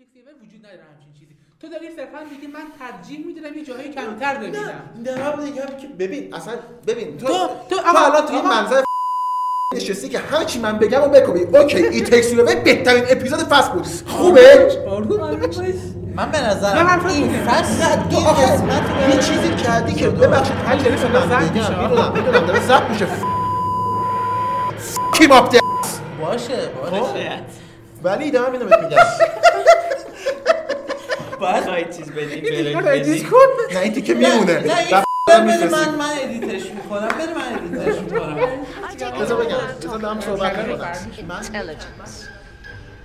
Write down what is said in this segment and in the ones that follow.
تکسیور وجود نداره همچین چیزی تو داری صرفا میگی من ترجیح می‌دونم یه جاهای کمتر ببینم نه میگم که ببین اصلا ببین تو تو- تو, تو- الان تو این منظر نشستی که هر چی من بگم و بکنی اوکی این تکس بهترین اپیزود فصل بود خوبه. من به نه، نظرم حرف این. فصل تو آخه قسمت یه چیزی کردی که ببخشید هر چیزی صدا من زد بگم میشه. می‌دونم می‌دونم داره زب میشه دی باشه باشه ولی دارم اینو بهت میگم باید باید چیز بدیم بریم آره، ادیت بدیم. کن. نه این تیکه میمونه نه این رفت بره می‌فرستی. من من ادیتش میکنم بره من ادیتش میکنم بذار بگم بذار دارم صحبت میکنم من Intelligence.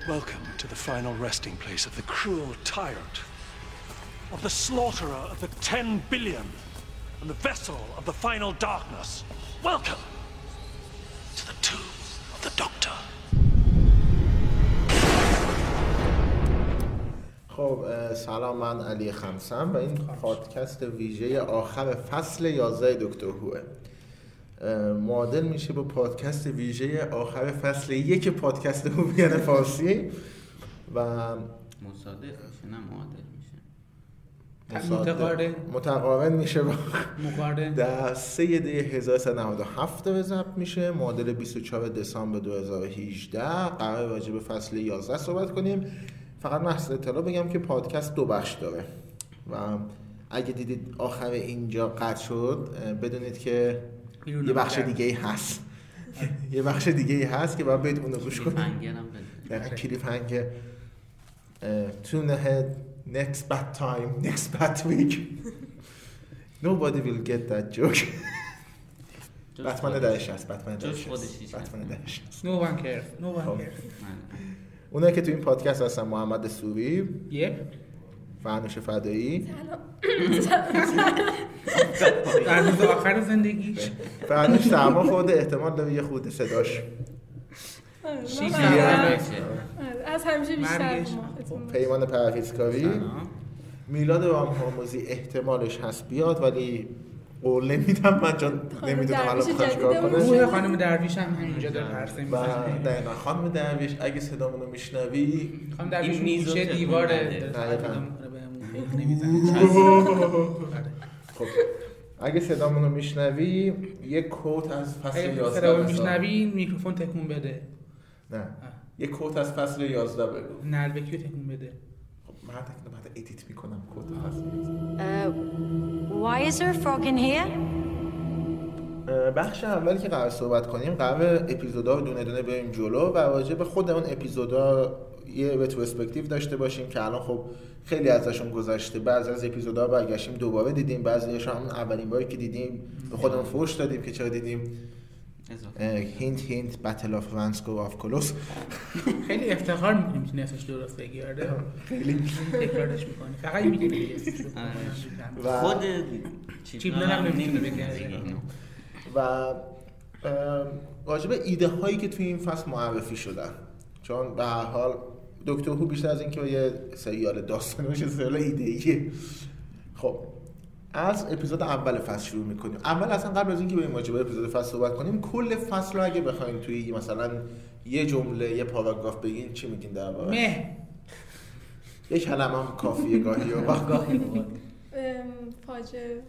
Welcome to the final resting place of the cruel tyrant, of the slaughterer of the 10 billion, and the vessel of the final darkness. Welcome to the tomb of the Doctor. خب سلام من علی خمسم و این پادکست ویژه آخر فصل 11 دکتر هوه معادل میشه با پادکست ویژه آخر فصل یک پادکست هویان فارسی. و مصادف میشه نه معادل میشه. متقارن. متقارن میشه با مقارن. در 3 دی 1397 به ضبط میشه. معادل 24 دسامبر 2018 قرار راجع به فصل 11 صحبت کنیم. فقط محض اطلاع بگم که پادکست دو بخش داره. و اگه دیدید آخر اینجا قطع شد بدونید که یه بخش. دیگه ای هست. یه بخش دیگه ای هست که باید برید اونو گوش کنید. دقیقا کلیپ هنگ tune ahead next bad time next bad week. Nobody will get that joke. بتمن. درش هست بتمن درش خودش. هست بتمن. درش هست نو وان کیر نو وان خب. اونایی که تو این پادکست هستن محمد سوری یه. فرنوش فدایی. در روز آخر زندگیش. فرنوش سرما خورده احتمال داره یه خورده صداش. از همیشه بیشتر. مخاطبم. پیمان پرهیزکاری. میلاد رام احتمالش هست بیاد ولی قول نمیدم من چون نمی‌دونم الان بخواد چیکار کنه روح خانم درویش هم همینجا داره پرسه می‌زنه. دقیقا. خانم درویش اگه صدامونو میشنوی خانم درویش این میز رو میشه تکون دیوار نده. داره. دقیقاً. تقدیم می‌کنه بهمون. خیلی نمی‌زنه خب. اگه صدامونو میشنوی یه کوت از فصل اگه 11 صدا بساز. میشنوی میکروفون تکون بده. نه. یه quote از فصل 11 بگو. نلبکی رو تکون بده. خب من بعد edit می‌کنم 11 Uh, why is there a frog in here? بخش اولی که قرار صحبت کنیم قرار اپیزودا رو دونه دونه بریم جلو و راجع به خود اون اپیزودا یه retrospective ی داشته باشیم که الان خب خیلی ازشون گذشته. بعضی از اپیزودا رو برگشتیم دوباره دیدیم بعضیش همون اولین باری که دیدیم به خودمون فوش دادیم که چرا دیدیم. اضافه. hint hint Battle of Ranskoor Av Kolos خیلی افتخار می‌کنیم که نصفش درست بگی آره خیلی. تکرارش می‌کنی. فقط می‌دونی و خود چیبنال هم نمی‌تونه. و به ایده هایی که توی این فصل معرفی شدن. چون به هر حال دکتر هو بیشتر از اینکه یه سریال داستانی باشه سریال ایده ایه خب از اپیزود اول فصل شروع می‌کنیم. اول اصلا قبل از اینکه بریم راجع به اپیزود فصل صحبت کنیم کل فصل رو اگه بخوایم توی مثلا یه جمله یه پاراگراف بگین چی میگین درباره مه. یه کلمه هم کافیه گاهی اوقات گاهی فاجعه.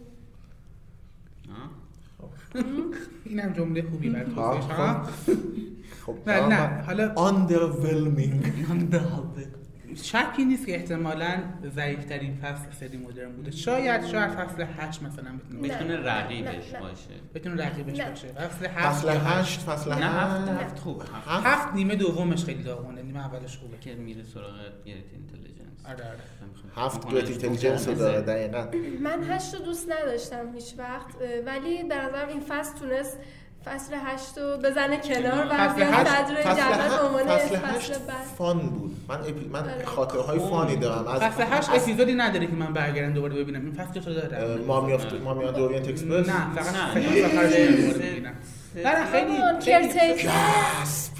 آه. اینم جمله خوبی بر آه، توضیحش ها. خب. نه نه. حالا underwhelming. شکی نیست که احتمالاً ضعیفترین فصل سری مدرن بوده. شاید شاید فصل هشت مثلا بتونه نه. بتونه رقیبش. باشه. بتونه رقیبش. باشه. فصل فصل هشت. فصل نه هفت هفت. هفت خوبه هفت. نیمه دومش خیلی داغونه نیمه اولش خوبه. که میره سراغ Great Intelligence. آره آره. هفت Great Intelligence رو داره دقیقا. من هشت رو دوست نداشتم هیچ وقت ولی به نظرم این فصل تونست فصل هشت رو بزنه کنار و فصل بیاد هشت- صدر فصل جدول به هشت عنوان فصل فصل هشت بعد. فان بود. من اپی... من آره. خاطره های فانی دارم. از فصل هشت از- اپیزودی نداره که من برگردم دوباره ببینم. این فصل تو اه، داره مامی آف مامی آن اکسپرس نه فقط نه. نه خیلی کرتیکر.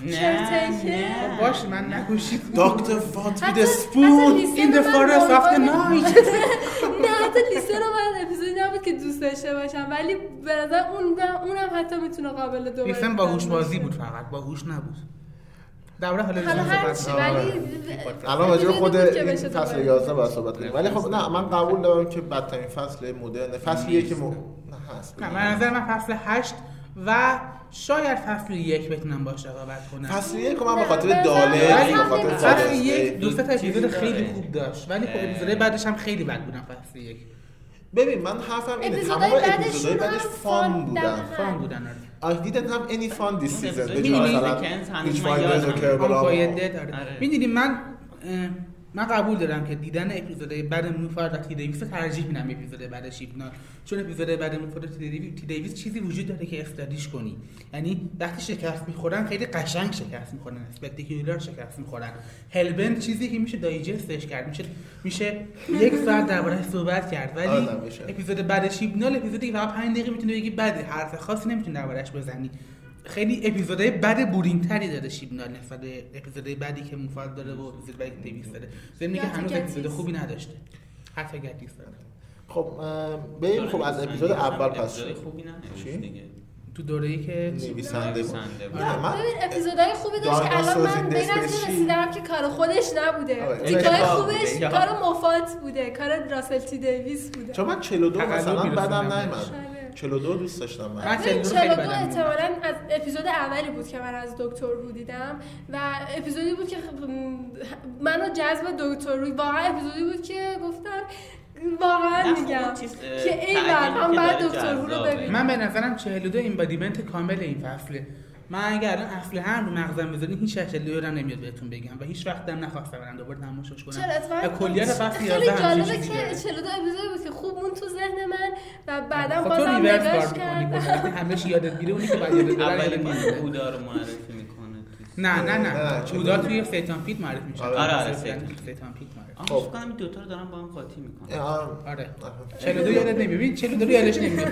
نه خب باش من نکشید دکتر فات وید سپون این of the عنوان- night نه حتی لیستر رو من اپیزودی نبود که دوست داشته باشم ولی به نظر اون اونم حتی می‌تونه قابل دوباره لیستم دیدن باهوش بازی باشه. بود فقط باهوش نبود. درباره حالا حالا هر صحبت چی کنیم. ولی الان راجع خود این فصل دوباره. 11 باید صحبت کنیم. ولی خب نه من قبول دارم که بدترین فصل مدرن فصلیه که م... نه هست. نه من نظر من فصل هشت و شاید فصل یک بتونم باش رقابت کنم فصل یک من به خاطر به داله به خاطر. فصل یک دو سه تا اپیزود. خیلی خوب داشت ولی خب اه. اپیزودهای بعدش هم خیلی بد بودن فصل یک ببین من حرفم اینه تمام اپیزودهای بعدش هم فان فان بودن دقیقاً. فان بودن آره. I didn't have any fun this season اپیزود به می‌دونی؟ هنوز هیچ من من قبول دارم که دیدن اپیزودهای بعد موفارد و تی دیویس رو ترجیح میدم اپیزود بعد شیپنال چون اپیزود بعد موفارد و تی دیویس, چیزی وجود داره که استادیش کنی. یعنی وقتی شکست می‌خورن خیلی قشنگ شکست می‌خورن. اسپکتیکولار شکست می‌خورن. هلبن چیزی که میشه دایجستش کرد. میشه میشه یک ساعت دربارهش صحبت کرد. ولی. اپیزود بعد شیپنال اپیزودی که فقط 5 دقیقه می‌تونی بگی بده. حرف خاصی نمی‌تونی دربارهش بزنی. خیلی اپیزودهای بد boring تری داره چیبنال نسبت به اپیزودهای بعدی که موفات داره و اپیزود بعدی که دیویس داره. ضمن که هنوز. اپیزود خوبی نداشته. حتی گتیس داره خب بریم. خب از اپیزود اول پس خوبی دیگه. تو دوره‌ای که نویسنده بود. نه من اپیزودهای خوبی داشت. که الان من به این نتیجه. رسیدم که کار خودش نبوده. آره، تیکای اتفاق خوبش. کار مفات بوده. کار راسل تی دیویس بوده. چون من 42 تقلبی مثلا بدم. نیومد. آره. 42 دوست داشتم من من ببین 42 خیلی 42 بدم میاد. احتمالاً از اپیزود اولی بود که من از دکتر رو دیدم و اپیزودی بود که منو جذب دکتر روی واقعا اپیزودی بود که گفتم واقعا خب، میگم که ای که بعد دکتر رو رو. ببینم من به نظرم 42 اینبادیمنت کامل این فصله من اگر الان اصل هم رو مغزم بذارین هیچ 42 رو نمیاد بهتون بگم و هیچ وقت هم نخواستم برم دوباره تماشاش کنم چرا اتفاقا و کلیت فصل خیلی 11 همچین جالبه که داره. 42 اپیزودی بود که خوب مون تو ذهن من و بعدا خب تو بازم نگاش کار می‌کنی کردم همه چی یادت میره اونی که باید یادت نمیره. بودا رو معرفی می‌کنه نه نه نه، بودا؟ توی سیتان پیت معرفی میشه آره، آره، آره، سیتان. سیتان پیت معرفی خب. فکر کنم این دوتا رو دارن با هم قاطی می‌کنن آه، آره آها. 42 یادت نمیاد ببین 42 رو یادش نمیاد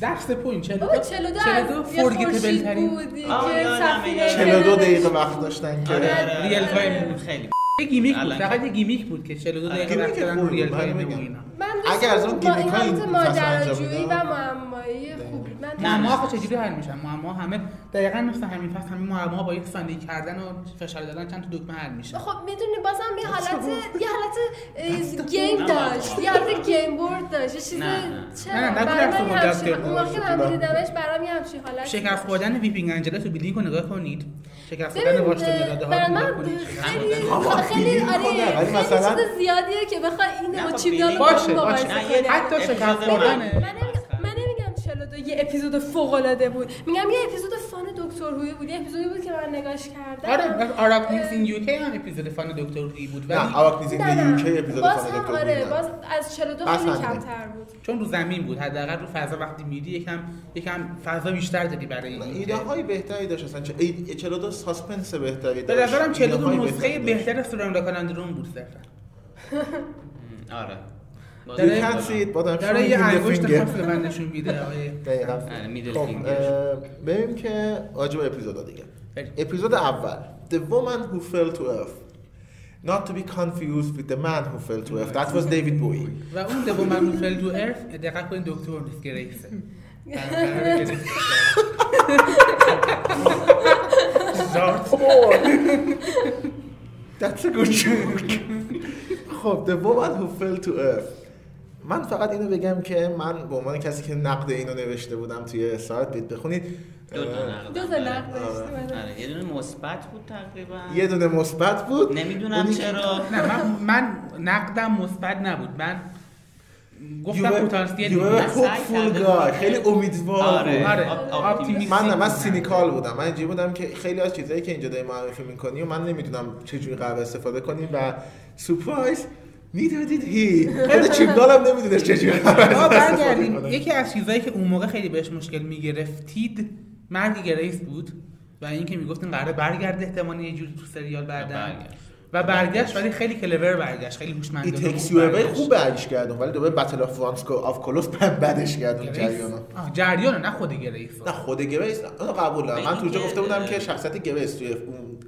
درس پوینت 42 بابا 42 از یه فورگیتبل ترین بود آه، که یادمه، سفینه یادمه. 42 دقیقه وقت داشتن که آره آره ریل آره. تایم بود. خیلی یه gimmick بود فقط که- یه gimmick بود که 42 آره. دقیقه وقت gimmick دارن real time و. اینا من اگه از اون فصل انجام ماجراجویی و. معمایی خوبی من معما آخه چجوری حل میشن معما همه دقیقا مثل همین فصل همین معما با یک sonic کردن و فشار دادن چند تا دکمه حل میشن خب می‌دونی بازم یه حالت یه حالت game داشت. یه حالت game board داشت. یه چیز نه، نه. چرا. اون وقت که من دیدمش برام یه همچین حالت شکست خوردن Weeping Angel ا تو Blink رو نگاه کنید. شکست خوردن نگاه ها من نگاه کنید. خیلی آره ولی خیلی مثلا- چیز زیادیه که بخوای اینو خب چیمیان بیلینگ- باشه باشه. حتی شکست بعد- یه اپیزود فوق العاده بود. میگم یه اپیزود فان دکتر هوی بود. یه اپیزودی بود که من نگاش کردم. آره آراکنیز این یوکی هم اپیزود فان دکتر هی بود. ولی نه آواک نیزین نه نه. یوکی اپیزود باز فان هم دکتر آره بودن. باز از 42 بس خیلی. کمتر بود. چون رو زمین بود. حداقل رو فضا وقتی میری یکم یکم فضا بیشتر داری برای این ایده های بهتری داشت اصلا. چه- ای- 42 ساسپنس بهتری به داشت. نظرم 42 ایده‌های نسخه. بهتر سوراندا کالاندرون بود صرفا. آره. You داره- can't see it, but I'm داره showing یه you the انگشت. خاص به من نشون میده آقای دقیقاً. آره، خب بریم که راجع به اپیزودا دیگه. اپیزود اول The woman who fell to earth Not to be confused with the man who fell to earth That was David Bowie و اون دو من فل تو ارث دقت کنید دکتر نیست گریسه That's a good joke خب The woman who fell to earth من فقط اینو بگم که من به عنوان کسی که نقد اینو نوشته بودم توی سایت برید بخونید دو تا نقد. داشته آره. یه دونه مثبت بود تقریبا. یه دونه مثبت بود. نمی‌دونم چرا. نه من من نقدم مثبت نبود. من You گفتم پتانسیل. خیلی امیدوار آره. آره من من. cynical بودم. من اینجوری بودم که خیلی از چیزایی که اینجا داری معرفی می‌کنی و من نمی‌دونم چجوری قرار استفاده کنیم و سورپرایز neither did he خود چیبنال هم نمی‌دونست چجوری برگردیم کنه. یکی از چیزایی که اون موقع خیلی بهش مشکل می‌گرفتید مرگ گریس بود و اینکه می‌گفتین قراره برگرده احتمالاً یه جوری تو سریال برگشت. و برگشت ولی خیلی کلور برگشت خیلی هوشمندانه ای بود تکس یو اوی برگشت. خوب برگش کردم ولی دوباره بتل اف وانس آف کلوس بدش کردم؟ جریانا آه، جریانو نه خود گریس نه خود گریس قبول دارم من تو گفته بودم که شخصیت گریس توی اون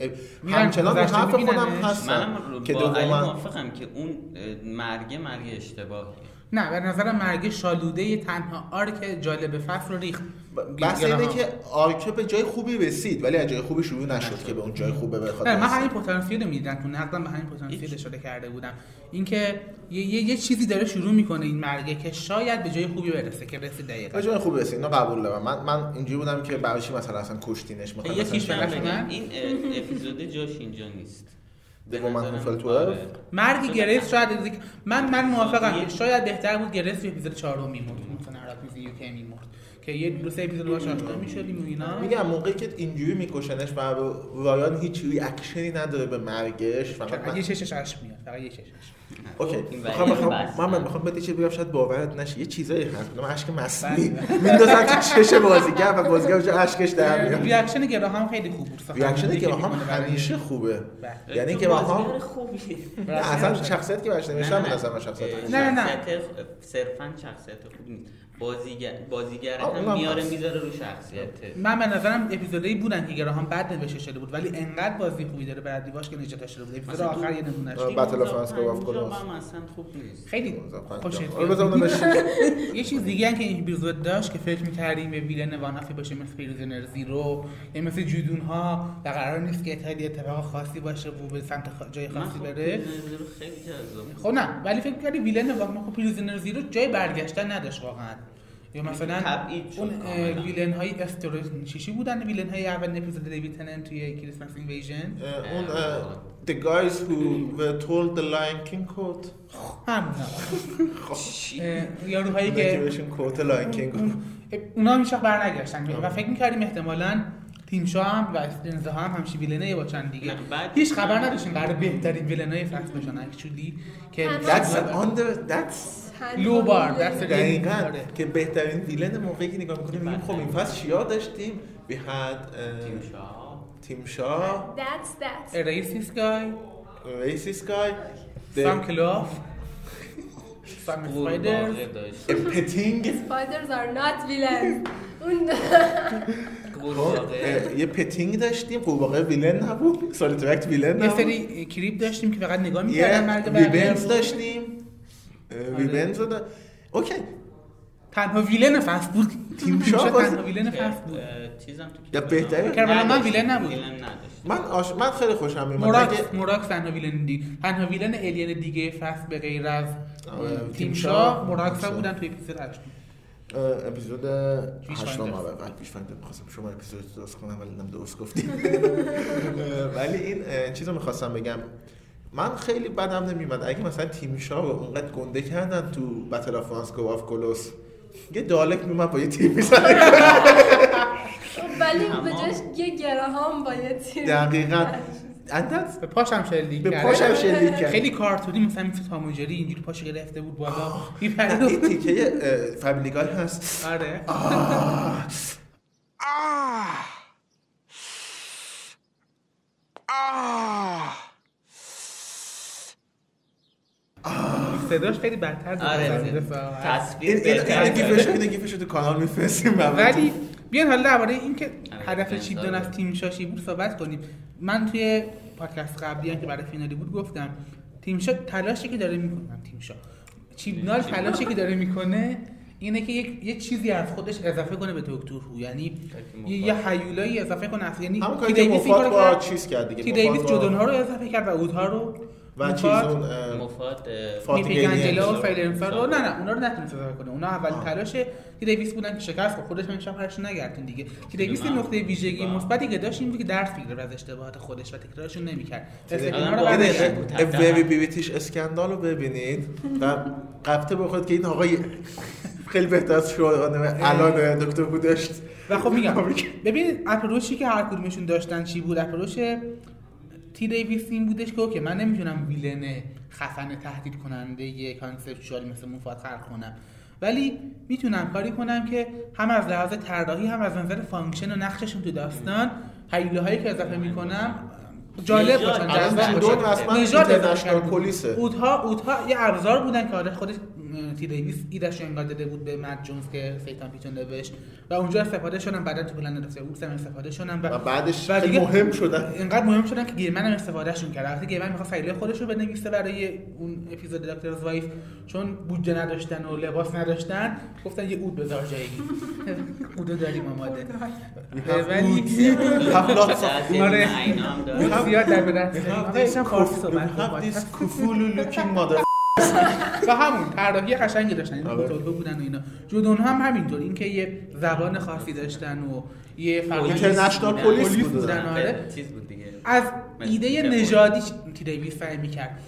همچنان حرف خودم. هستم منم که دوما موافقم که اون اه، مرگ مرگ اشتباهیه نه به نظرم مرگ شالوده تنها آرک جالب فصل رو ریخت بحث. اینه که arc ه به جای خوبی رسید ولی از جای خوبی شروع نشد که به اون جای خوبه بخواد نه من. همین پتانسیل رو می‌دیدم تو نقدم به همین پتانسیل اشاره کرده بودم. اینکه یه, یه, یه چیزی داره شروع می‌کنه این مرگه که شاید به جای خوبی برسه که رسید دقیقا. به جای خوبی رسید اینو قبول دارم. من من اینجوری بودم که برای چی مثلا اصلا کشتینش می‌خواد یکیش مثلا من؟ این اپیزود جاش اینجا نیست. به دوم نظرم- منفل 12 آره. مرگ گریس شاید من من موافقم. شاید بهتر بود گریس تو اپیزود 4 میمرد. مثلا اپیزود یوکی میمرد. که یه دو سه اپیزود باش آشنا می‌شدیم و اینا. میگم موقعی که اینجوری میکشنش و رایان هیچ reaction ی نداره به مرگش فقط من... یه چشش اشک میاد فقط یه چشش اوکی. می‌خوام می‌خوام. من می‌خوام بهت یه چیزی بگم شاید باورت نشه. یه چیزایی هست. مثلا اشک مصنوعی. بله. میندازن تو چش بازیگر و بازیگر اونجا اشکش در میاد. reaction گراهام خیلی خوب بود. reaction برای- همیشه خوبه. بله. یعنی که نه اصلا شخصیت که براش نمیشتم به نظر من شخصیت. نه، نه. شخصیت صرفا شخصیت خوبی نیست. بازیگر بازیگر هم میاره. می‌ذاره رو شخصیت. من به نظرم اپیزودایی بودن که گراهام بد نوشته شده بود ولی انقدر بازی خوبی داره برای دیواش که نجاتش شده بود. اپیزود آخر یه نمونهش. بتل فرانس. هم اصلا خوب نیست. خیلی خوشت یه چیز دیگه هم که این اپیزود داشت که فکر می‌کردیم به ویلن وانافی باشه مثل پریزنر زیرو یا مثل جودون ها و قرار نیست که خیلی اتفاق خاصی باشه و به سمت جای خاصی خب بره. خیلی جذاب. خب نه ولی فکر کردی ویلن واقعا خب پریزنر زیرو جای برگشتن نداشت واقعا. یا مثلا اون. ویلن های استوری چیشی بودن؟ ویلن های اول اپیزود دیوید تنن توی کریسمس اینویژن؟ اون The guys who were told the Lion King quote همون یاروهایی اونایی که که بهشون کینگ اون- اونا هم هیچ وقت برنگشتن و فکر می‌کردیم احتمالاً تیم شاه هم و استرنزا هم همشی ویلنه باشن دیگه. نه، بعد- هیچ خبر نداشتیم قرار بهترین ویلنای فصل باشن اکچولی که That's on the that's لو بار دست دقیقاً. که بهترین ویلن موقعی که نگاه می‌کنیم میگیم خب این فصل چیا داشتیم. We had تیم uh, شاه. تیم شاه. That's that. racist guy. سام the کلاف سام اسپایدرز قورباغه داشت. Petting. Spiders are not villains. اون یه پتینگ داشتیم. قورباغه ویلن نبود. سال ترکت ویلن یه نبود. سری کریپ داشتیم که فقط نگاه می‌کردن یه رو. داشتیم. آره. ریبنز رو اوکی. تنها ویلن فصل بود. تیم شاه باز- تنها ویلن فصل بود. چیزم تو نداشت. کربلا من. ویلن نبود. من آش... من خیلی خوشم میومد موراکس اگه- موراکس تنها ویلن دی تنها ویلن الین دیگه فصل به غیر از آره، تیم شاه. تیم بودن توی اپیزود اپیزود هشتم. آره بعد پیش می‌خواستم. شما اپیزود رو درست کنم ولی نم درست گفتیم. ولی این چیز رو می‌خواستم بگم. من خیلی بدم نمیومد اگه مثلا تیم شاه اونقدر گنده کردن تو بتل آف فرانس گو آف کلوس یه دالک میومد با یه تیر می‌زنه ولی به جاش یه گراهام با یه تیر دقیقاً. انداز به پاشم شلیک به کرد. پاشم شلیک کرد. خیلی کارتونی مثلا مثل تاموجری اینجوری پاشو گرفته بود بالا میپرید این تیکه فبلیگای هست. آره. صداش خیلی بدتر آره این دفعه. تصویر این این این. گیفش این گیفش تو کانال میفرستیم. ولی بیان حالا درباره اینکه هدف چیپدون رو. از تیم شاشی بود صحبت کنیم. من توی پادکست قبلی هم که برای فینالی بود گفتم تیم شا تلاشی که داره می‌کنه تیم شا چیپنال تلاشی که داره می‌کنه اینه که یک یه چیزی از خودش اضافه کنه به دکتر هو. یعنی یه, یه هیولایی اضافه کنه. یعنی همون تی کاری که دیویس مفاد با کرد. چیز کرد دیگه. مفاد دیویس جودونها رو اضافه کرد و اودها رو و چیز. اون مفاد میپیگنجلا و رو نه نه اونا رو نتونست اضافه کنه اونا آه. تلاش دیویس بودن که شکست خورد. خودش من شب هرش نگردون دیگه. تی دیویس نقطه ویژگی مثبتی که داشت این بود که درس بگیره از اشتباهات خودش و تکرارشون نمی‌کرد. بود. وری بریتیش اسکندال رو ببینید و قبطه بخورد که این آقای خیلی بهتر از شورانه الان دکتر هو داشت و خب میگم ببین اپروچی که هر کدومشون داشتن چی بود؟ اپروچ تی دیویس این بودش که اوکی من نمی‌تونم ویلن خفن تهدید کننده یه کانسپچوال مثل مفاد خلق کنم ولی می‌تونم کاری کنم که هم از لحاظ طراحی هم از نظر فانکشن و نقششون تو داستان هیوله هایی که اضافه می‌کنم جالب. باشن جذاب باشن نژاد. پلیسه. اودها اودها یه ابزار بودن که حالا خودش تی دیویس ایدش رو انگار داده بود به مد جونز که سیتان پیتون نوشت و اونجا استفاده شدن بعدا تو پلن دکتر اوکس هم استفاده شدن و و بعدش و دیگه مهم شدن. اینقدر مهم شدن که گیرمن هم استفادهشون کرد. وقتی گیرمن می‌خواست فایل خودش رو بنویسه برای اون اپیزود دکترز وایف چون بودجه نداشتن و لباس نداشتن. گفتن یه اود بذار جایی. اودو داریم آماده. ولی of آره. زیاد در have آقا و همون طراحی قشنگی داشتن این آره. بزرگا بودن و اینا. جودون هم همینطور اینکه یه زبان خاصی داشتن و یه فرهنگ اینترنشنال. پلیس بودن. آره. چیز بود دیگه. از ایده. نژادی تی دیویس سعی می‌کرد.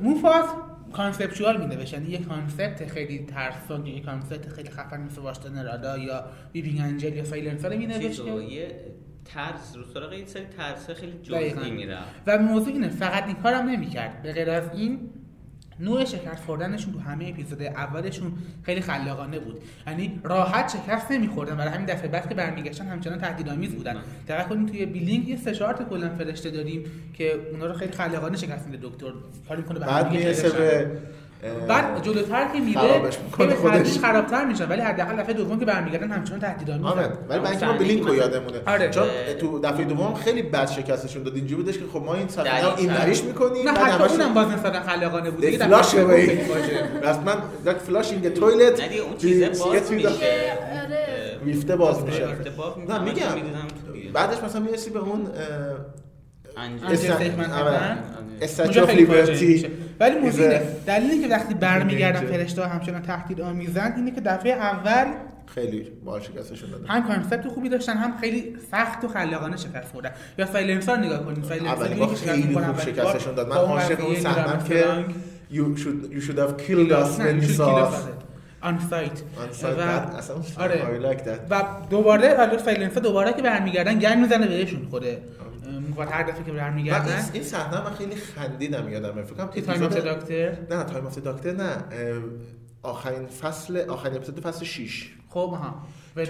موفاس کانسپچوال می یه کانسپت خیلی ترسناک یه کانسپت خیلی خفن مثل واشتن رادا یا بیبینگ انجل یا سایلنسر می نوشت یه ترس رو سراغ یه سری ترس خیلی. جزئی می‌رفت. و موضوع اینه فقط این کارم نمی‌کرد. به غیر از این نوع شکست خوردنشون تو همه اپیزود اولشون خیلی خلاقانه بود. یعنی راحت شکست نمیخوردن برای همین دفعه بعد که برمیگشتن همچنان تهدیدآمیز بودن. دقت کنید توی بیلینگ یه سه چهار تا کلا فرشته داریم که اونا رو خیلی خلاقانه شکست میده دکتر. کاری می‌کنه بعد می‌رسه به بعد جلوتر که میره خودش. خرابتر میشه ولی حداقل دفعه دوم که برمیگردن همچنان تهدیدآمیز آمد ولی برای اینکه ما صحنه بلینک رو که یادمونه. آره. چون تو دفعه دوم خیلی بد شکستشون داد. اینجوری بودش که خب ما این صفحه این وریش می‌کنیم نه حتی اونم باز نسبتا خلاقانه بود. دیگه فلاش دفعه اوی دوم خیلی فاجعه. رسما دک فلاش این تویلت اون چیزه باز میشه. آره. ویفته باز میشه. نه میگم. بعدش مثلا می‌رسی به اون استیتمنت هستن. استچو اونجا خیلی ولی موضوع اینه. دلیلی که وقتی برمیگردن. فرشته ها همچنان تهدید آمیزن اینه که دفعه اول خیلی بال شکستشون دادن. هم کانسپت خوبی داشتن هم خیلی سخت و خلاقانه شکست خوردن. یا سایلنسر نگاه کنید سایلنسر بار خیلی خوب شکستشون داد من عاشق اون صحنه که you should you should have killed us when you saw آن سایت اصلا آره. I like that. و دوباره حالا سایلنسر دوباره که برمیگردن گن می‌زنه بهشون خوده موقع هر دفعه که برمیگردن. این- صحنه من خیلی خندیدم یادمه فکر کنم تایم اپیزود- دکتر نه تایم آف داکتر نه. آخرین فصل آخرین اپیزود فصل 6 خب ها و.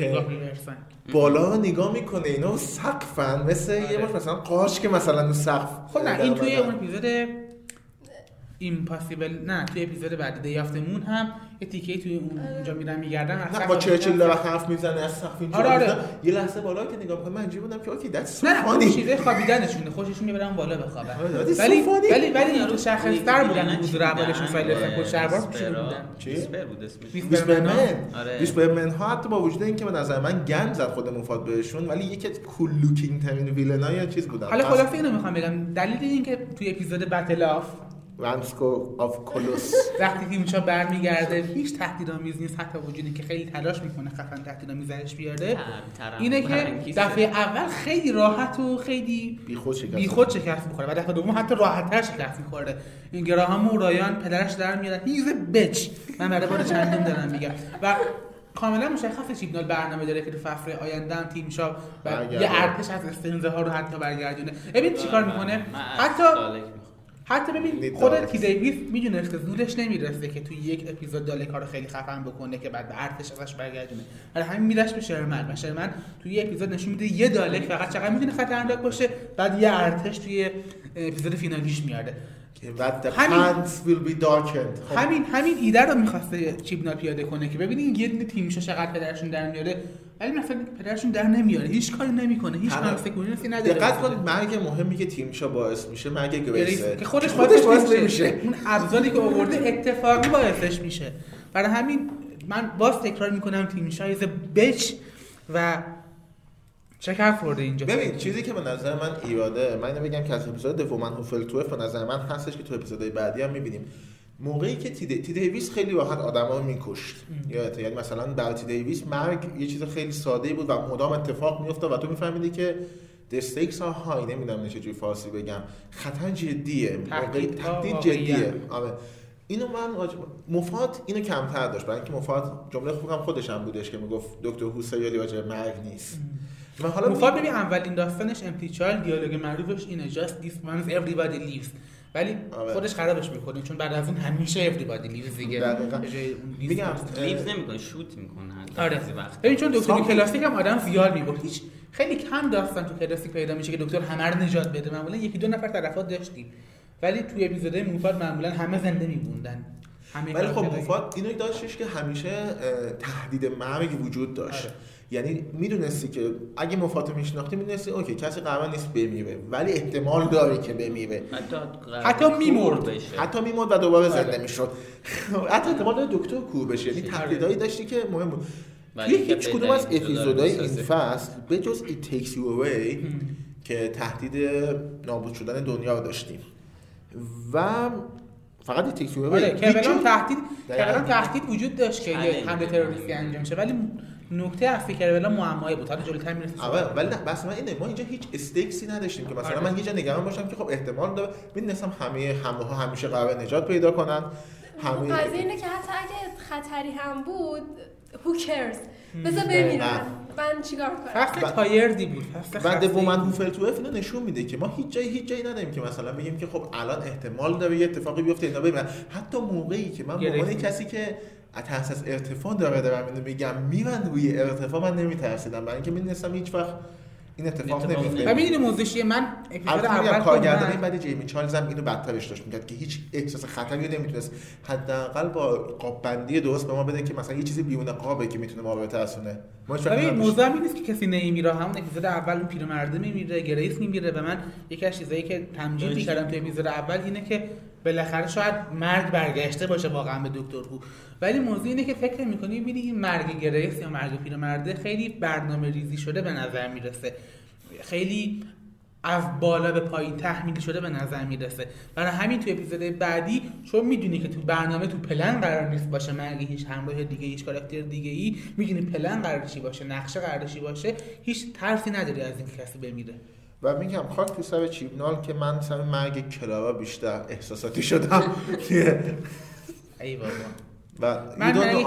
بالا نگاه می‌کنه اینا سقفن. مثل یه آره. باش مثلا قاش که مثلا رو سقف خب نه این توی اون. اپیزود Impossible نه توی اپیزود بعدی Day of the Moon هم یه تیکه توی اون اونجا میرن میگردن نه با چرچیل داره حرف می‌زنه از سقف اینجا آره، آره. یه لحظه بالا که نگاه می‌کنم من بودم که okay that's not funny چیزه خوابیدنشونه. خوششون می‌برن بالا بخوابن. آره، ولی. ولی ولی یارو مشخص‌تر بودن یکی حضور اولشون فایل پوشیده Whisper ا. بودن چی؟ بود اسمش. آره. Whisper Men ها حتی با وجود اینکه به نظر من گند زد خود موفات بهشون ولی یکی از cool looking ترین villain ا یا چیز بودن. حالا خلاصه اینو می‌خوام بگم. دلیل این که توی اپیزود Battle of Ranskoor Av Kolos وقتی تیم شا برمیگرده هیچ تهدیدآمیز نیست حتی وجودی که خیلی تلاش می‌کنه خفن تهدیدآمیز درش بیاره. تر- اینه که. دفعه اول خیلی راحت و خیلی بی خود شکست می‌خوره و دفعه دوم حتی راحتتر شکست می‌خوره. این گراهام و رایان پدرش در میارن. he's a bitch من برای بار چندم دارم میگم. و کاملا مشخصه چیبنال برنامه داره که تو فصل آینده هم تیم شا و برگرده. یه ارتش از استنزه ها رو حتی برگردونه. ببین چیکار می‌کنه؟ من از حتی. حتی ببین خود. تی دیویس می‌دونست که زودش نمی‌رسه که توی یک اپیزود رو خیلی خفن بکنه که بعد به ارتش ازش برگردونه. برای همین میرش به شرمن و شرمن توی یه اپیزود نشون میده یه دالک فقط چقدر می‌تونه خطرناک باشه بعد یه ارتش توی اپیزود فینالیش میاره که the همین- pants will be darkened. خب، همین همین ایده رو می‌خواسته چیپنا پیاده کنه که ببینین یه دونه تیمشو چقدر پدرشون در میاره ولی مثلا پدرشون در نمیاره هیچ کاری نمی‌کنه هیچ consequence ی نداره. دقت کن مرگ مهمی که تیم شا باعث میشه مرگ گریسه. که خودش خودش باعث نمیشه. اون ابزاری که آورده اتفاقی باعثش میشه. برای همین من باز تکرار می‌کنم تیم شا is a bitch و چکر خورده اینجا؟ ببین چیزی که به نظر من ایراده من اینو بگم که از اپیزود دوم Woman Who Fell to Earth به نظر من هستش که تو اپیزودهای بعدی هم می‌بینیم. موقعی که تی, دی... تی دیویس خیلی راحت آدما رو میکشت. یادته یعنی مثلا در تی دیویس مرگ یه چیز خیلی ساده بود و مدام اتفاق میافتاد و تو میفهمیدی که the stakes are high. نمی‌دونم چه جوری فارسی بگم. خطر جدیه. تهدید. جدیه. آره. اینو من مفاد اینو کمتر داشت. برای اینکه مفاد جمله خوبم خودش هم بودش که می‌گفت دکتر هوسیالی راجع مرگ نیست. من حالا مفاد ببین اولین داستانش امتی چایل دیالوگ معروفش اینه. Just this once everybody leaves. ولی آره. خودش خرابش می‌کنه چون بعد از اون همیشه everybody lives دیگه. میگم. lives نمی‌کنه شوت می‌کنه آره. ببین چون دکتر کلاسیک هم آدم زیاد می‌برد هیچ خیلی کم داستان تو کلاسیک پیدا میشه که دکتر همه رو نجات بده. معمولا یکی دو نفر تلفات داشتیم. ولی توی اپیزودهای موفات معمولا همه زنده میموندن. ولی خب کاراکترهای- موفات اینو داشتش که همیشه تهدید مرگ وجود داشت. آره. یعنی می‌دونستی که اگه موفاتو میشناختی می‌دونستی okay کسی قرار نیست بمیره ولی احتمال داره که بمیره حتی حتی می‌مرد. بشه. حتی میمرد و دوباره آره. زنده می‌شد حتی احتمال داره دکتر کور بشه یعنی آره. تهدیدایی داشتی که مهم بود ولی توی هیچ کدوم از اپیزودهای این. فصل به جز It Takes You Away که تهدید نابود شدن دنیا رو داشتیم و فقط It Takes You Away آره هیچ کبلان جور- تهدید تهدید وجود داشت که. حمله تروریستی انجام شه ولی نکته اصلی کبلان معمایی بود. حالا جلوتر می‌رسیم آره ولی نه بس من اینه ما اینجا هیچ استیکسی نداشتیم که مثلا آره. من یه جا نگران باشم که خب احتمال داره. می‌دونستم همه حمله ها همیشه قرار نجات پیدا کنن. همه قضیه اینه که حتی اگه خطری هم بود who cares بذار. بمیرن من چیکار کنم؟ فصل تایردی بود. فصل و خسته‌ای دومن بود. هوفل تو اف اینو نشون میده که ما هیچ جایی هیچ جایی نداریم که مثلا بگیم که خب الان احتمال داره یه اتفاقی بیفته اینا ببینن. حتی موقعی که من به. کسی که ترس از ارتفاع داره دارم اینو میگم. میرن روی ارتفاع من نمیترسیدم. برای اینکه می‌دونستم هیچ وقت این اتفاق نمیفته و می‌دونی چیه من اپیزود اول کارگردانی بعد جیمی چایلدز هم اینو بدترش داشت. می‌کرد که هیچ احساس خطری رو نمی‌تونست حداقل با قاب بندی درست به ما بده که مثلا یه چیزی بیرون قابه که می‌تونه ما رو بترسونه. نداشتیم. موضوع هم این نیست که کسی نمیره همون اپیزود اول اون پیرمرده میمیره گریس میمیره و من یکی از چیزایی که تمجید. می‌کردم تو اپیزود اول اینه که بالاخره شاید مرگ برگشته باشه واقعا به دکتر هو. ولی موضوع اینه که فکر می‌کنی می‌بینی این مرگ گریس یا مرگ پیرمرده خیلی برنامه ریزی شده به نظر می‌رسه. خیلی از بالا به پایین تحمیل شده به نظر می‌رسه. برای همین تو اپیزود بعدی چون می‌دونی که تو برنامه تو پلن قرار نیست باشه مرگ هیچ همراه دیگه هیچ کاراکتر دیگه ای می‌دونی پلن قرار چی باشه نقشه قرار چی باشه هیچ ترسی نداری از اینکه کسی بمیره. و میگم خاک تو سر چیبنال که من سر مرگ کلارا بیشتر احساساتی شدم. که ای بابا. و من مرگ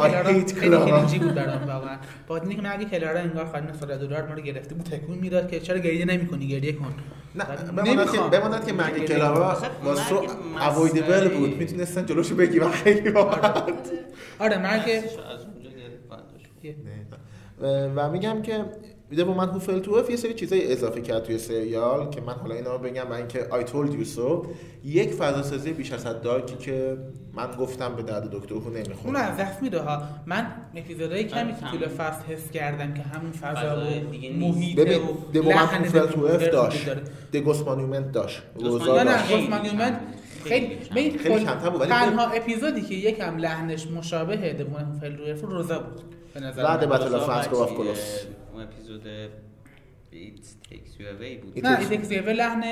کلارا خیلی بود برام واقعا با اینکه مرگ کلارا انگار خانم سالادورار ما رو گرفته بود تکون می‌داد که چرا گریه نمی‌کنی؟ گریه کن. نه بماند که. بماند که مرگ کلارا تو مرگ اوایدبل. بود. می‌تونستن جلوشو بگیرن. خیلی راحت. آره. مرگ از اونجا گرفت برداشت. و میگم که میده با من هوفل تو یه سری چیزای اضافه کرد توی سریال که من حالا اینا رو بگم من اینکه I told you so یک فضا سازی بیش از حد دارکی که من گفتم به درد دکتر هو اون نمی‌خوره از دست میده ها من اپیزودهای کمی تو آره، طول. فصل حس کردم که همون فضا فضای و دیگه نیست. محیط و لحن هوفل تو دموکرات داشت. دگوس مانیومنت داشت روزا نه مانیومنت نه داشت خیلی مانیومنت. خیلی کمتر بود، تنها اپیزودی که یکم لحنش مشابه دمون روی روزا بود بعد من. و of چی- کلوس. اون اپیزود It takes you away بود نه ایتکسیوه لحن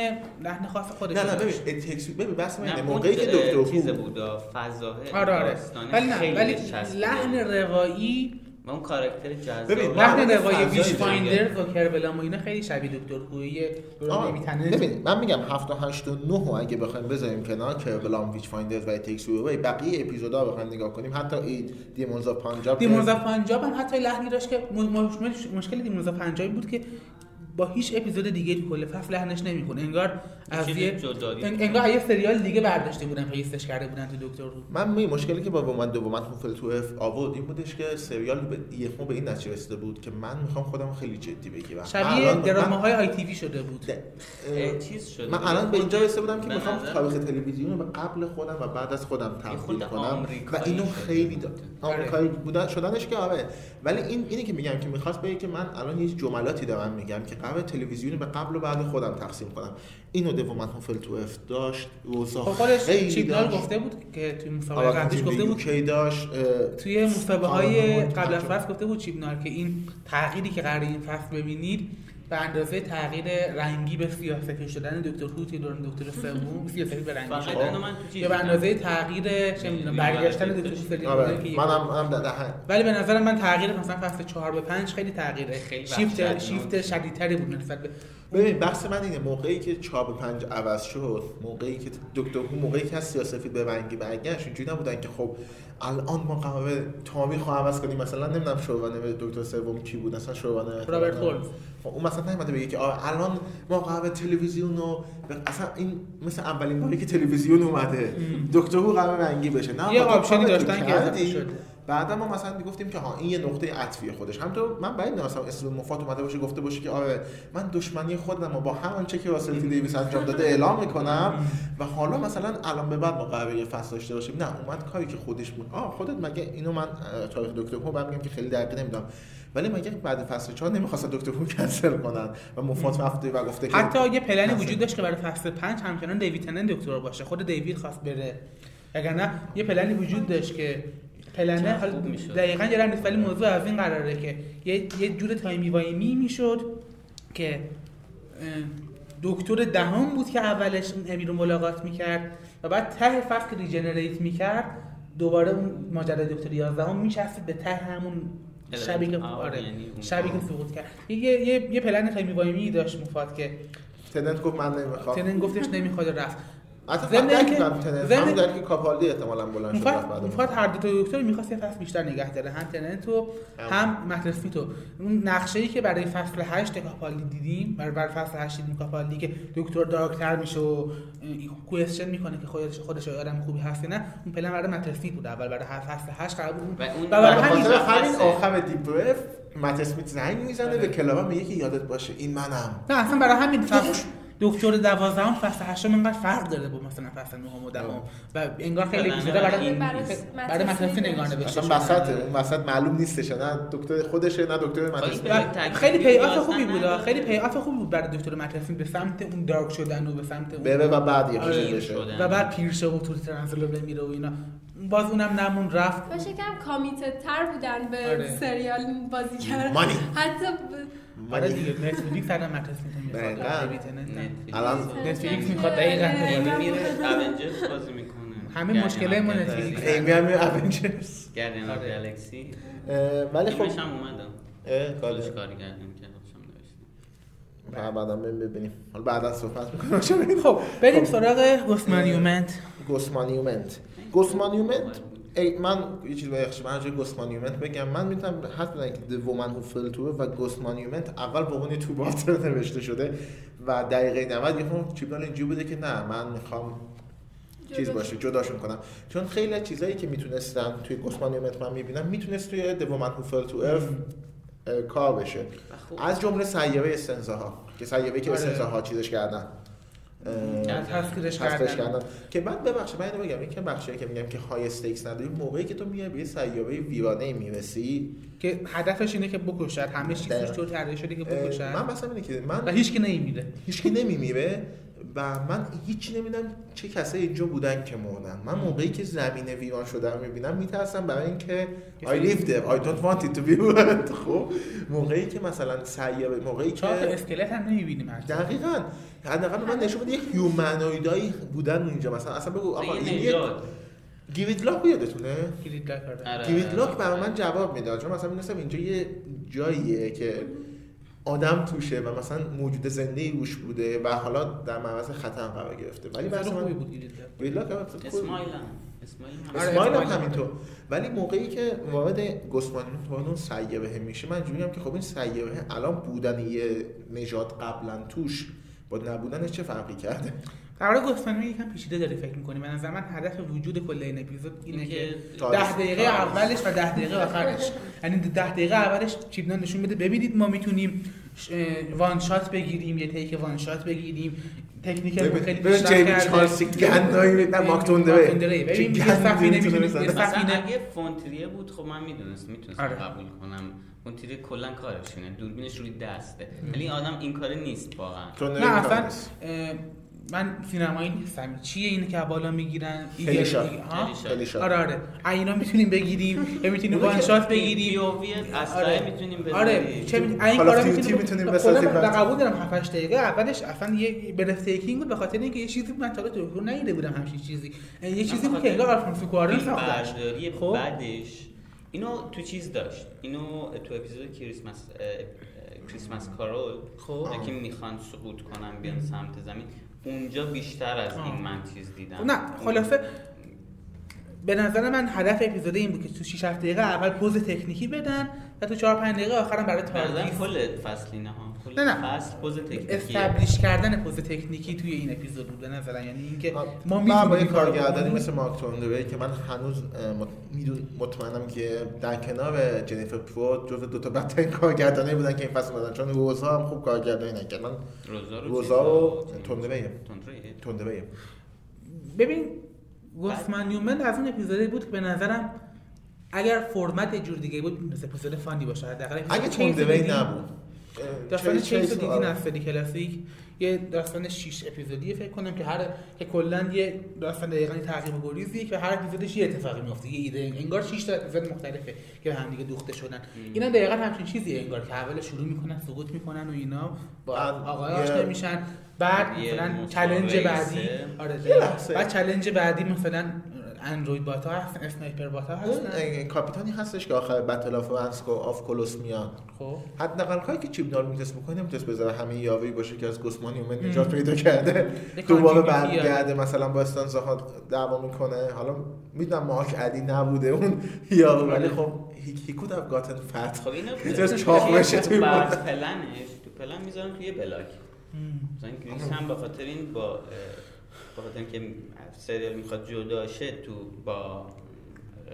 لحن خاص خودش نه نه. ببین It Takes ببین بس اون موقعی که دکتر چیز هو بود فضا آره آره ولی نه ولی لحن. روایی و اون کاراکتر جذاب ببین، روایی فضای Witch. finder و Kerblam و اینا خیلی شبیه دکتر هویی آه، نمیتنه ببین من میگم 7 و 8 و 9 رو اگه بخوایم بذاریم کنار Kerblam Witchfinders و Takes You Away بقیه اپیزودا بخوایم نگاه کنیم حتی این Demons of the Punjab Demons of Punjab هم حتی لحنی داشت که م- م- مشکل Demons of Punjab این بود که با هیچ اپیزود دیگه تو کل فصل لحنش نمی‌خونه انگار از یه انگار یه سریال دیگه برداشته بودن پیستش کرده بودن تو دکتر رو. من می مشکلی که با من دومت هوفل تو اف آورد این بودش که سریال به یهو به این نتیجه رسیده بود که من می‌خوام خودم خیلی جدی بگیرم. شبیه الان- دراماهای من- آی تی وی شده بود. چیز شده من. الان به اینجا رسیده بودم که می‌خوام تاریخ تلویزیون رو به قبل خودم و بعد از خودم خورده کنم. و اینو خیلی بود. دا... آمریکایی بودن شدنش که آره. ولی این اینی که میگم که می‌خواست بگه که من الان یه جملاتی دارم میگم که قرار تلویزیون به قبل و بعد خودم تقسیم کنم اینو دومن هوفل تو اف داشت روزا خب خیلی داشت. گفته بود که توی مسابقه قبلیش تیم گفته بود UK داشت توی مسابقه های قبل از. فصل گفته بود چیپنار که این تغییری که قرار این فصل ببینید به اندازه تغییر رنگی به سیاه‌سفید شدن دکتر هو توی دوران دکتر سوم سیاه‌سفید به رنگی چیز یا به. اندازه تغییر چه می‌دونم برگشتن دکتر سوم آره که منم هم ده- ده- ولی به نظر من تغییر مثلا فصل 4 به 5 خیلی تغییره خیلی شیفت. شیفت شدیدتری بود نسبت به ببین بحث من اینه موقعی که چاب پنج عوض شد موقعی که دکتر هو موقعی که از سیاسفید به رنگی برگشت اینجوری نبودن که خب الان ما قراره تاریخ رو عوض کنیم. مثلا نمی‌دونم showrunner دکتر سوم کی بود اصلا showrunner رابرت هولمز. خب اون مثلا نمیده بگه که آره الان ما قراره تلویزیون رو اصلا این مثل اولین باری که تلویزیون اومده. دکتر هو قراره رنگی بشه. نه یه option ی داشتن که شده. بعدا ما مثلا می‌گفتیم که ها این یه نقطه عطفی خودش. همونطور من بعید نمی‌دونم اسم موفات اومده باشه گفته باشه که آره من دشمنی خودم رو با همان چه که راسل تی دیویس انجام داده اعلام می‌کنم. و حالا مثلا الان به بعد ما قراره یه فصل داشته باشیم. نه اومد کاری که خودش بود. آه خودت مگه اینو من تاریخ دکتر هو بعد میگم که خیلی دقیق نمی‌دونم. ولی مگه بعد فصل 4 نمی‌خواستن دکتر هو کنسل کنن؟ و مفات رفته و گفته که حتی یه پلنی. وجود داشت که برای فصل 5 همچنان دیوید تنن دکتر باشه. خود دیوید خواست بره. وگرنه یه پلنی وجود داشت که پلنه حالا. دقیقا یه نیست ولی موضوع از این قراره که یه, یه جور timey wimey می‌شد که دکتر دهم بود که اولش اون امی رو ملاقات می‌کرد و بعد ته فصل که regenerate می‌کرد دوباره اون ماجرای دکتر 11 میچسبید به ته همون شبی که آره یعنی شبی که سقوط کرد. یه یه یه پلن خیلی wimey داشت موفات که تننت گفت من نمی‌خوام. تننت گفتش نمی‌خواد رفت. ضمن اینکه- ضمن- که کاپالدی احتمالاً بلند شد رفت بعد. موفات هر دو تا دکتر می‌خواست یه فصل بیشتر نگه داره. هم تننت و هم مترسمی تو اون نقشه ای که برای فصل 8 کاپالی دیدیم برای برای فصل 8 دیدیم کاپالی که دکتر دارکتر میشه و کوئسچن می‌کنه که خودش خودش آدم خوبی هست نه. اون پلن برای مترسمی بود. اول برای هر فصل 8 قرار بود. و اون و برای همین آخر دیپ برف مت اسمیت زنگ می‌زنه به کلاوا میگه که یادت باشه این منم. نه اصلا برای همین فصل دکتر دوازدهم فصل هشتم اینقدر فرق داره با مثلا فصل نهم و دهم و انگار خیلی برای بیشتر برای این برای برای مترسمی نگاه نوشته اصلا شده. وسط اون وسط معلوم نیستش نه دکتر خودشه نه دکتر تکلیفی خیلی پی آف خوبی بود. خیلی پی آف خوبی بود برای دکتر مترسیم به سمت اون دارک شدن و به سمت اون بره و بعد یه آره، بشه شدن. و بعد پیر شه و تو ترنسل بمیره و اینا باز اونم نمون رفت باشه کم کامیتد تر بودن به آره. سریال بازی کردن مانی. حتی ب- آره مانی. دیگه نتفلیکس مترسیم می‌خواد دقیقاً. الان نتفلیکس می‌خواد دقیقاً. میره. اونجرز بازی می‌کنه. همه مشکلای ما نتفلیکس. ایمی هم اونجرز گردن آف آره. گالکسی ولی خب هم اومدم کاله. کاری کردم که خودشم نوشتم بعد بعدا ببینیم. حالا بعدا صحبت می‌کنم خب بریم سراغ گوسمانیومنت گوسمانیومنت گوسمانیومنت ای من یه چیز بخش من راجع گوسمانیومنت بگم من می‌تونم حد بدم که The Woman Who Fell to و گوسمانیومنت اول به عنوان تو باتر نوشته شده و دقیقه 90 یه خورده چیبنال اینجوری بوده که نه من می‌خوام چیز. باشه جداشون کنم چون خیلی چیزایی که می‌تونستن توی Ghost Monument من می‌بینم می‌تونست توی The Woman Who Fell to Earth اه، کار بشه. از جمله سیاره استنزاها که سیاره که آره. استنزاها چیزش کردن تسخیرش کردن. کردن. که من ببخشید من اینو بگم این که بخشی که میگم که high stakes نداری موقعی که تو میای به یه سیاره ویرانه می‌رسی. که هدفش اینه که بکشد. همه چیزش. طور طراحی شده که بکشد. من مثلا اینه که من هیچ کی نمیمیره. هیچکی نمیمیره. و من هیچی نمی‌دونم چه کسایی اینجا بودن که مردن. من موقعی که زمین ویران شده رو می‌بینم میترسم برای اینکه I lived there. I don't want it to be ruined خب موقعی که مثلا سیاره موقعی چهار تا که اسکلت هم نمی‌بینیم دقیقا. حداقل من نشون بده یه هیومنویدایی بودن اونجا. مثلا اصلا بگو آقا یه این. گیوید لاک یادتونه. گیوید لاک برای من جواب می‌داد. چون مثلا می‌دونستم اینجا یه جاییه که آدم توشه و مثلا موجود زنده ای روش بوده و حالا در معرض خطر قرار گرفته. ولی مثلا خوبی بود لاک گیوید لاک هم. همینطور. ولی موقعی که وارد گسمانیومنت وارد اون سیاره میشه من میگم که خب این سیاره الان بودن یه نژاد قبلا توش با نبودنش چه فرقی کرده؟ در مورد گفتن یکم پیچیده داری فکر می‌کنی؟ به نظر من هدف وجود کل این اپیزود اینه که اینکه ده دقیقه اولش و ده دقیقه آخرش. یعنی ده دقیقه اولش چیپنان نشون بده. ببینید ما می‌تونیم وان شات بگیریم یه تیک وان شات بگیریم. تکنیک خیلی ببین پیشرفت جیمی کرده. چارلز گندایی نه ماکتوندره. ببین یه سفینه سفینه اگه فونتریه بود خب من می‌دونست می‌تونستم آره. قبول کنم. فونتریه کلا کارش اینه. دوربینش روی دسته. ولی آدم این کاره نیست واقعا. نه اصلا من سینمایی نیستم چیه اینه که بالا می‌گیرن؟ خیلی شاد. آره آره. اینا می‌تونیم بگیریم. یا می‌تونیم وان شات بگیریم. اسلحه آره. می‌تونیم بذاریم آره. چه. این کارا می‌تونیم می‌تونیم کلا بسازیم من. قبول دارم 7 8 دقیقه. اولش اصلا یه برستیکینگ بود به خاطر اینکه یه چیزی من تا حالا تو ندیده بودم همچین چیزی. یه چیزی بود که انگار آلفونسو کوارون فیلم ساختش برداری خب؟ بعدش اینو تو چیز داشت؟ اینو تو اپیزود کریسمس کریسمس کارول خب. که می‌خوان سقوط کنن بیان سمت زمین. اونجا بیشتر از این. من چیز دیدم. نه خلاصه به نظر من هدف اپیزود این بود که تو 6 7 دقیقه اول پوز تکنیکی بدن و تو 4 5 دقیقه آخرم برای تاردیس کل فصلی نه ها نه، نه. فصل پوز استبلیش کردن پوز تکنیکی توی این اپیزود بود به نظر یعنی اینکه ما با می‌تونیم کارو کارگردانی. مثل مارک توندوی که من هنوز مطمئنم که در کنار جنیفر پرود جز دو تا بدترین کارگردانی بودن که این فصل دادن چون روزها هم خوب کارگردانی نکرد. من روزا رو روزا تندرویه توندوی ببین گوسمن یومن از اون اپیزودی بود که به نظرم اگر فرمت یه جور دیگه بود مثل اپیزود فانی باشه حداقل اگه توندوی نبود. داستان چیز- رو چیز- دیدین آره. از سری کلاسیک یه داستان 6 اپیزودی فکر کنم که هر که کلا یه داستان دقیقاً تعقیب و گریزیه که هر اپیزودش یه اتفاقی میفته یه ایده انگار 6 تا اپیزود مختلفه که به هم دیگه دوخته شدن اینا دقیقاً همچین چیزیه انگار که اول شروع می‌کنن سقوط می‌کنن و اینا با آقای آشنا میشن بعد مثلا چالش بعدی. آره. بعد چالش بعدی مثلا اندروید بات ها هستن اسنایپر بات ها اون هستن کاپیتانی هستش که آخر بتل آف ونسکو آف کلوس میاد. خب. حداقل کاری که چیپ دار می‌تونست بکنه نمی‌تونست بذاره همه یاوهی باشه که از گوسمان یومن نجات پیدا کرده. یه دوباره برگرده مثلا با استانزاها دعوا می‌کنه. حالا می‌دونم مارک علی نبوده اون یاوه ولی خب he could have gotten fat. خب اینو می‌تونست چاق بشه مورد. پلنش تو پلن می‌ذارن توی بلاک. مثلا هم به خاطر این با اه، به خاطر اینکه سریال می‌خواد جدا شه تو با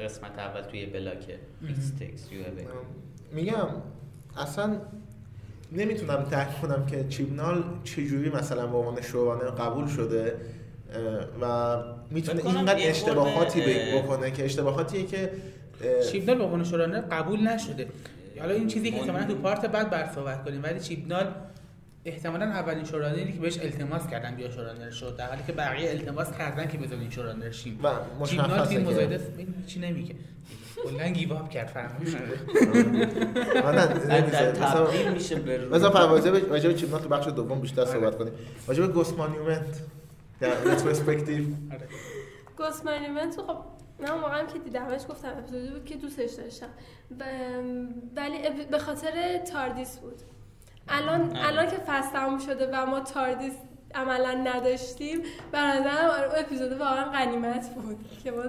قسمت اول توی بلاک ایکس تکس یو میگم اصلا نمی‌تونم درک کنم که چیبنال چجوری مثلا به عنوان شورانر قبول شده و می‌تونه اینقدر اشتباهاتی بکنه که اشتباهاتیه که اه، چیپنال به عنوان شورانر قبول نشده. حالا این چیزی که احتمالاً تو پارت بعد بر صحبت کنیم ولی چیپنال احتمالاً اولین شورانری که بهش التماس کردن بیا شورانر شد. در حالی که بقیه التماس کردن که بذارین شورانر شیم. و مشخصه که چی نمیگه. کلا گیواب کرد کرد من نه- نمی‌ذاره. مثلا- تبدیل میشه به روی. مثلا پروازه به راجع به چیپنال تو بخش دوم بیشتر صحبت کنیم. راجع به گوست مانیومنت در رتروسپکتیو آره. گوست مانیمنت خب من هم که دیدمش گفتم اپیزودی بود که دوستش داشتم. ولی به خاطر تاردیس بود. الان آره. الان که فصل تموم شده و ما تاردیس عملا نداشتیم به نظرم اون اپیزود واقعا غنیمت بود که ما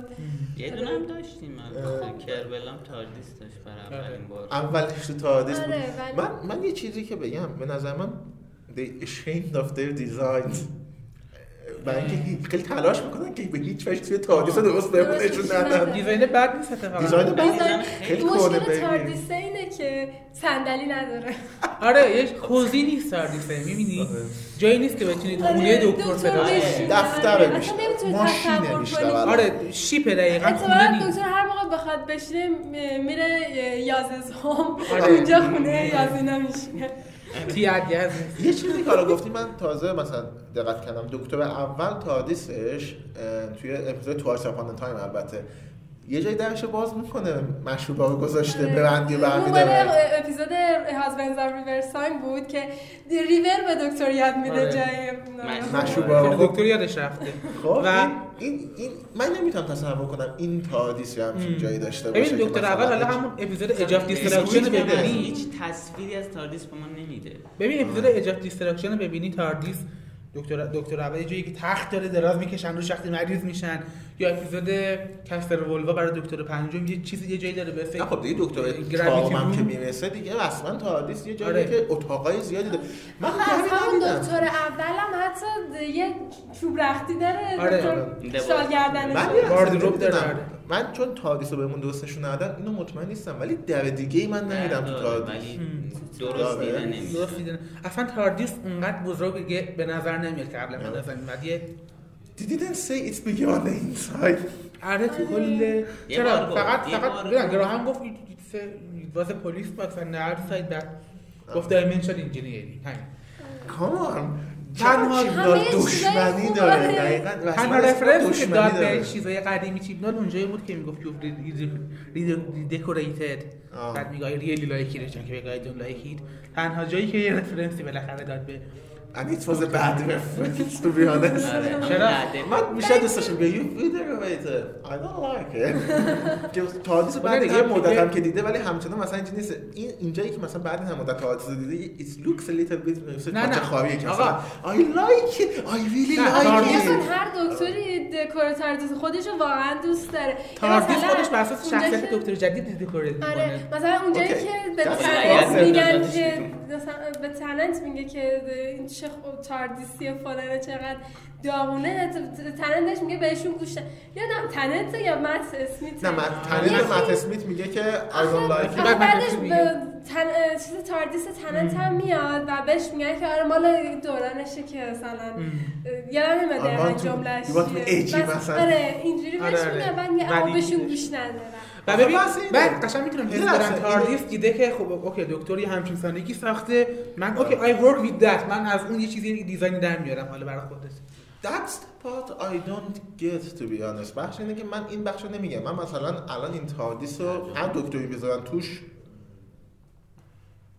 یه دونه هم داشتیم. البته کربل هم تاردیس داشت برای اولین بار. اولش تو تاردیس بود. آره، من من یه چیزی که بگم به نظر من they ashamed of their designs. برای اینکه خیلی تلاش می‌کنن که به هیچ وجه توی تاردیس رو درست بهمون درست نشون نشون ندن. دیزاین بد نیست اتفاقا. دیزاین بد خیلی مشکل بیبی تاردیس اینه که صندلی نداره. آره یه کوزی نیست تاردیسه می‌بینی؟ جایی نیست که بتونید خونه دکتر صدا آره، دکتر. بشینه. دفتر بیشتر کنی. الان. آره شیپ دقیقا خونه نیست. دکتر هر موقع بخواد بشینه میره یاززهم آره. اونجا خونه تی ادیه یه چیزی که حالا گفتی من تازه مثلا دقت کردم. دکتر اول تاردیسش اه، توی اپیزود اپان تایم البته. یه جای درش رو باز می‌کنه مشروبا رو گذاشته آره. ببندی و اپیزود هازبندز آف ریورساین بود که ریور به دکتر یاد میده آره. جای مشروبا که دکتر یادش رفته. خب و- این, این, من نمی‌تونم تصور کنم این تاردیس هم همچین جایی داشته باشه ببین دکتر اول حالا همون اپیزود اجاف دیستراکشن دیستراکشن رو ببینی. ببینی هیچ تصویری از تاردیس به ما نمیده. ببین اپیزود اجاف دیستراکشن رو ببینی تاردیس دکتر دکتر اول یه جایی که تخت داره دراز می‌کشن روش وقتی مریض میشن یا اپیزود کستر ولوا برای دکتر پنجم یه چیزی یه جایی داره به نه خب دیگه دکتر گراویتی تام هم که. می‌رسه دیگه اصلا تاردیس یه جایی آره. که اتاقای زیادی داره من ندیدم. دکتر اولم حتی یه چوب رختی داره آره. دکتر آره. شال گردنش من اصلا داره. من چون تاردیس رو بهمون درست نشون ندادن اینو مطمئن نیستم. ولی در دیگه ای من ندیدم تو تاردیس. درست آره. دیده نمیشه. درست دیدن اصلا تاردیس اونقدر بزرگه به نظر نمیاد که قبلا من نظر میاد یه didn't say it's beyond the inside. آره تو کل چرا؟ فقط فقط ببین گفت. گراهام گفت واز پلیس باکس and the outside that گفت دایمنشن انجینیری همین. کامان تنها- دشمنی. داره دقیقاً تنها رسما رفرنسی که داد. به چیزای قدیمی چیپنال اونجایی بود که می‌گفت یو دکوریتد آه. بعد میگه ریلی لایکی چون که بگه دون لایکید تنها جایی که یه رفرنسی بالاخره داد به And it was a bad reference to be honest. من میشه دوست داشتم you federated I don't like it. که تاردیس بعد یه مدت هم که دیده ولی همچنان مثلا اینجوری نیست این اینجایی که مثلا بعد هم مدت رو دیده it looks a little bit نه، نه. بچه خواهیه که آقا. مثلا I like it. I really like it. اصلا هر دکتری دکور تاردیس خودش واقعا دوست داره تاردیس مثلا خودش بر اساس شخصیت دکتر جدید دکورت آره مثلا اونجایی. که به میگن که. مثلا به تننت میگه که این چه تاردیسی فلانه چقدر داغونه ت- تننتش میگه بهشون گوش نه. یادم تننت یا مت اسمیت نه من تنید یکی- مت اسمیت میگه که I don't like it. بعدش مت به میگه. تن... چیز تاردیس تننت هم میاد و بهش میگن که آره مال دورانشه که مثلا یادم نمیاد جملهش. آره اینجوری آره، بهش آره. میگن بعد میگه اما بهشون میگه. گوش ندارم و ببین اینه. بعد قشنگ می‌تونم حس اینو- تاردیس دیده که خب اوکی دکتر یه همچین سالگی ساخته. من اوکی I work with that. من از اون یه چیزی دیزاینی در میارم حالا برای خودت. That's the part I don't get to be honest. بخش اینه که من این بخش رو نمیگم. من مثلا الان این تاردیس رو هر دکتری بذارن توش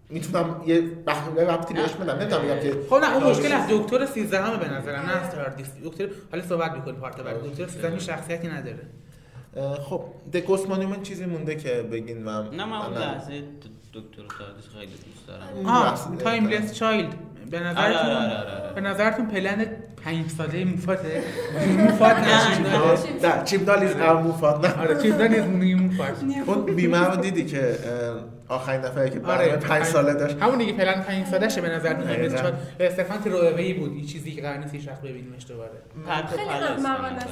می‌تونم یه بخش ربطی بهش بدم. نمی‌تونم بگم که خب نه اون مشکل از دکتر 13 همه به نظرم نه از تاردیس دکتر حالا صحبت می‌کنیم پارت بعد. دکتر 13 هیچ شخصیتی نداره. خب دکوس مانیومنت چیزی مونده که بگین من نه من اون من- لحظه دکتر تاردیس خیلی دوست دارم. آه تایملس چایلد به آره، نظرتون آره، آره،. به نظرتون پلن 5 ساله موفاته موفات نه نه نه. چیپ دال ایز موفاد نه. چیزا نیست موفات. اون بیمه رو دیدی که آخرین دفعه که آره برنامه پنج ساله داشت همون دیگه پلن 5 ساله شه به تایملس دقیقاً. چایلد صرفا تروعه‌ای بود این چیزی که قرار نیست هیچ وقت ببینیمش دوباره خیلی نظر.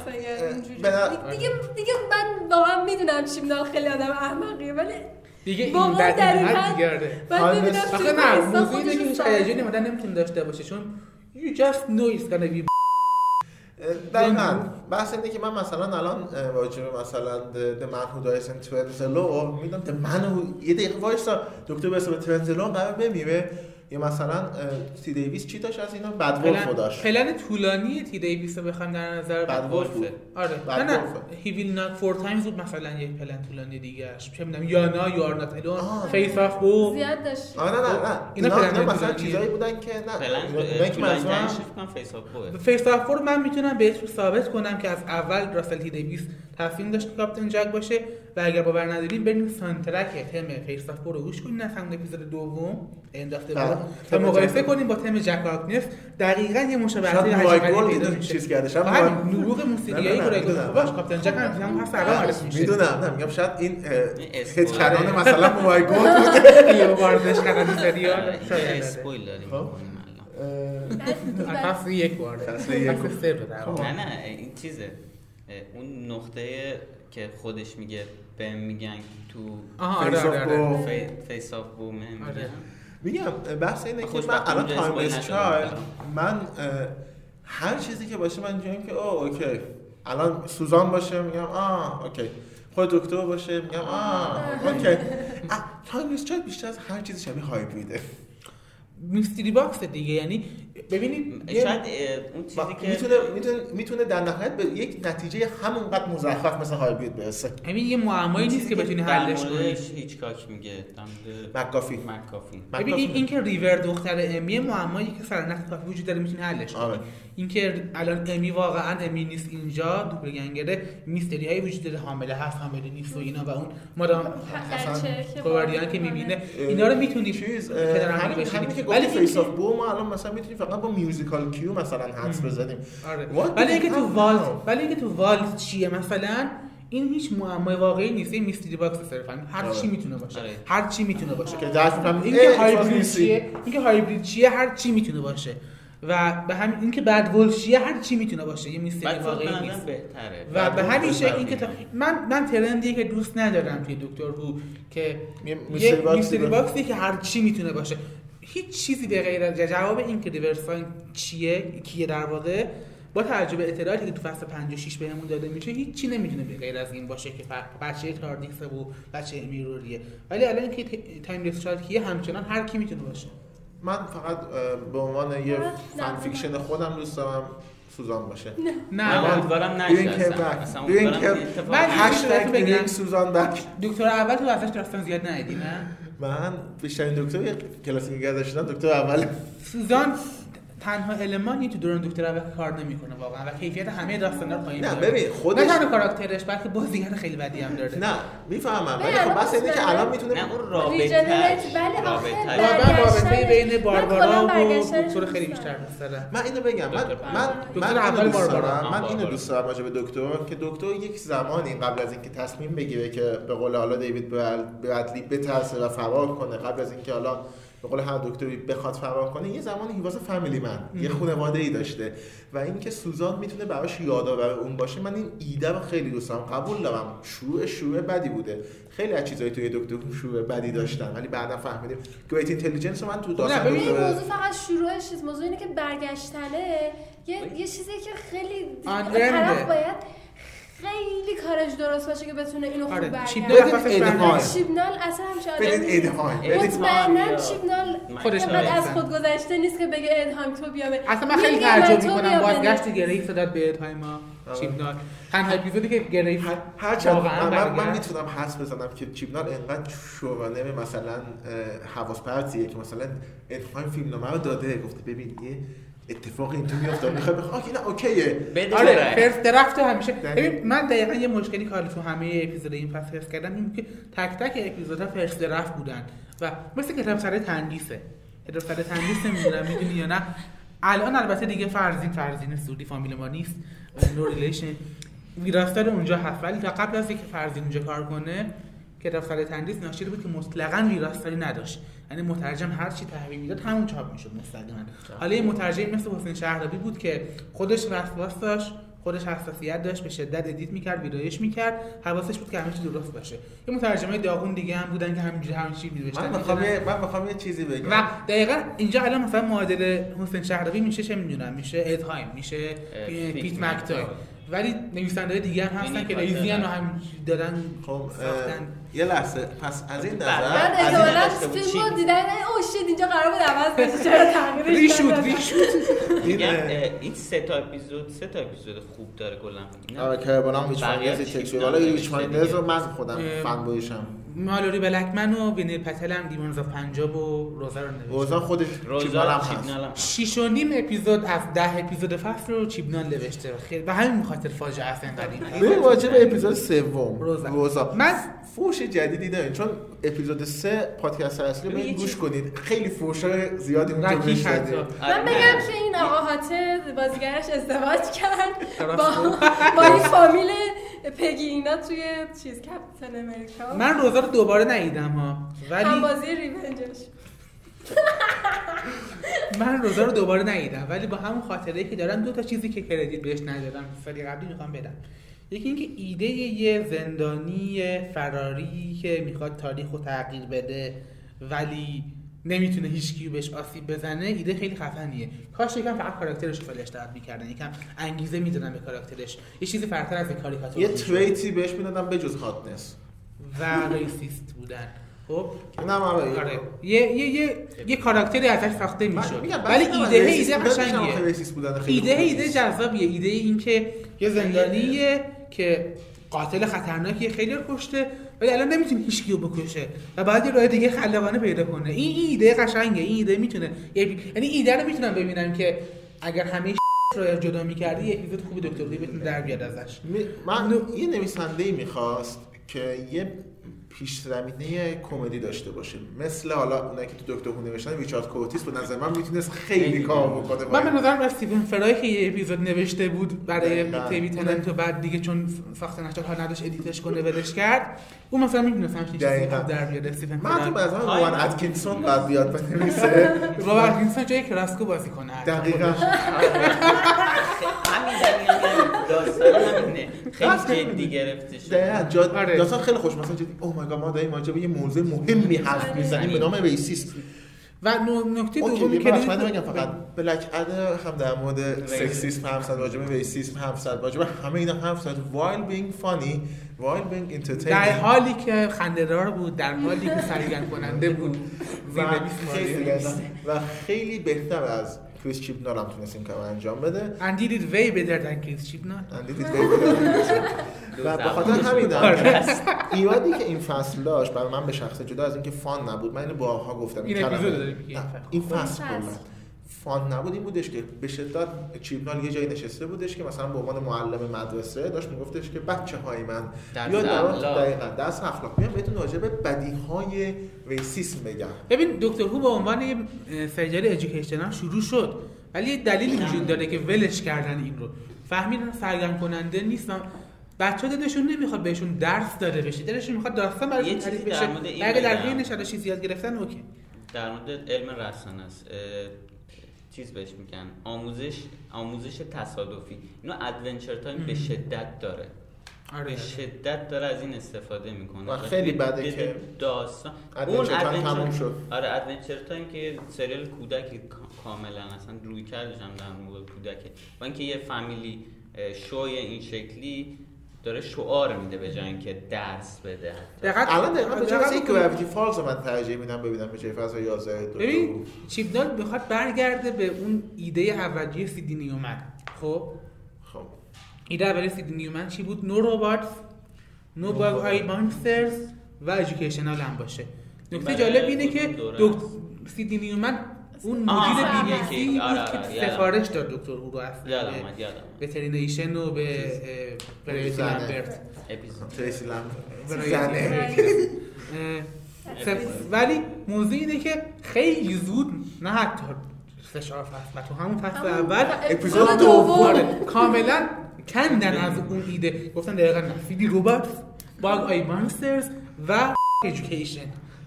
اگر اینجوری نظر- دیگه دیگه من واقعا می‌دونم چیمنال خیلی آدم احمقیه ولی دیگه این دیگه آره. من حال ببینم نه اینستا موضوع اینه که هیچ. هیجانی آدم نمی‌تونه داشته باشه چون you just know it's gonna be دقیقا بحث اینه که من مثلا الان راجع به مثلا The The Man Who Dies in Trenzelo می‌دونم The Man Who یه دقیقه وایسا دکتر به اسم ترنزلو قرار بمیره. یا مثلا تی دیویس چی داشت از اینا؟ بد ولفو داشت. پلن طولانی تی دیویس رو بخوام در نظر بد بگیریم. ولف بود. آره. بد نه نه. ولفه. he will not four times بود مثلا یک پلن طولانی دیگه اش. چه می‌دونم یانا یو آر نات آه. الون فیس آف بو زیاد داشت. آه نه نه نه. اینا اینا, پلن اینا مثلا طولانیه. چیزایی بودن که نه. پلن اینا که کنم فیس آف بوه فیس آف رو من می‌تونم بهتون ثابت کنم که از اول راسل تی دیویس تصمیم داشت کاپتن جک باشه و اگر باور ندارین بریم سانترک تم فیس آف رو گوش کنین از همون اپیزود دوم انداخته بله. بود و مقایسه. کنیم با تم جک آگنس دقیقاً یه مشابهت شاید عجیب موهای غریبی گل پیدا اینو میشه چیز کرده شاید با موهای- همین نبوغ موسیقیایی که. باش کاپتن جک هم هم هست اول معرفی میشه می‌دونم نه میگم شاید این هد. کردن مثلا موهای گل بوده یه واردش کردن سریال اسپویل داریم خب. الان. اه، فصل یک وارد فصل یک. واقع. نه نه این چیزه اون نقطه که خودش میگه بهم میگن تو فیس آف بو میگم بحث اینه که من الان بود. من هر چیزی که باشه من جویم که اوه اوکی. الان سوزان باشه میگم آه اوکی. خود دکتر باشه میگم آه okay. Child بیشتر از هر چیزی شبیه hybrid ه mystery box دیگه. یعنی ببینید شاید اون چیزی که می‌تونه می‌تونه می‌تونه در نهایت به یک نتیجه همونقدر مزخرف مثل هایبرید برسه. همین یه معمایی نیست که بتونی حلش کنی. موردش هیچکاک میگه. MacGuffin. MacGuffin. ببین این, این که ریور دختر امی معمایی که سرنخ کافی وجود داره می‌تونی حلش کنی. آره. این که الان امی واقعا امی نیست اینجا doppelganger ه mystery هایی وجود داره حامله هست حامله نیست و اینا و اون. مادام بچه که می‌بینه. اینا رو می‌تونی چیز که در هم همین که ولی گفتی Face of Boe ما الان مثلا می‌تونیم فقط با musical cue مثلا حدس بزنیم. آره. ولی اینکه تو والز? ولی اینکه تو والز چیه مثلا این هیچ معمای واقعی نیست. این mystery box صرفا. هر آره. چی می‌تونه باشه. آره. هر چی می‌تونه باشه. که می‌فهمیم اینکه it was hybrid. چیه اینکه هایبرید چیه هر چی می‌تونه باشه. و به همین اینکه Bad Wolf چیه هر چی می‌تونه باشه. یه mystery بعد واقعی واقعا نیست. بهتره. و به همین شکل اینکه تا- من من trend یه که دوست ندارم توی دکتر هو که یه mystery. box ی که هر چی می‌تونه باشه. هیچ چیزی به غیر از جواب این که ریور سانگ چیه کیه در واقع با توجه به اطلاعاتی که تو فصل 5 و 6 بهمون داده میشه هیچ چی نمی‌تونه به غیر از این باشه که بچه تاردیس و بچه امی و روریه. ولی الان که Timeless Child کیه همچنان هر کی می‌تونه باشه. من فقط به عنوان یه fan. fiction خودم دوست دارم سوزان باشه. نه. من من امیدوارم نشه اصلا امیدوارم من-. هشتگ سوزان بک دکتر اول تو ازش داستان زیاد ندیدی نه؟ من بیشترین دکتر کلاسی که داشتم دکتر اول. سوزان. تنها المانی تو دوران دکتر اول کار نمی‌کنه واقعا و کیفیت همه داستانا رو پایین نه، میاره. ببین، خودش- نه تنها کاراکترش بلکه بازیگر خیلی بدی هم داره نه می‌فهمم ولی بله، خب بس اینه الان که الان می‌تونه نه اون رابطه رابطه رابطه بین من باربارا کلا و دکتر خیلی بیشتر. دوست دارم من اینو بگم من من من اول باربارا. دارم من اینو. دوست دارم راجع به دکتر که دکتر یک زمانی قبل از اینکه تصمیم بگیره که به قول حالا دیوید برادلی بترسه و فرار کنه قبل از اینکه حالا به قول هر دکتری بخواد فرار کنه یه زمانی هیواز فامیلی من یه خانواده ای داشته و اینکه سوزان می‌تونه براش یادآور اون باشه من این ایده رو خیلی دوست دارم. قبول دارم شروع شروع بدی بوده. خیلی از چیزایی توی دکتر شروع بدی داشتن ولی بعدا فهمیدیم. گریت اینتلیجنس من تو داستان ببین، این دکتر موضوع فقط شروعش نیست. موضوع اینه که برگشتنه. یه, یه چیزی که خیلی. طرف باید خیلی کارش درست باشه که بتونه اینو خوب آره برگرده. برمیاد. شیبنال اصلا همچه مطمئنا بدین- شیبنال خودش اینقدر از می‌رسن. خود گذشته نیست که بگه ادهام تو بیا به اصلا من خیلی تعجب می‌کنم بازگشت. گریف داد به آره. چیپنال تنها اپیزودی که گریف هرچند واقعا من, من. می‌تونم حدس بزنم که چیبنال انقدر شورانه مثلا حواس پرتیه که مثلا الهام فیلمنامه رو داده گفته ببین یه اتفاق اینطوری میافتاد می‌خواد بخواد okay نه okay ه. آره. first draft همیشه. دقیقاً. ببین من دقیقا یه مشکلی که حالا تو همه اپیزود این فصل حس کردم این که تک تک اپیزودها first draft بودن. و مثل کتابسرای تندیسه کتابسرای تندیس نمی‌دونم می‌دونی یا نه؟ الان البته دیگه فرزین فرزین سوری فامیل ما نیست. no relation ویراستار اونجا هست. ولی تا قبل از اینکه فرزین اونجا کار کنه کتابسرای تندیس ناشری بود که مطلقا ویراستاری نداشت. یعنی مترجم هر چی تحویل می‌داد همون چاپ می‌شد مستقیما. حالا یه مترجم مثل حسین شهرابی بود که خودش وسواس داشت خودش حساسیت داشت به شدت edit می‌کرد ویرایش می‌کرد حواسش بود که همه چی درست باشه. یه مترجمای داغون دیگه هم بودن که همینجوری همین چی می‌نوشتن من می‌خوام من می‌خوام یه چیزی بگم. و دقیقا اینجا الان مثلا معادل حسین شهرابی میشه چه می‌دونم؟ میشه اد هایم میشه پیت, مکتای. ولی نویسنده دیگه هم هستن که و هم دارن خب ساختن. یه لحظه پس از این. نظر من از این احتمالا داشته بود. فیلم رو چی؟ دیدن او شید اینجا قرار بود عوض بشه چرا تغییرش ریشود ندادن؟ ریشود این سه تا اپیزود سه تا اپیزود خوب داره کلا اینا آره کربانام هیچ بقیه فایندرز چیپ تکسچوال حالا هیچ فایندرز رو. من خودم فن بویشم مالوری بلکمن و وینیل پتل هم دیمونز آف پنجاب و روزا رو نوشتن اوزان خودش چیبنال روزا هم هست هست. شیش و نیم اپیزود از ده اپیزود فصل رو چیبنان نوشته خیلی به همین خاطر فاجعه است اینقدر این واجب اپیزود سوم روزا. روزا من- فوش جدیدی داریم چون اپیزود سه پادکست اصلی رو گوش کنید. خیلی فوشای زیادی اونجا دادیم آره، من نه. بگم که این آقا حاته بازیگرش ازدواج کرد. با. با این فامیل پگی اینا توی چیز کپتن امریکا. من روزا رو دوباره ندیدم ها. ولی هم بازی ریونجش. من روزا رو دوباره ندیدم. ولی با همون خاطره که دارم دو تا چیزی که کردیت بهش ندادم. سری قبلی می‌خوام بدم. یکی اینکه ایده یه زندانی فراری که می‌خواد تاریخ رو تغییر بده ولی نمی‌تونه هیچ بهش آسیب بزنه ایده خیلی خفنیه. کاش یکم فقط کاراکترش رو فلش درد می‌کردن یکم انگیزه می‌دادن به کاراکترش. یه چیزی فراتر از یک کاریکاتور یه. تریتی بهش می‌دادم به جز هاتنس و ریسیست بودن. خب؟ نه من آره یه یه یه یه کاراکتری ازش ساخته می‌شد. ولی ایده ایده قشنگیه. ایده ایده. جذابیه. ایده این که یه زندانیه که قاتل خطرناکی خیلی رو کشته ولی الان نمی‌تونه هیچ کیو بکشه و بعد یه راه دیگه خلاقانه پیدا کنه. این ایده قشنگه این ایده می‌تونه یعنی ایده رو می‌تونم ببینم که اگر همه رو جدا می‌کردی یه اپیزود خوبی دکتر دی بتونه در بیاد ازش. من یه نویسنده می‌خواست که یه پیش زمینه کمدی داشته باشه مثل حالا اونایی که تو دکتر هو نوشتن ریچارد کورتیس به نظر من می‌تونست خیلی کار بکنه من به این. نظرم استیون فرای که یه اپیزود نوشته بود برای. تیوی تننت و بعد دیگه چون ساخته نشد حال نداشت ادیتش کنه ولش کرد اون مثلا می‌تونست همچین چیزی در بیاد استیون من تو نظر های. روان اتکینسون باید بیاد بنویسه رابرت وینسون جای کراسکو بازی کنه دقیقا. همین خیلی جدی گرفته دقیقا جا... آره. داستان خیلی خوش مثلا جدی او مای گاد ما داریم راجع به یه موضوع مهمی حرف می‌زنیم. به نام ریسیست و نکته دومی که من بگم فقط بلک ادر هم در مورد سکسیسم حرف زد راجع به ریسیسم حرف زد. راجع به همه اینا حرف زد. While being funny while being در entertaining حالی که خنده‌دار بود در حالی که سرگرم کننده بود. و خیلی. و خیلی بهتر از کریس چیپنال هم تونست این کار انجام بده And did it way better than Chris Chibnall. And it is very good. و به خاطر همین. ایرادی که این فصل داشت برای من به شخص جدا از اینکه فان نبود من اینو بارها گفتم این اپیزود این فصل. این خب، فصل فصل. کلا فان نبود این بودش که به شدت چیبنال یه جایی نشسته بودش که مثلا به عنوان معلم مدرسه داشت میگفتش که بچه های من یا. دقیقا درس اخلاق میام بهتون راجع به بدی های ریسیسم بگم. ببین دکتر هو به عنوان یه سریال ادویکیشنال شروع شد. ولی یه دلیلی وجود داره که ولش کردن این رو. فهمیدن سرگرم کننده نیست بچه دلشون نمی‌خواد بهشون درس داده بشه. دلشون می‌خواد داستان چیزی تعریف بشه. اگه در شده چیزی یاد گرفتن okay. در مورد علم رسانه است چیز بهش میگن؟ آموزش آموزش تصادفی. اینو Adventure Time به شدت داره. آره به شدت داره از این استفاده می‌کنه. و خیلی بده که داستان Adventure Time تموم شد. آره Adventure Time که یه سریال کودکی کا- کاملا اصلا رویکردش هم در واقع کودکه. و اینکه یه family show ی این شکلی داره شعار میده به جای اینکه درس بده دقت الان دقیقا به جای. Gravity Falls من ترجیح میدم ببینم به جای فصل 11 دو ببین چیبنال می‌خواد برگرده به اون ایده اولیه سیدنی نیومن. خب؟ خب. ایده اولیه سیدنی نیومن چی بود؟ no robots no bug-eyed monsters و educational هم باشه. نکته بله، جالب اینه که دکتر سیدی نیومن اون مدیر. آره، بود آره، که. سفارش داد دکتر هو رو اصلا. یادم یادم وترینیشن و به اه، سف- ولی موضوع اینه که خیلی زود نه حتی سه چهار فصل و تو همون فصل اول اپیزود دوم. آره. کاملا کندن از اون ایده. گفتن دقیقا نه فیدی روبات باگ آی مانسترز و ایژوکیشن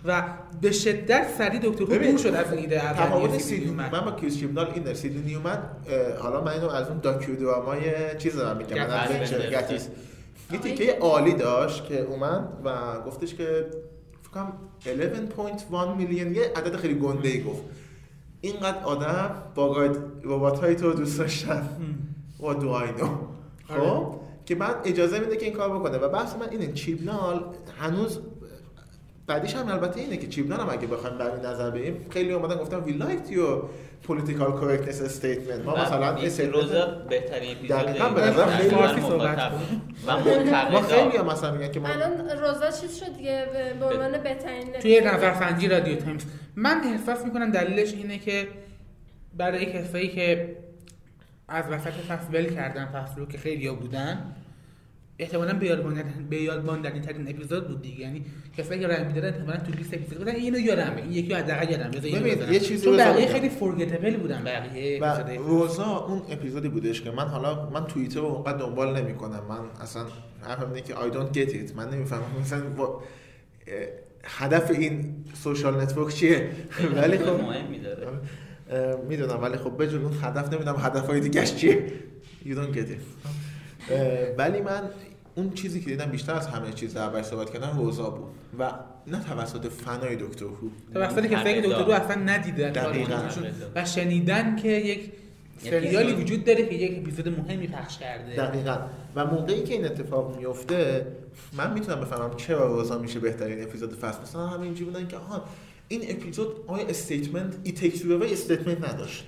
و به شدت سریع دکتر هو ببین، دور شد از این ایده تفاوت سیدنی. من با کریس چیبنال اینه سیدنی اه، حالا من اینو از اون داکیو درامای چیز دارم میگم من. ادونچر گتیس. یه تیکه عالی داشت که اومد و گفتش که فکر کنم 11.1 میلیون یه عدد خیلی گنده ای گفت. اینقدر آدم با ربات های تو دوست داشتن. و دو آینو. خب؟ که من اجازه میده که این کار بکنه. و بحث من اینه چیبنال هنوز بعدیش هم البته اینه که چیبنال هم اگه بخوایم بر این نظر بریم خیلی اومدن گفتن we liked your political correctness statement. ما مثلا این روزا statement بهترین اپیزود دقیقاً به نظر. خیلی فارسی صحبت ما خیلی هم مثلا میگن که ما الان روزا چیز شد دیگه؟ به- عنوان بهترین توی نظرسنجی رادیو تایمز. من احساس می‌کنم دلیلش اینه که برای کسایی که از وسط فصل ول کردن فصل رو که خیلی بودن احتمالاً به یاد ماندنی به یاد ماندنی ترین اپیزود بود دیگه. یعنی کسایی که rank می‌دادن احتمالاً تو لیست اپیزود بودن اینو یادمه این یکی حداقل یادم بذار. یه چیزی چون بذار بقیه. خیلی forgettable بودن. بقیه. روزا اون اپیزودی بودش که من حالا من توییتر رو اونقدر دنبال نمی‌کنم. من اصلا حرفم اینه که I don't get it. من نمی‌فهمم. مثلا با هدف این social network چیه؟ ولی خب می‌دونم. ولی خب بجز اون هدف نمی‌دونم. هدف های دیگهش چیه؟ You don't get it. ولی من اون چیزی که دیدم بیشتر از همه چیز در صحبت کردن روزا بود و نه توسط فنای دکتر هو. توسط که دکتر رو اصلا ندیدن دقیقاً. کارشون و شنیدن که یک سریالی. وجود داره که یک اپیزود مهمی پخش کرده. دقیقا. و موقعی که این اتفاق میفته من می‌تونم بفهمم چرا روزا میشه بهترین اپیزود فصل. مثلا همینجوری بودن که آها این اپیزود آیا statement It Takes You statement نداشت.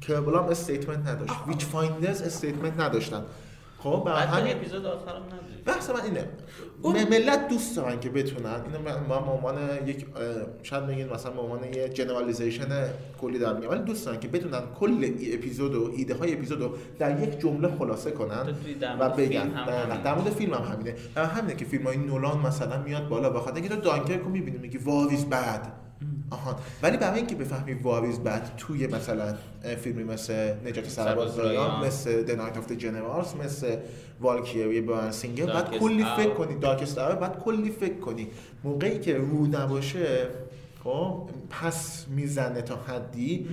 Kerblam هم statement نداشت. Witchfinders statement نداشتن. خب بعد همین اپیزود آخرم نداری بحث من اینه. اون- ملت دوست دارن که بتونن. اینو من ما به عنوان یک شاید بگین مثلا به عنوان یه generalization کلی دارم میگم ولی دوست دارن که بتونن کل ای اپیزود و ایده های اپیزود رو در یک جمله خلاصه کنن در و بگن. در مورد فیلم هم همینه. همینه که فیلم های نولان مثلا میاد بالا بخاطر اینکه تو دانکرک رو می‌بینی میگی war is bad. آها. ولی برای اینکه بفهمی war is bad توی مثلا فیلمی مثل نجات سربازایان سربازایان. مثل The Night of the Generals مثل والکیری برایان سینگر بعد کلی. فکر کنی Darkest بعد کلی فکر کنی. موقعی که رو نباشه خب پس می‌زنه تا حدی.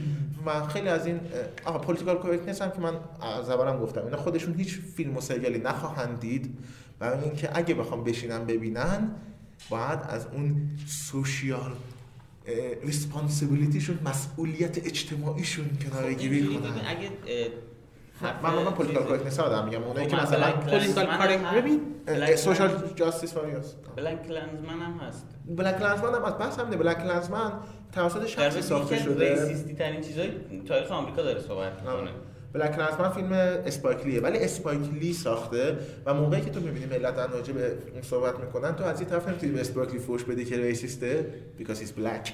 و خیلی از این آقا political correctness هم که من از اولم گفتم. اینا خودشون هیچ فیلم و سریالی نخواهند دید. برای اینکه اگه بخوام بشینن ببینن باید از اون سوشیال ریسپانسیبیلیتیشون مسئولیت اجتماعیشون کناره گیری اینجوری کنن. اگه من من پولیتیکال ها دارم میگم. اونایی که خب، مثلا بلک پولیتیکال کلنزمن کارکت هم ببین هست. بلک سوشال جاستیس واریورز بلک کلنزمن هم هست. بلک لنزمن هم از بحث همینه. بلک لنزمن توسط شخصی ساخته شده. ریسیستی ترین چیزای تاریخ آمریکا داره صحبت می‌کنه. بلک کلنسمن فیلم اسپایکلیه ولی اسپایکلی ساخته و موقعی که تو می‌بینی ملت راجع به اون صحبت می‌کنن تو از این طرف نمی‌تونی به اسپایکلی فوش بدی که ریسیسته because he's black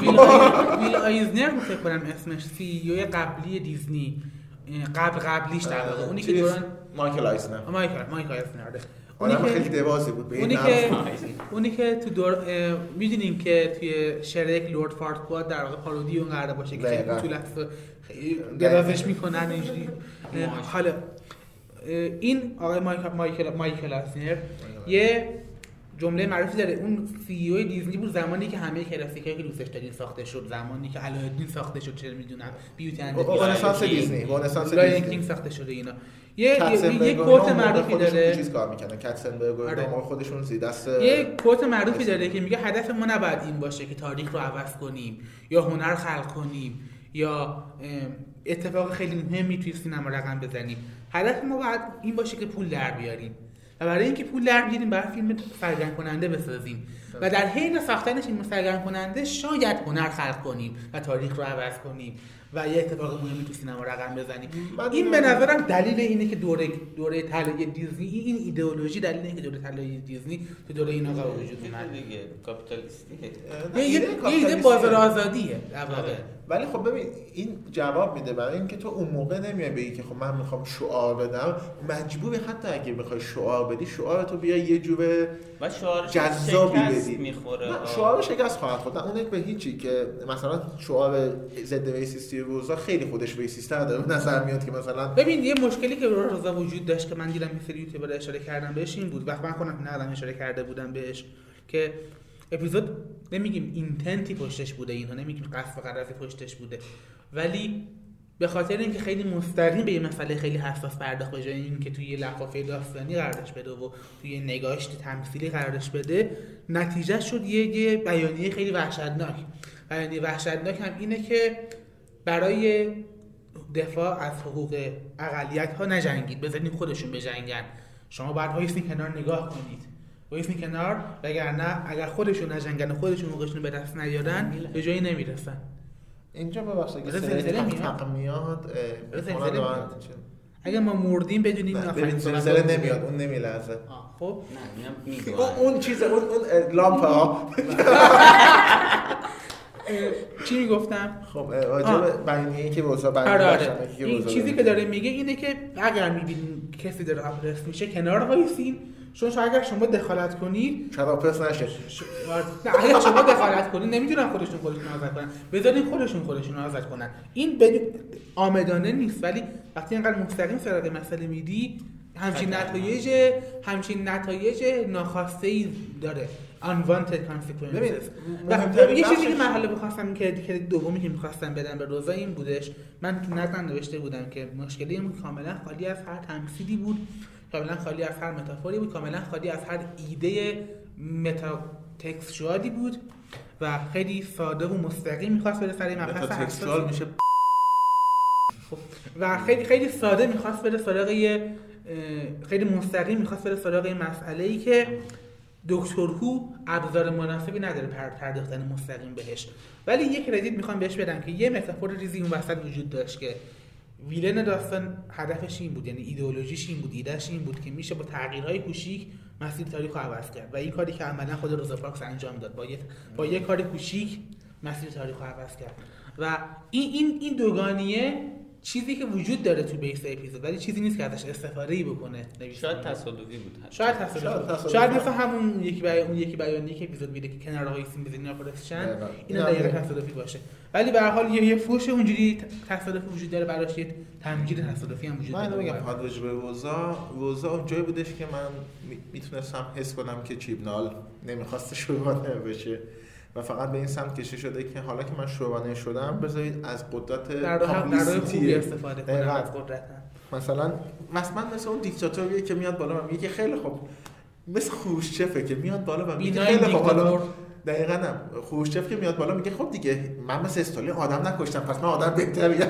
ویل, آی... ویل آیزنر بود فکر کنم اسمش سی قبلی دیزنی قبل قبلیش در واقع اونی که دوران مایکل آیسنر آه، مایکل مایکل آیزنر اونی خیلی که دوازی بود به اونی. که اونی که تو دور می‌دونیم که توی شرک لورد فارکواد در واقع پارودی اون قراره باشه که خیلی. طول خیلی درازش می‌کنن اینجوری. حالا این آقای مایکل مایکل مایکل آیزنر یه جمله معروفی داره. اون CEO دیزنی بود زمانی که همه کلاسیکایی که دوستش دارین ساخته شد زمانی که الادین ساخته شد چه می‌دونم Beauty and رنسانس دیزنی رنسانس دیزنی. King ساخته شده اینا. یه یه, کاتسنبرگ quote معروفی داره. چیز کار کاتسنبرگ اینا آره. موقع خودشون زیر دست یه quote معروفی داره که میگه هدف ما نباید این باشه که تاریخ رو عوض کنیم یا هنر خلق کنیم. یا اتفاق خیلی مهمی توی سینما رقم بزنیم. هدف ما باید این باشه که پول در بیاریم. و برای اینکه پول در بیاریم باید فیلم سرگرم کننده بسازیم. و در حین ساختن فیلم سرگرم کننده شاید هنر خلق کنیم و تاریخ رو عوض کنیم. و یه اتفاق مهمی تو سینما رقم بزنیم. این به نظرم دلیل اینه که دوره دوره طلایی دیزنی این ایدئولوژی دلیل اینه که دوره طلایی دیزنی تو دوره این آقا وجود اومد دیگه کاپیتالیستی نه، یه یه- ایده. بازار آزادیه در واقع. آره. ولی خب ببین این جواب میده برای اینکه تو اون موقع نمیای بگی که خب من می‌خوام شعار بدم. مجبوری حتی اگه بخوای شعار بدی شعار تو بیا یه جوره جذابی بدی. می‌خوره. شعار شکست خواهد خورد. اون به هیچی که مثلا شعار ضد ریسیستی روزا خیلی خودش ریسیستر داره به نظر میاد که مثلا ببین یه مشکلی که روزا وجود داشت که من دیدم یه سری یوتیوبر اشاره کردم بهش این بود. وقت من خودم نقدم اشاره کرده بودم بهش که اپیزود نمیگیم اینتنتی پشتش بوده اینها نمیگیم قصد و غرضی پشتش بوده. ولی به خاطر اینکه خیلی مستقیم به یه مسئله خیلی حساس پرداخت به جای اینکه توی یه لفافه داستانی قرارش بده و توی یه نگاهش تمثیلی قرارش بده نتیجه شد یه, یه بیانیه خیلی وحشتناک. بیانیه وحشتناک هم اینه که برای دفاع از حقوق اقلیت ها نجنگید. بذارین خودشون بجنگن. شما باید وایسین کنار نگاه کنید. وایسین کنار وگرنه اگر خودشون نجنگن و خودشون حقوقشون به دست نیارن به جایی نمی‌رسن. اینجا ببخشید اگه زلزله تق میاد. اگر ما مردیم بدونیم نه، این ببین زلزله نمیاد اون نمیلرزه. خب؟ نه اون چیز اون اون لامپ ها. چی می‌گفتم؟ خب به بیانیه‌ای که روزا آره بیانیه آره بخشنکی که این چیزی که داره میگه اینه که اگر می‌بینین کسی داره oppress میشه کنار وایسین. چون اگر شما دخالت کنید چرا پس نشه. ش- نه اگر شما دخالت کنید نمی‌دونن خودشون خودشون آزاد کنن. بذارین خودشون خودشون آزاد کنن. این بدون آمدانه نیست ولی وقتی اینقدر مستقیم سراغ مسئله میدی همچین نتایج همچین نتایج ناخواسته ای داره. Unwanted مهمترین یه چیزی که من حالا بخواستم که که دومی که می‌خواستم بدم به روزا این بودش من تو نقدم نوشته بودم که مشکلی بود کاملا خالی از هر تمثیلی بود کاملا خالی از هر متافوری بود کاملا خالی از هر ایده متا تکستورالی بود و خیلی ساده و مستقیم می‌خواست بره سر مبحث. میشه خب، و خیلی خیلی ساده می‌خواست بره سراغ خیلی مستقیم می‌خواست بره سراغ مسئله ای که دکتر هو ابزار مناسبی نداره پر پرداختن مستقیم بهش. ولی یه credit می‌خوام بهش بدم که یه metaphor ریزی اون وسط وجود داشت که villain داستان هدفش این بود یعنی ایدئولوژیش این بود ایدهش این بود که میشه با تغییرهای کوچیک مسیر تاریخ رو عوض کرد و این کاری که عملا خود روزا پارکس انجام داد با یه با یه کار کوچیک مسیر تاریخ رو عوض کرد. و این این این دوگانیه چیزی که وجود داره تو base اپیزود ولی چیزی نیست که ازش استفاده ای بکنه. شاید تصادفی بود. شاید شاید تصادف تصادف. شاید مثل همون اون یکی بیان اون یکی بیانیه که اپیزود میده که کنار وایسین بزنین oppression دقیقاً. اینا این هم دقیقا دقیقاً. تصادفی باشه ولی به هر حال یه یه فوش اونجوری تصادفی وجود داره براش یه تمجید تصادفی هم وجود من داره میگم فقط راجع به روزا اون جایی بودش که من می- می‌تونستم حس کنم که چیبنال نمی‌خواسته شوربانه بشه و فقط به این سمت کشی شده که حالا که من شوربانه شدم بذارید از قدرت پابلیسیتی. استفاده دقیقاً. از قدرتن مثلا مثلا مثل اون دیکتاتوریه که میاد بالا و میگه که خیلی خوب. مثل خروشچفه که میاد بالا و میگه خیلی خوب. حالا دقیقا هم. خروشچف که میاد بالا میگه خب دیگه من مثل استالین آدم نکشتم پس من آدم بهتریم.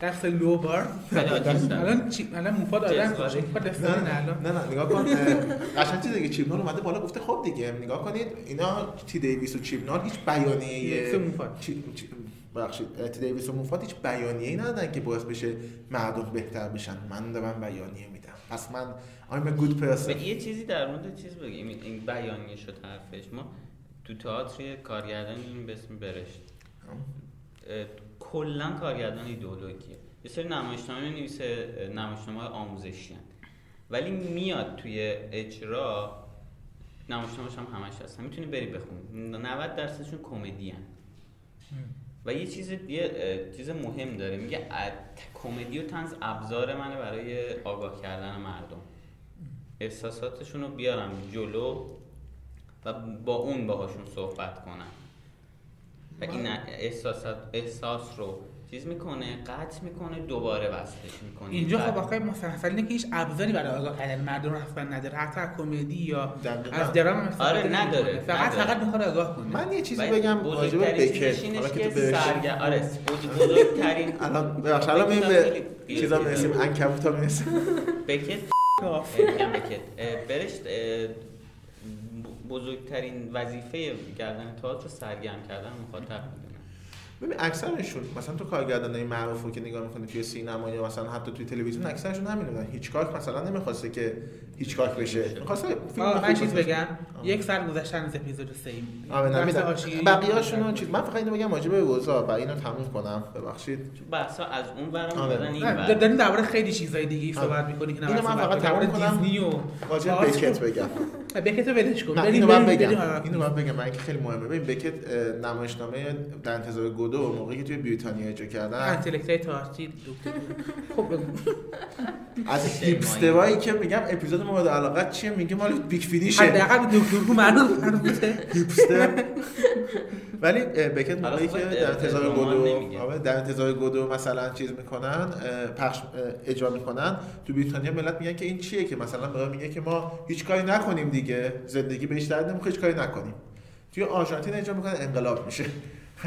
دست لو بار. الان چی الان موفاد آدم نه نه الان نه نه نگاه کن قشنگ چیزی که چیبنال اومده بالا گفته خب دیگه نگاه کنید اینا تی دیویس و چیبنال هیچ بیانیه ببخشید تی دیویس و موفات هیچ بیانیه‌ای ندادن که باعث بشه مردم بهتر بشن من دارم بیانیه میدم پس من I'm a good و person یه چیزی در مورد چیز بگیم این- بیانیه شد حرفش ما تو تئاتر کارگردان این به اسم برشت کلا کارگردان ایدئولوژیه یه سری نمایشنامه می‌نویسه نمایشنامه آموزشی هن. ولی میاد توی اجرا نمایشنامه‌ش هم همش هست می‌تونی بری بخونی. 90 درصدشون کمدی. و یه چیز یه چیز مهم داره. میگه کمدی و تنز ابزار منه برای آگاه کردن مردم. احساساتشون رو بیارم جلو و با اون باهاشون صحبت کنم. و این احساسات احساس رو چیز می‌کنه قطع می‌کنه دوباره وصلش می‌کنه. اینجا خب آخه مسلسل اینه که هیچ ابزاری برای آگاه کردن مردم رو اصلا نداره. حتی از کمدی یا. از درام آره،. نداره، فقط نداره. فقط می‌خواد آگاه کنه. من یه چیزی بگم راجع به چیزش حالا که تو سرگر آره بزرگ- بزرگترین الان ببخشید الان به چیزا می‌رسیم عنکبوتا می‌رسیم بکت؟ میگم بکت. برشت بزرگترین وظیفه گردن تئاتر رو سرگرم کردن مخاطب ببین اکثرشون مثلا تو کارگردانای معروف رو که نگاه می‌کنی توی سینما یا مثلا حتی توی تلویزیون اکثرشون همین بودن هیچکاک مثلا نمی‌خواسته که هیچکاک بشه. می‌خواسته فیلم من چیز. بگم یک سال گذشتن از اپیزود 3 آره نمی‌دونم بقیه‌هاشون چیز من فقط اینو بگم واجب روزا و اینو تموم کنم. ببخشید. بحثا از اون آره. دادن این نه، ور داریم درباره خیلی چیزای دیگه آره. صحبت می‌کنی که اینو من فقط تموم کنم. دیزنی و واجب تئاتر بکت بگم. بکت رو ولش کن. اینو من بریم- بگم. اینو من بگم. من که خیلی مهمه. ببین بکت نمایشنامه در انتظار گودو موقعی که توی بریتانیا اجرا کردن. انتلکتای دکتر خب. از هیپسترایی که میگم اپیزود مورد علاقت چیه؟ میگه مال بیگ فینیشه. حداقل به دکتر رو معلوم هیپستر. ولی بکت موقعی که در انتظار گودو. آره، در انتظار گودو مثلا چیز می‌کنن پخش اجرا می‌کنن. تو بریتانیا ملت میگن که این چیه که مثلا برای میگه که ما هیچ کاری نکنیم دیگه. زندگی بهش درد نمی‌خوره هیچ کاری نکنیم. توی آرژانتین اجرا می‌کنن انقلاب میشه.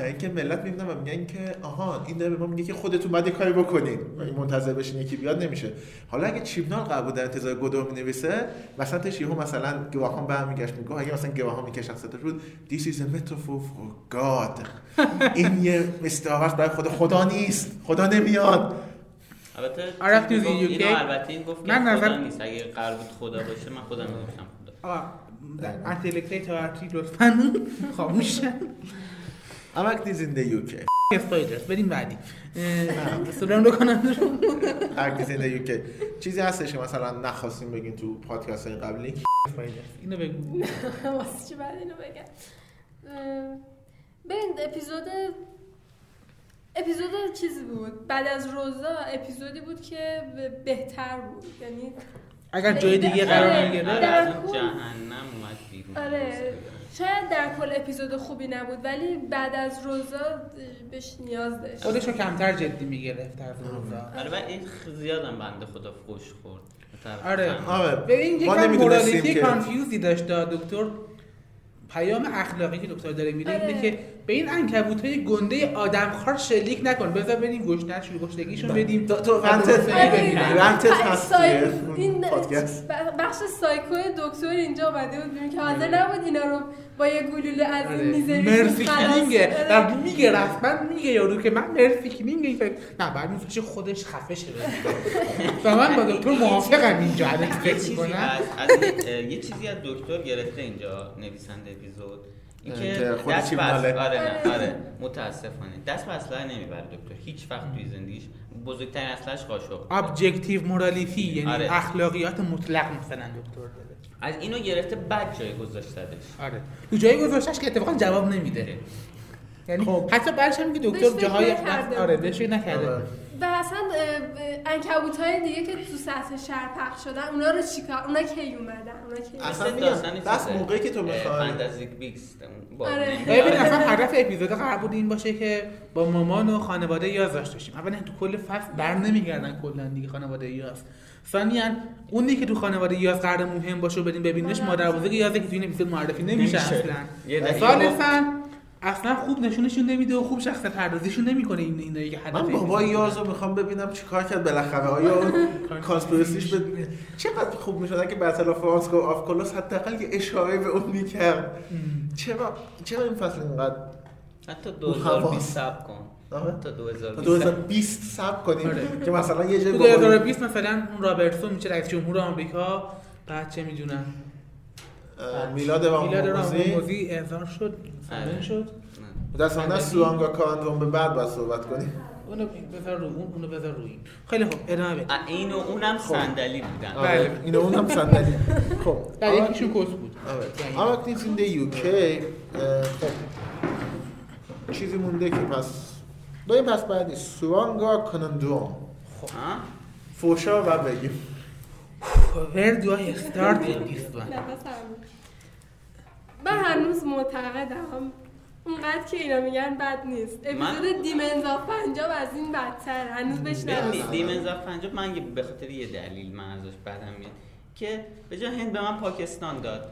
اینکه ملت می‌بینن و میگن که آها این داره به ما میگه که خودتون باید یه کاری بکنین و منتظر بشین یکی بیاد نمیشه. حالا اگه چیپنال قرار بود در انتظار گودو می‌نویسه مثلا تش یهو مثلا گواهان برمیگشت میگه اگه مثلا گواهان میگه شخصیتش بود this is a metaphor for God. این یه استعاره برای خدا خدا نیست. خدا نمیاد. البته اینو البته این گفت که من خدا نظر- نیست. اگه قرار بود خدا باشه من خودم می‌گفتم خدا آقا انتلکتای تئاتری لطفاً. خاموش Amak is in the UK اسپایدرز بریم بعدی. سلام رو کنم in the UK چیزی هستش که مثلا نخواستیم بگین تو پادکست های قبلی اینو بگو. واسه چی بعد اینو بگم؟ ببین اپیزود اپیزود چیزی بود. بعد از روزا اپیزودی بود که بهتر بود. یعنی اگر جای دیگه قرار. نگیره جهنم اومد بیرون. آره. شاید در کل اپیزود خوبی نبود ولی بعد از روزا بهش نیاز داشت. خودش رو کمتر جدی می‌گرفت از روزا. آره و این زیادم بنده خدا فوش خورد. آره. آره. ببین ما یکم morality confuse ی داشت دکتر. پیام اخلاقی که دکتر داره میده اینه آره. که به این عنکبوت های گنده آدمخوار شلیک نکن. بذار بریم گشنش رو گشنگیشون بدیم. تو- تو آره. آره. این بخش سایکو دکتر اینجا اومده بود ببین که حاضر نبود اینا رو با یه گلوله از این آره. میزه mercy killing ه. و میگه رسما میگه یارو که من mercy killing این فکر نه بعد میفشه خودش خفه شه و من با دکتر موافقم اینجا. الان فکر از, یه چیزی از دکتر گرفته اینجا نویسنده اپیزود. اینکه که دست به اصل- ماله. آره نه آره. متاسفانه. دست به اسلحه نمی‌بره دکتر. هیچ وقت توی زندگیش بزرگترین اصلش قاشق ابجکتیو مورالیتی یعنی آره. اخلاقیات مطلق مثلا دکتر. داره از اینو گرفته بعد جای گذاشتدش. آره. تو جایی گذاشتش که اتفاقا جواب نمیده. یعنی خب. حتی بعدش هم میگه بهش دکتر جاهای آره. بهش نکرده. آره. و اصلا انکبوت های دیگه که تو سطح شهر پخش شدن اونا رو چیکار اونا کی اومدن؟ اونا کی اصلا میگم، بس. موقعی که تو می‌خوای- اون با- آره. ببین اصلا هدف اپیزود قرار بود این باشه که با مامان و خانواده یاز داشته باشیم. اولا تو کل فصل بر نمیگردن کلا دیگه خانواده یاز. ثانیا اونی که تو خانواده یاز قرار مهم باشه و بریم ببینیمش مادر بزرگ یازه که تو این اپیزود معرفی نمیشه. اصلا. ثالثا اصلا خوب نشونشون نمیده و خوب شخص پردازیشون نمی‌کنه این اینایی که هدف من بابا اپیزود یاز رو می‌خوام ببینم چیکار کرد بالاخره. آیا conspiracy ش به چقدر خوب می‌شد اگه Battle of Ranskoor Av Kolos حداقل یه اشاره به اون می‌کرد. چرا چرا این فصل اینقدر حتی حواس. 2020 سب کن. آره. تا تا 2020 2020 صبر کنیم. آره. که مثلا یه جای بابایی- 2020 مثلا اون رابرتسون میشه رئیس جمهور آمریکا. بعد چه می‌دونم. میلاد رام میلاد موزی راموزی اعزام شد آره. شد. دست من سوانگا کاندوم به بعد باید صحبت کنیم. اونو بذار رو اون اونو بذار رو این خیلی خوب ادامه بده این و اونم صندلی بودن. بله. آره اینو اونم صندلی. خب. در یکیشون کس بود. آره. اما این دی یوکی خب. چیزی مونده که پس بریم پس بعدی. سوانگا کانندوم ها؟ فوشا و بگیم. Where do I start with this one? من هنوز معتقدم. اونقدر که اینا میگن بد نیست. اپیزود Demons of Punjab از این بدتر. هنوز بهش نرسیدم. Demons of Punjab من یه- به خاطر یه دلیل من ازش بدم میاد که به جای هند به من پاکستان داد.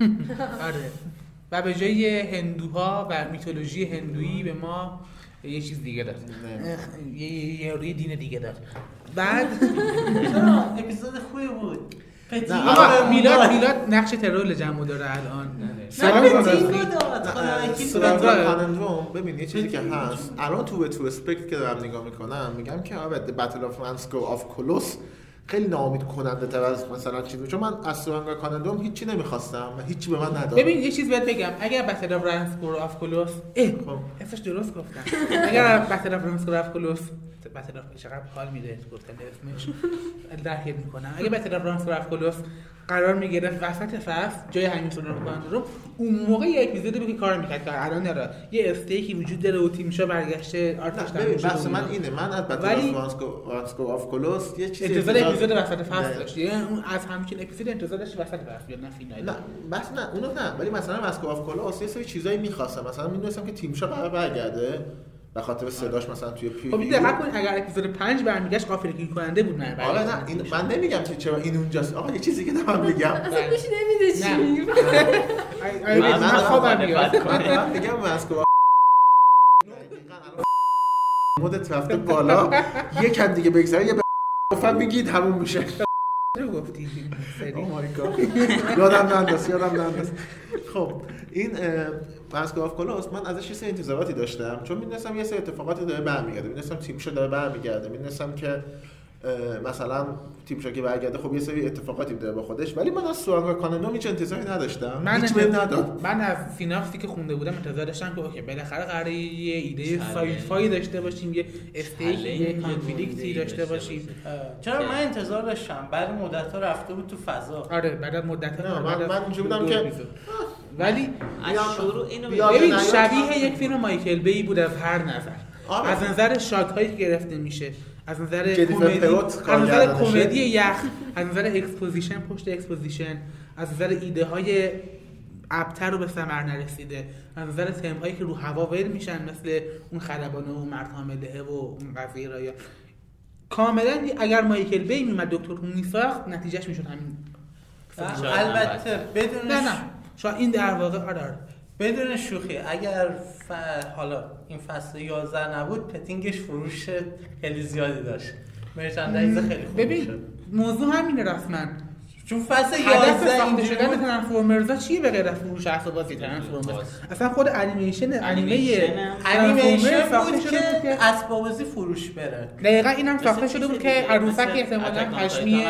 آره. و به جای هندوها و میتولوژی هندویی به ما یه چیز دیگه نه. یه یه یه دین دیگه داد بعد اپیزود خوبی بود. میلاد میلاد نقش troll جمعو داره الان. Conundrum ببین یه چیزی که هست. الان تو به retrospect که دارم نگاه می‌کنم میگم که آره Battle of Ranskoor Av Kolos خیلی ناامید کننده تر از مثلا چیزی. چون من از Tsuranga Conundrum هیچی نمی‌خواستم و هیچی به من نداد. ببین یه چیز بهت بگم. اگر Battle of Ranskoor Av Kolos اه خب. اسمش درست گفتم. اگر Battle of Ranskoor Av Kolos Battle of چقدر حال میده. گفتن اسمش درک می‌کنم. اگه Battle of Ranskoor Av Kolos قرار می‌گرفت وسط فصل جای همین Tsuranga رو اون موقع یه اپیزودی بود که کار می‌کرد. که الان داره یه stake ی وجود داره و Tim Shaw برگشته ارتش نه ببین بحث من. اینه. من از Battle ولی- Av Kolos یه چیزی انتظار اپیزود وسط فصل. داشت اون از همچین اپیزود انتظار داشت وسط فصل بیاد نه فینال؟ نه بس نه اونو نه. ولی مثلا Ranskoor Av Kolos یه سری چیزایی می‌خواستم. مثلا می‌دونستم که Tim Shaw قرار برگرده. به خاطر صداش مثلا توی پی خب دقت کن اگر اپیزود 5 برمیگشت غافلگیر کننده بود نه آره نه این من نمیگم که چرا این اونجاست. آقا یه چیزی که دارم میگم اصلا گوش نمیده چی؟ نه. میگی من خوابم میاد. من میگم Ranskoor مدت رفته بالا. یکم دیگه بگذره یه بفهم میگید همون میشه. چرا گفتی سری؟ یادم ننداز یادم ننداز. خب. این Ranskoor Av Kolos من ازش یه انتظاراتی داشتم. چون می‌دونستم یه سری اتفاقاتی داره برمیگرده. می‌دونستم Tim Shaw داره برمیگرده. می‌دونستم که مثلا Tim Shaw که برگرده خب یه سری اتفاقاتی داره با خودش ولی من از Tsuranga Conundrum هیچ انتظاری نداشتم من هیچ بهم نداد من از synopsis ی که خونده بودم انتظار داشتم که اوکی بالاخره قراره یه ایده. sci-fi داشته باشیم یه stake یه conflict ی داشته باشیم چرا من انتظار داشتم بعد مدت ها رفته بود تو فضا آره بعد مدت نه، من- من اینجوری بودم که-. ولی از شروع اینو. ببین. شبیه یک فیلم مایکل بی بود از هر نظر آره. از نظر شات هایی که گرفته میشه از نظر کمدی از نظر. کمدی یخ از نظر exposition پشت exposition از نظر ایده های ابتر رو به ثمر نرسیده از نظر تم هایی که رو هوا ول میشن مثل اون خلبانه و مرد حامله و اون قضیه رایا کاملا اگر مایکل بی میمد دکتر هو میساخت نتیجهش می‌شد همین البته بدون نه نه شاید این در واقع آره آره. بدون شوخی اگر ف... حالا این فصل 11 نبود پتینگش فروش خیلی زیادی داشت. مرچندایز خیلی خوب ببین شد موضوع همینه رسما چون فصل هدف 11 ساخته شدن بود. ترانسفورمرزا چیه به غیر از فروش اسباب بازی ترانسفورمرز اصلا خود انیمیشن انیمه انیمیشن بود ساخته شده بود که اسباب بازی فروش بره. دقیقا اینم ساخته شده بود که عروسک احتمالاً پشمی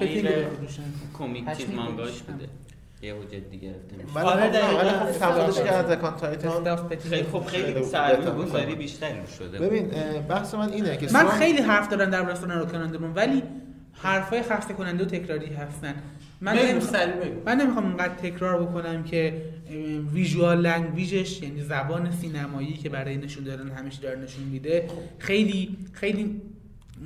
پتینگ تبلیغ. کمیک چیز مانگاش. بوده. یه حجت دیگه گرفته میشه. من آره، خب دقیقاً. خب که از اکان تایتان. خیلی خب خیلی. سرمایه گذاری. بیشتری شده ببین بحث من اینه که من خیلی حرف دارم در رستوران رو کنندمون ولی حرفای خسته کننده و تکراری هستن من نمی‌خوام من نمی‌خوام اونقدر تکرار بکنم که visual language ش یعنی زبان سینمایی که برای نشون دادن همیشه داره نشون میده خیلی خیلی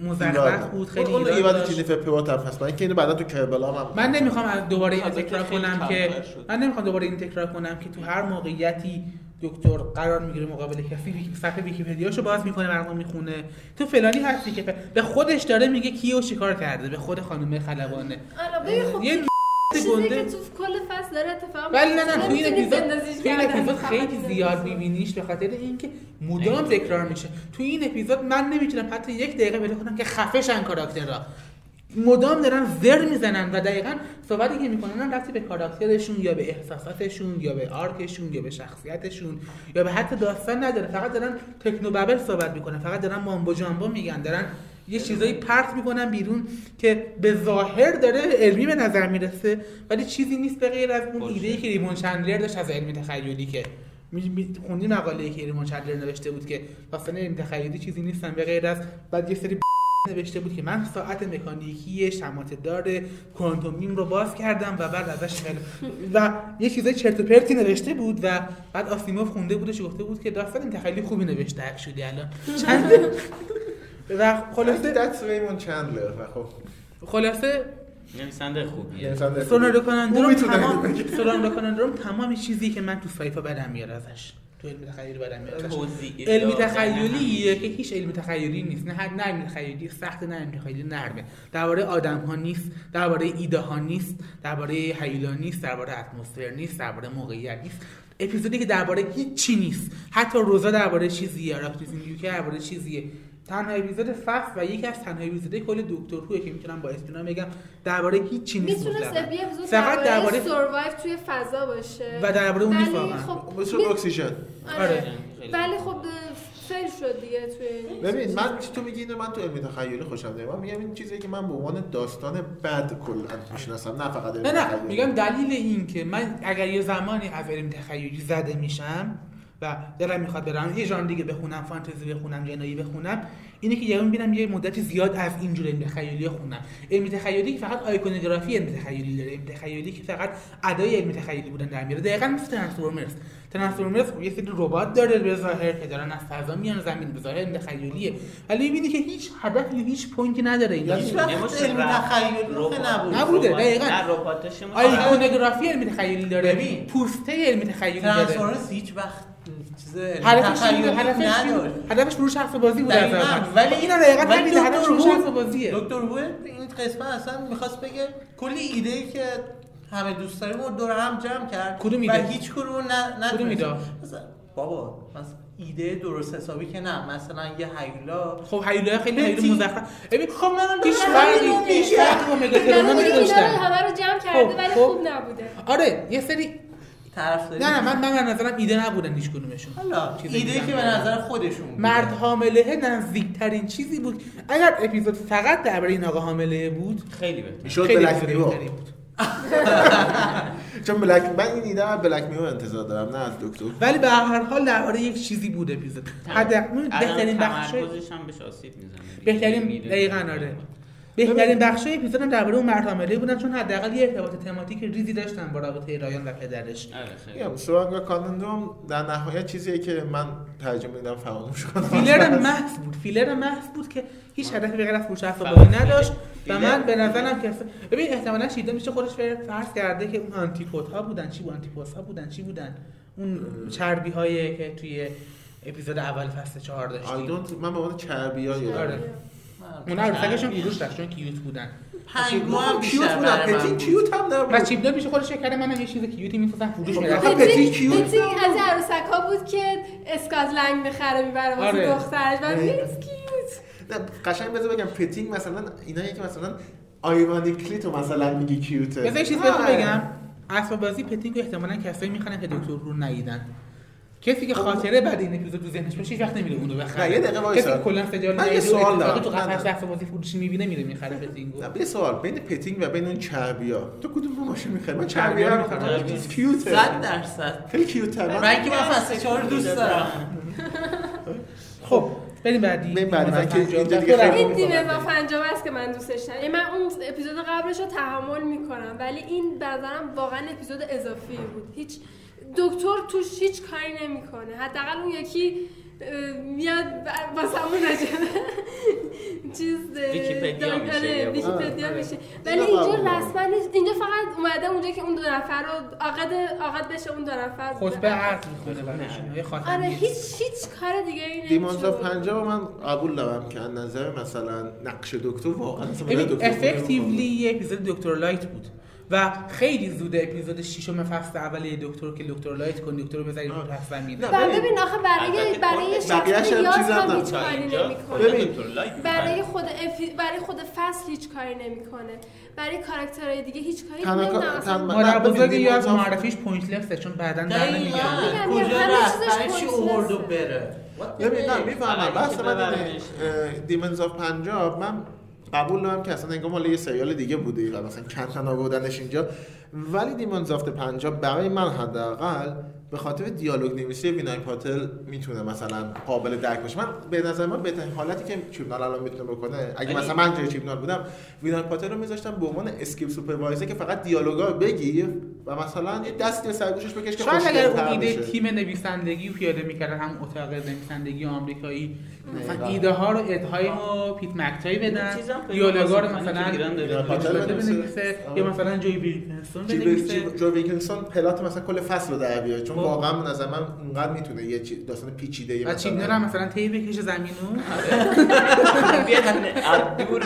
مزخرف بود خیلی اون ایراد. جینیفر پروت هم هست من اینکه اینو بعدا تو Kerblam هم من نمی‌خوام دوباره این تکرار که کنم که. من نمی‌خوام دوباره این تکرار کنم که تو هر موقعیتی دکتر قرار می‌گیره مقابل کسی ویکی- صفحه ویکی‌پدیاشو باز می‌کنه برامون می‌خونه تو فلانی هستی که به خودش داره میگه کیو چیکار کرده به خود خانم خلبانه آره خب یه گنده که تو کل فصل داره اتفاق ولی نه نه تو این اپیزود تو این اپیزود خیلی. زیاد میبینیش به خاطر اینکه مدام تکرار میشه. تو این اپیزود من نمی‌تونم حتی یک دقیقه پیدا کنم که خفه شن کاراکترها. مدام دارن زر می‌زنن و دقیقا صحبتی که می‌کنن رفتی به کاراکترشون یا به احساساتشون یا به آرکشون یا به شخصیتشون یا به حتی داستان نداره. فقط دارن تکنو ببل صحبت می‌کنن. فقط دارن مامبو جامبو میگن. دارن یه چیزایی پرت می‌کنن بیرون که به ظاهر داره علمی به نظر می‌رسه ولی چیزی نیست به غیر از اون. ایده که ریمون چندلر داشت از علمی تخیلی که خوندی مقاله که ریمون چندلر نوشته بود که داستان علمی تخیلی چیزی نیستن به غیر از بعد یه سری نوشته بود که من ساعت مکانیکی شمات دار کوانتومیم رو باز کردم و بعد ازش خیلی و یه چیزای چرت و پرتی نوشته بود و بعد آسیموف خونده بودش گفته بود که داستان تخیلی خوبی نوشته اکشولی الان چند و خلاصه دتس ریمون چندلر و خب. خلاصه نویسنده خوبیه نویسنده اون می‌تونه تمام بگه. سونارو کناندروم تمام چیزی که من تو سایفا بدم میاد ازش. تو علم تخیلی بدم میاد دادن تخیلیه که هیچ علمی تخیلی نیست. نه حد نه علمی تخیلی سخت نه تخیلی نرمه. درباره آدم ها نیست درباره ایده ها نیست درباره هیولا نیست درباره اتمسفر نیست درباره موقعیت نیست. اپیزودی که درباره هیچ چی نیست. حتی روزا درباره چیزیه راکتیزین یوکی درباره چیزیه. تنها اپیزود فصل و یکی از تنها اپیزودهای کل دکتر هوه که می‌تونم با اطمینان بگم درباره هیچ چی نیست فقط درباره سروایو توی فضا باشه و درباره اون نیست ولی واقعا. خب مثل می- اکسیژن آره. آره. ولی خب فیل شد دیگه توی ببین من تو میگی اینو من تو علمی تخیلی خوشم نمیاد من میگم این چیزی که من به عنوان داستان بد کلا می‌شناسم نه فقط نه نه. میگم دلیل این که من اگر یه زمانی از علم تخیلی زده میشم و دلم می‌خواد برم. یه ژانر دیگه بخونم فانتزی بخونم جنایی بخونم. اینه که یهو می‌بینم یه مدتی زیاد از اینجور علم تخیلی خوندم. علم تخیلی که فقط iconography علم تخیلی داره. علم تخیلی که فقط ادای علم تخیلی بودن در میاره. دقیقاً مثل ترانسفورمرز. ترانسفورمرز یه سری ربات داره به ظاهر که دارن از فضا میان زمین. به ظاهر علم تخیلیه. ولی می‌بینی که هیچ هدفی و هیچ point ی نداره. این هیچ وقت نموشه علمی رفت. تخیلی نبوده، ربات. دقیقاً. آیکونوگرافی علم تخیلی داره. ببین. پوسته علم تخیلی داره. ترانسفورمرز هیچ وقت علمی هدفش؟ هدفش؟ هدفش فروش حرف بازی بود ولی خب اینا دقیقاً همین هدفش هو- حرف بازیه. دکتر هو این قسمت اصلا می‌خواست بگه کلی ایده ای که همه دوست داریم رو دور هم جمع کرد کدوم و ایده؟ هیچ کدوم نه کدوم ایده؟ بابا مثلا ایده درست حسابی که نه. مثلا یه هیولا. خب هیولای خیلی هیولای ببین. مزخرف. ببین خب من دارم هیچ همین رو فرقی هیچ مورد اینا رو نداشتن همه رو جمع کرده خب، ولی خب. خوب نبوده. آره یه سری طرف داری نه نه من من به نظرم ایده نبودن هیچ کدومشون. حالا ایده که به نظر خودشون بود. مرد حامله نزدیکترین چیزی بود. اگر اپیزود فقط درباره این آقا حامله بود خیلی بهتر. می‌شد خیلی بلک میرور بهتری بود. چون بلک من این ایده از بلک میرور انتظار دارم نه از دکتر. ولی به هر حال درباره یک چیزی بود اپیزود. حداقل بهترین بخش هم بهش آسیب می‌زنه. بهترین دقیقاً آره. بهترین بخش اپیزود هم درباره اون مرد حامله بودن چون حداقل یه ارتباط تماتیک ریزی داشتن با رابطه رایان و پدرش. آره خیلی میگم سوانگا کانندروم در نهایت چیزیه که من ترجمه میدم فراموش کنم. فیلر محض بود. فیلر محض بود که هیچ هدفی غیر از فروش نداشت. و من به نظرم که ببین احتمالاً شیدا میشه خودش فرض کرده که اون آنتیپود ها بودن. چی بود؟ آنتیپوس ها بودن. چی بودن؟ اون چربی هایی که توی اپیزود اول فصل 4 I داشتیم don't من به عنوان چربی ها آره اون عروسکشون فروش داشت چون کیوت بودن. پنگو هم کیوت بیشتر بودم برای من پتین. کیوت هم و نبود چیپدار میشه خودش کرده منم یه چیز کیوتی می‌سازم فروش خب، میدم آخه پتین کیوت پتینگ از عروسک ها بود که اسکاتلنگ می‌خره می‌بره واسه آره. دخترش. و. میگه کیوت. نه قشنگ بذار بگم پتینگ مثلا اینایی که مثلا آیرونیکلی تو مثلا میگی کیوته. بذار یه چیز بهتون آره. بگم. اسباب بازی پتینگ رو احتمالاً کسایی می‌خرن که دکتر رو ندیدن. کسی که خاطره بعد این اپیزود تو ذهنش باشه هیچ وقت نمیره اونو بخره نه، یه دقیقه وایسا. کسی که کلا سجال من یه سوال دارم. تو قفس. اسباب بازی فروشی می‌بینه میره می‌خره پتینگو نه یه سوال بین پتینگ و بین اون چربیا تو کدوم رو ماشین می‌خری من چربی چربیا رو می‌خرم. کیوته صد درصد خیلی کیوته من من که من فصل چهار رو دوست دارم خب بریم بعدی بریم بعدی. من که. اینجا دیگه. خیلی این دیمه و پنجاب است که من دوستش دارم یعنی من اون اپیزود قبلش رو تحمل می‌کنم ولی این به نظرم واقعا اپیزود اضافی بود هیچ دکتر توش هیچ کاری نمی‌کنه. حداقل اون یکی میاد واسمون راجبه چیز ویکی‌پدیا میشه آره، آره. ولی اینجا. رسما نیست. اینجا فقط اومده اونجا که اون دو نفر رو عقد عقد بشه اون دو نفر خطبه عقد می‌کنه خاتمی آره هیچ هیچ کار دیگه ای Demons of Punjab من قبول دارم که از نظر مثلا نقش دکتر واقعا مثلا دکتر effectively یه اپیزود Doctor-lite بود. و خیلی زوده اپیزود ششم فصل اول دکتر که Doctor-lite کن دکتر بذاری رو پس زمین نه، و ببین. ببین آخه برای برای شخص چیز هم. هیچ کاری نمی‌کنه برای. خود. برای خود فصل هیچ کاری نمی‌کنه برای کاراکترهای دیگه هیچ کاری تن- مادر بزرگ یا از معرفیش pointless ه چون بعدا در نمیاد کجا رفت برای چی pointless ه. اوورد و بره ببین نه می‌فهمم بحث من. Demons of Punjab من قبول دارم که اصلا انگار مال یه سریال دیگه بوده و مثلا کندن آوردنش اینجا. ولی Demons of Punjab برای من حداقل به خاطر دیالوگ نویسی وینای پاتل می‌تونه مثلا قابل درک باشه من به نظر من بهترین حالتی که چیبنال الان می‌تونه بکنه اگه مثلا من جای چیبنال بودم وینای پاتل رو میذاشتم به عنوان script supervisor که فقط دیالوگا رو بگیر و مثلا یه دستی به سر گوشش بکش که شاید اگر اون ایده. تیم نویسندگی رو پیاده می‌کردن هم اتاق نویسندگی آمریکایی مثلا. ایده ها رو اد هایم و پیت مکتایی بدن دیالوگا رو مثلا پاتل بنویسه. یا مثلا جوی ویلکنسون جی- بنویسه جی- جو ویلکینسون plot مثلا کل فصل رو در بیاره چون خب. واقعا به نظر من اونقدر می‌تونه یه چی- داستان پیچیده و چیبنال هم مثلا تی بکشه زمینو. بیاد از دور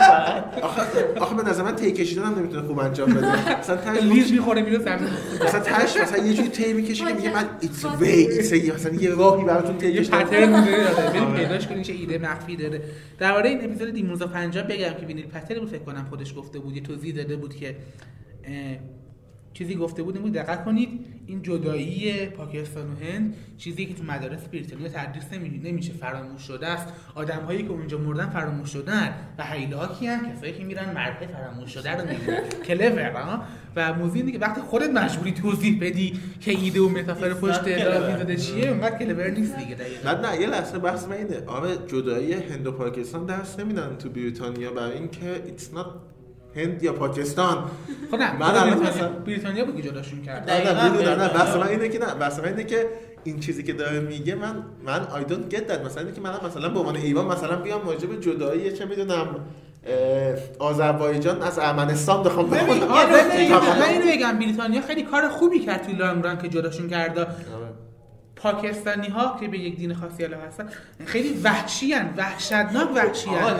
آخه آخه به نظر من تی کشیدن هم نمی‌تونه خوب انجام بده. مثلا تهش لیز می‌خوره میره زمین. مثلا تهش مثلا یه جوری تی می‌کشه که میگه من it's way it's مثلا یه راهی براتون تی یه کشیدن. pattern داره بریم آره. پیداش کنیم چه ایده مخفی داره. درباره این اپیزود دیموزا پنجاب بگم که وینیل پتر بود فکر کنم خودش گفته بود یه توضیح داده بود که چیزی گفته بود این بود دقت کنید این جدایی پاکستان و هند چیزی که تو مدارس بریتانیا تدریس نمی- نمیشه فراموش شده است. آدم هایی که اونجا مردن فراموش شدن و هیلاکی هم کسایی که میرن مرده فراموش شده رو می‌بینن. کلور ها و موضوع اینه که وقتی خودت مجبوری توضیح بدی که ایده و متافر پشت اپیزود چیه اونقدر کلور نیست دیگه. نه نه یه لحظه بحث من اینه. آره جدایی هند و پاکستان درس نمیدن تو بریتانیا برای اینکه ایتس نات هند یا پاکستان خب نه من الان بریتانیا, مثلا- بریتانیا که جداشون کرد نه نه نه. بحث من اینه که نه بحث من اینه که این چیزی که داره میگه من من I don't get that مثلا اینه که من مثلا به عنوان ایوان مثلا بیام به جدایی چه می‌دونم آذربایجان از ارمنستان بخوام بخونم. ببین، طبعاً. من اینو بگم بریتانیا خیلی کار خوبی کرد توی لانگ ران که جداشون کرد آره. پاکستانی ها که به یک دین خاصی علاقه هستن خیلی وحشی هن وحشتناک وحشی هن.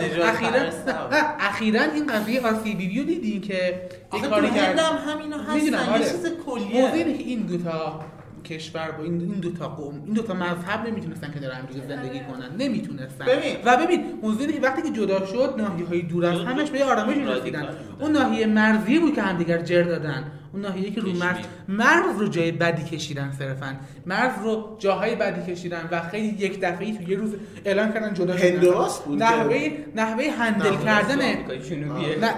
اخیرا این قضیه آسی بی دیدین که یه آخه تو کاری هم همینا هستن آره. یه چیز موضوع کلیه این دوتا کشور با این این دوتا قوم این دوتا مذهب نمی‌تونستن که در دیگه زندگی کنن. نمی‌تونستن. ببین. و ببین موضوع اینه که وقتی که جدا شد ناحیه های دور از دو- همش به آرامش رسیدن. اون ناحیه مرزی بود که همدیگر جر دادن. اون ناحیه که رو مرز. مرز رو جای بدی کشیدن صرفا. مرز رو جاهای بدی کشیدن و خیلی یک دفعه تو یه روز اعلان کردن جدا شدن. هندوراس بود نحوه نحوه هندل کردن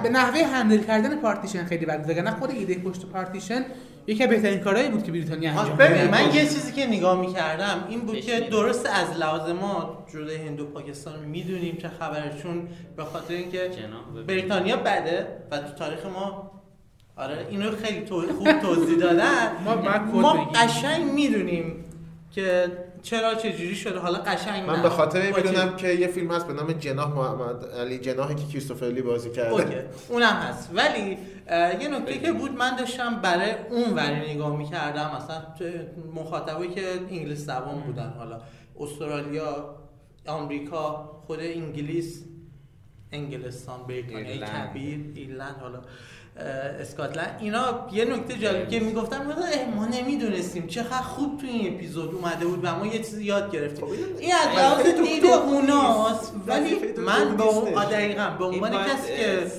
به نحوه هندل کردن پارتیشن خیلی بد بود. نه خود ایده پشت پارتیشن یکی از بهترین کارهایی بود که بریتانیا انجام ببین من یه چیزی که نگاه می‌کردم این بود که. درست از لحاظ ما جلوی هند و پاکستان می‌دونیم چه خبره چون به خاطر اینکه. بریتانیا بده و تو تاریخ ما آره اینو خیلی تو- خوب توضیح دادن ما ما. قشنگ می‌دونیم که چرا چه جوری شده؟ حالا قشنگ من. به خاطر می‌دونم که یه فیلم هست به نام جناح محمد علی جناحی که کریستوفر لی بازی کرده. اوکی. اونم هست. ولی یه نکته که بود من داشتم برای اون وری نگاه می‌کردم مثلا تو مخاطبایی که انگلیس زبان بودن حالا استرالیا آمریکا خود انگلیس انگلستان بریتانیا. کبیر ایرلند حالا اسکاتلند. اینا یه نکته جالب که می‌گفتن ما نمی‌دونستیم. چقدر خوب تو این اپیزود اومده بود و ما یه چیزی یاد گرفتیم. خب این- از لحاظ دید. اوناست ولی من با اون دقیقاً به عنوان کسی که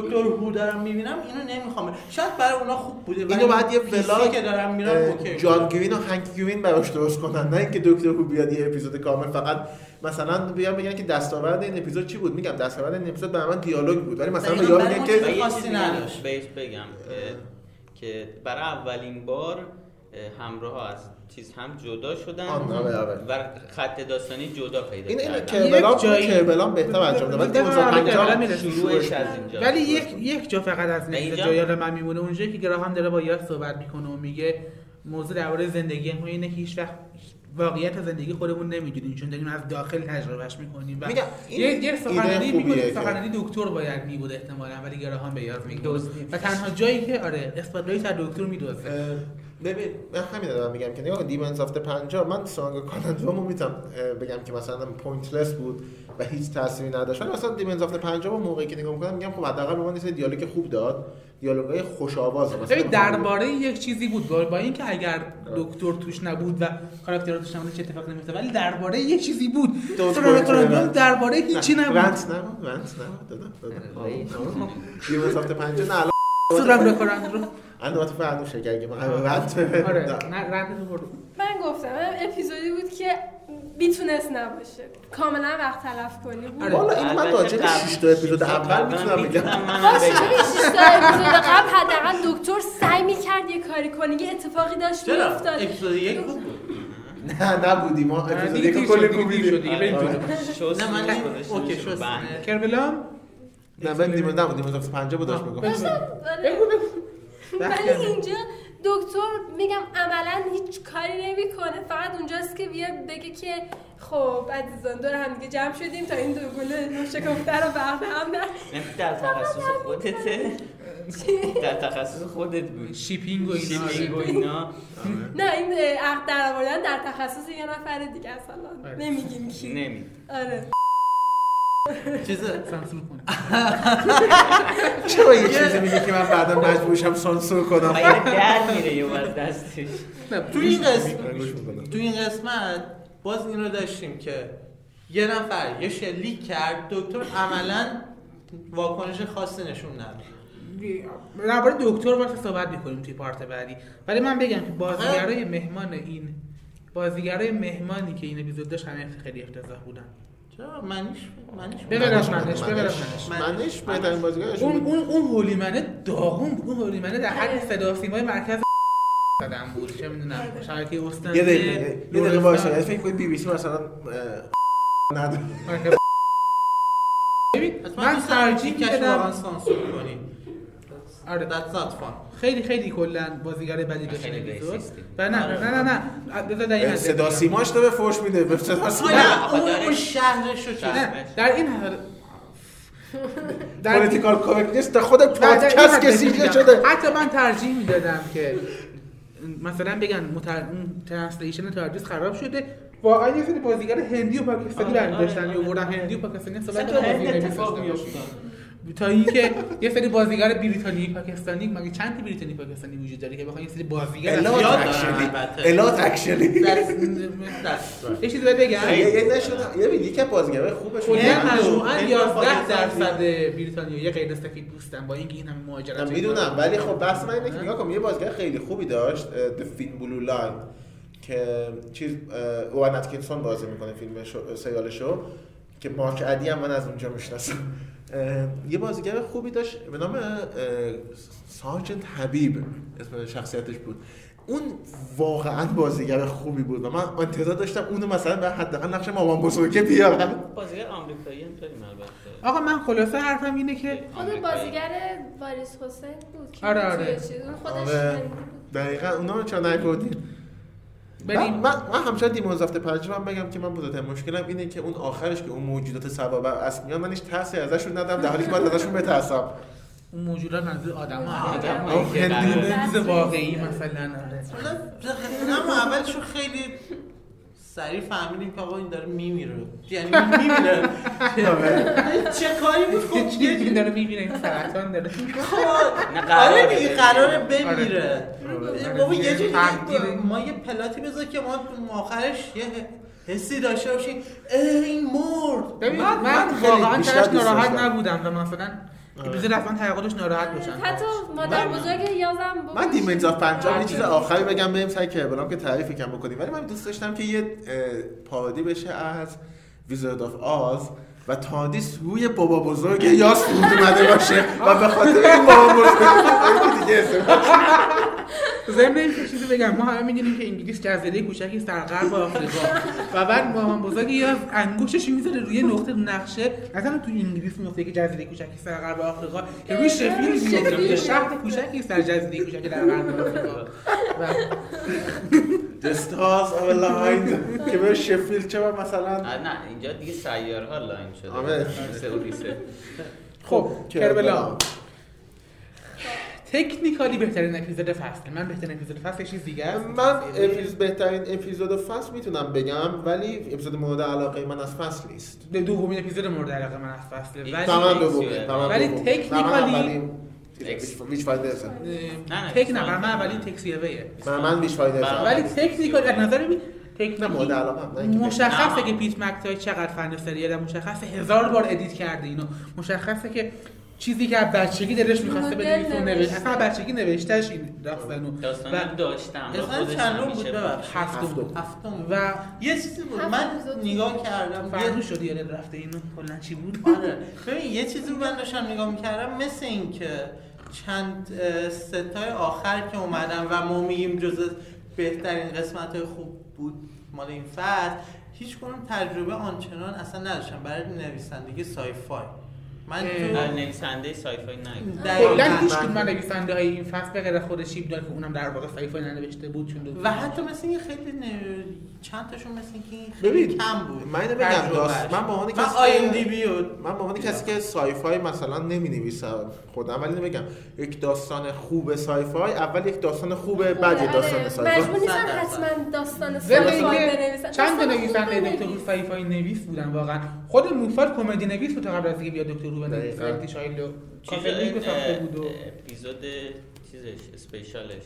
دکتر هو دارم می‌بینم اینو نمی‌خوام. شاید برای اونا خوب بوده اینو بعد یه ولاگ که دارم میرم اوکی جان گرین و هنک گرین براش درست کنن. نه اینکه دکتر هو بیاد یه اپیزود کامل فقط مثلا بیان بگن که دستاورد این اپیزود چی بود؟ میگم دستاورد این اپیزود برای من دیالوگ بود ولی مثلا میگن ما که خاصی چیزی نداشت. بگم که برای اولین بار همراه از چیز هم جدا شدن آن، آره، آره. و خط داستانی جدا پیدا این این یک جایی- کربلان بهتر انجام داد. ولی بذار تو آره، کربلان 1950 می‌رسیم. شروعش از اینجا. ولی یک یک جا فقط از اینجا- جایال من میمونه. اونجایی که گراهام داره با یاز صحبت می‌کنه و میگه موضوع درباره زندگی ما اینه که هیچ وقت واقعیت زندگی خودمون نمی‌دونیم. چون داریم از داخل تجربهش می‌کنیم و یه یه سخنرانی میگه سخنرانی دکتر باید میبود احتمالاً ولی گراهام به یاز میگه. و تنها جایی که آره spotlight از دکتر می‌دزده. ببین من همین دارم میگم که نگاه Demons of Punjab من Tsuranga Conundrum و می‌تونم بگم که مثلا pointless بود و هیچ تأثیری نداشت. ولی مثلا Demons of Punjab موقعی که نگاه می‌کنم میگم خب حداقل به من یه دیالوگ خوب داد دیالوگای خوش آوازه مثلا ببین درباره یک چیزی بود با با اینکه اگر دکتر توش نبود و کاراکترها توش نبود چه اتفاقی نمیفته ولی درباره یک چیزی بود. دکتر. درباره هیچی نبود. rant نبود rant نبود Demons of Punjab نه الان الان نوبت فرنوشه که اگه من rant آره. برو. من گفتم من اپیزودی بود که می‌تونست نباشه. کاملا وقت تلف کنی بود. آره. والا این من البته راجع به قبل- 6 تا اپیزود اول می‌تونم بگم. باشه بگم ببین شیش تا اپیزود قبل حداقل دکتر سعی می‌کرد یه کاری کنه. یه اتفاقی داشت چرا؟ میافتاد. اپیزود یک بود. نه نبودیم ما. اپیزود یک کلی شد، دیر شد، دیگه بریم آره. جلو. نه، من- OK،. بند. Kerblam نه من Demon نبود Demons of Punjab بود داشت می‌گفت. آره. بگو بگو. ولی اینجا دکتر میگم عملا هیچ کاری نمی‌کنه. فقط اونجاست که بیاد بگه که خب عزیزان دور هم دیگه جمع شدیم تا این دو گله شکفته رو بغل هم نه در تخصص خودته؟ در تخصص خودت بود شیپینگ و اینا. شیپینگ و اینا. نه این عقد در آوردن در تخصص یه نفر دیگه اصلا آره. نمیگیم کی. نمی آره. چیز سانسور. کن چرا یه چیزی میگه که من بعدا مجبور شم سانسور کنم؟ در میره یه از دستش. تو این قسمت تو این قسمت باز این رو داشتیم که یه نفر یه شلیک کرد دکتر عملا واکنش خاصی نشون نداد. درباره دکتر واسه صحبت می‌کنیم توی پارت بعدی. ولی من بگم که بازیگرای مهمان این بازیگرای مهمانی که این اپیزود داشت همه خیلی افتضاح بودن. چرا؟ منیش منیش از منش به غیر از منش منش بهترین اون اون اون هولیمنه داغون بود. اون هولیمنه در حد صدا سیمای مرکز زدن بود. چه می‌دونم. شبکه استان یه دقیقه یه دقیقه یعنی فکر کنید بی بی سی مثلا نداره. من ترجیح کش واقعا میدم سانسور کنی. آره That's not fun. خیلی خیلی کلا بازیگر بدی داشت اپیزود. و نه نه نه نه. بذار در این حد صدا. سیماش داره فوش میده. به صدا سیما. آخه اون شهرش رو نه در این در پولیتیکال کورکتنس خود پادکست بگم. شده. حتی من ترجیح می‌دادم که مثلا بگن متر... اون ترنسلیشن ترجیح خراب شده. واقعا یه سری بازیگر هندی و پاکستانی آره، برمی آره، داشتن آره. می‌آوردن هندی و پاکستانی اصلا تو کنن هند بازیگر اتفاق نمی‌سازن. میافتاد. تا اینکه یه سری بازیگر بریتانی پاکستانی مگه چند تا بریتانی پاکستانی وجود داره که بخوان یه سری بازیگر از الات اکشلی یه چیزی بهت بگم. یه نشد یه یکی از بازیگرای خوبش کلا مجموعاً هند و 11 پاکستان درصد بریتانیا یه غیر سفید پوستن با اینکه این همه مهاجرت من می‌دونم ولی خب بحث من اینه که نگاه کنم یه بازیگر خیلی خوبی داشت فین بلو لاین که چیز اوان اتکینسون بازی می‌کنه فیلم شو سریالشو که مارک ادی هم من از اونجا می‌شناسم. یه بازیگر خوبی داشت به نام سارجنت حبیب اسم شخصیتش بود. اون واقعا بازیگر خوبی بود و من انتظار داشتم اونو مثلا به حداقل نقش مامان بزرگه بیارم. بازیگر آمریکایی هم داریم البته آقا من خلاصه حرفم اینه که خود بازیگر واریس حسین بود که آره، آره. اون خودش آره. دقیقا اونا رو چرا من, بریم من, من همچنان دیمون زفت پنج هم بگم که من بزرگترین مشکلم اینه که اون آخرش که اون موجودات سبابر اصل میان من هیچ ترسی ازشون ندارم در حالی که باید ازشون بترسم. اون موجودات منظور آدم آدم ها چیز واقعی مثلا. آره. حالا اما اولشو خیلی سریع فهمیدیم که آقا این داره میمیره. یعنی میمیره. چه کاری بود؟ خب یه داره می‌بینه این سرطان داره. نه آره قراره دیگه. قراره بمیره. آره. بابا یه جوری. ما یه پلاتی بذار که ما تو آخرش یه حسی داشته باشیم. این مرد. ببین من- واقعا توش ناراحت. نبودم و مثلا اپیزود اصلا توقعش ناراحت باشم حتی مادر بزرگ یازم بود من Demons of Punjab یه چیز آخری بگم بریم سعی Kerblam که تعریف کم بکنیم. ولی من دوست داشتم که یه اه، parody بشه از Wizard of Oz و TARDIS روی بابا بزرگ یاز اومده باشه و به خاطر این بابا بزرگ دیگه ضمن اینکه چیزی بگم ما همه می‌دونیم که انگلیس جزیره کوچکی است در غرب آفریقا. و بعد مامان بزرگ یاز انگشتش می‌ذاره روی نقطه نقشه. مثلا تو انگلیس میفته که جزیره کوچکی است در غرب آفریقا. که روی شفیلد میفته که شهر کوچکی است در جزیره کوچکی در غرب آفریقا. و The stars are aligned. که به شفیلد چه مثلا نه اینجا دیگه سیاره‌ها align شده. آره. مثل اودیسه خب Kerblam. technically بهترین اپیزود فصل. من بهترین اپیزود فصل یه چیز دیگه است. من اپیز بهترین اپیزود فصل می‌تونم بگم ولی اپیزود مورد علاقه من از فصل نیست. به دومین اپیزود مورد علاقه من از فصله ولی تمام ولی- دومه. تمام ولی. technically- Witchfinders نه، تک نه. من اولین تکسیویه من من Witchfinders ولی technically از نظر مشخصه. که پیت مکتای چقدر فن سریاله. مشخصه هزار بار edit کرده اینو. مشخصه که چیزی که از بچگی دلش می‌خواسته مدل بنویسه و نوشت. نوشته. اصلا بچگی نوشتهش این داستانو. داستان و داشتم. اصلا چند روم همیشه بود؟ ببخشید. هفتم. بود هفتم. و یه چیزی بود. من نگاه کردم. یه شد یاد رفته اینو. کلا چی بود؟ آره. ببین یه چیزی رو من داشتم نگاه می‌کردم. مثل این که چند ستای آخر که اومدن و ما میگیم جز بهترین قسمت های خوب بود مال این فصل هیچ کنون تجربه آنچنان اصلا نداشتم. برای نویسندگی سای فای من تو نویسنده سای فای نه. دقیقاً. کلا هیچ من- کدوم نویسنده های این فصل به غیر خود شیب داره که اونم در واقع سایفای ننوشته بود چون دو و حتی مثل این خیلی ن- چند تاشون مثل این که خیلی کم بود. من اینو بگم. داست من به عنوان من کسی آی که- ام دی بی من به عنوان کسی که سایفای مثلا نمی نویسم خودم ولی بگم یک داستان خوب سایفای اول یک داستان خوب بعد یک داستان آره، سایفای. مجبور درصد. حتما داستان سایفای اینکه بنویسن چند تا نویسنده دکتر. سایفای نویس بودن واقعا؟ خود موفال کمدی نویس بود تا قبل از اینکه بیاد دکتر رو بنویسه دقیقاً. وقتی شایلو چیز کاپلینگ ساخته بود و اپیزود چیزش special ش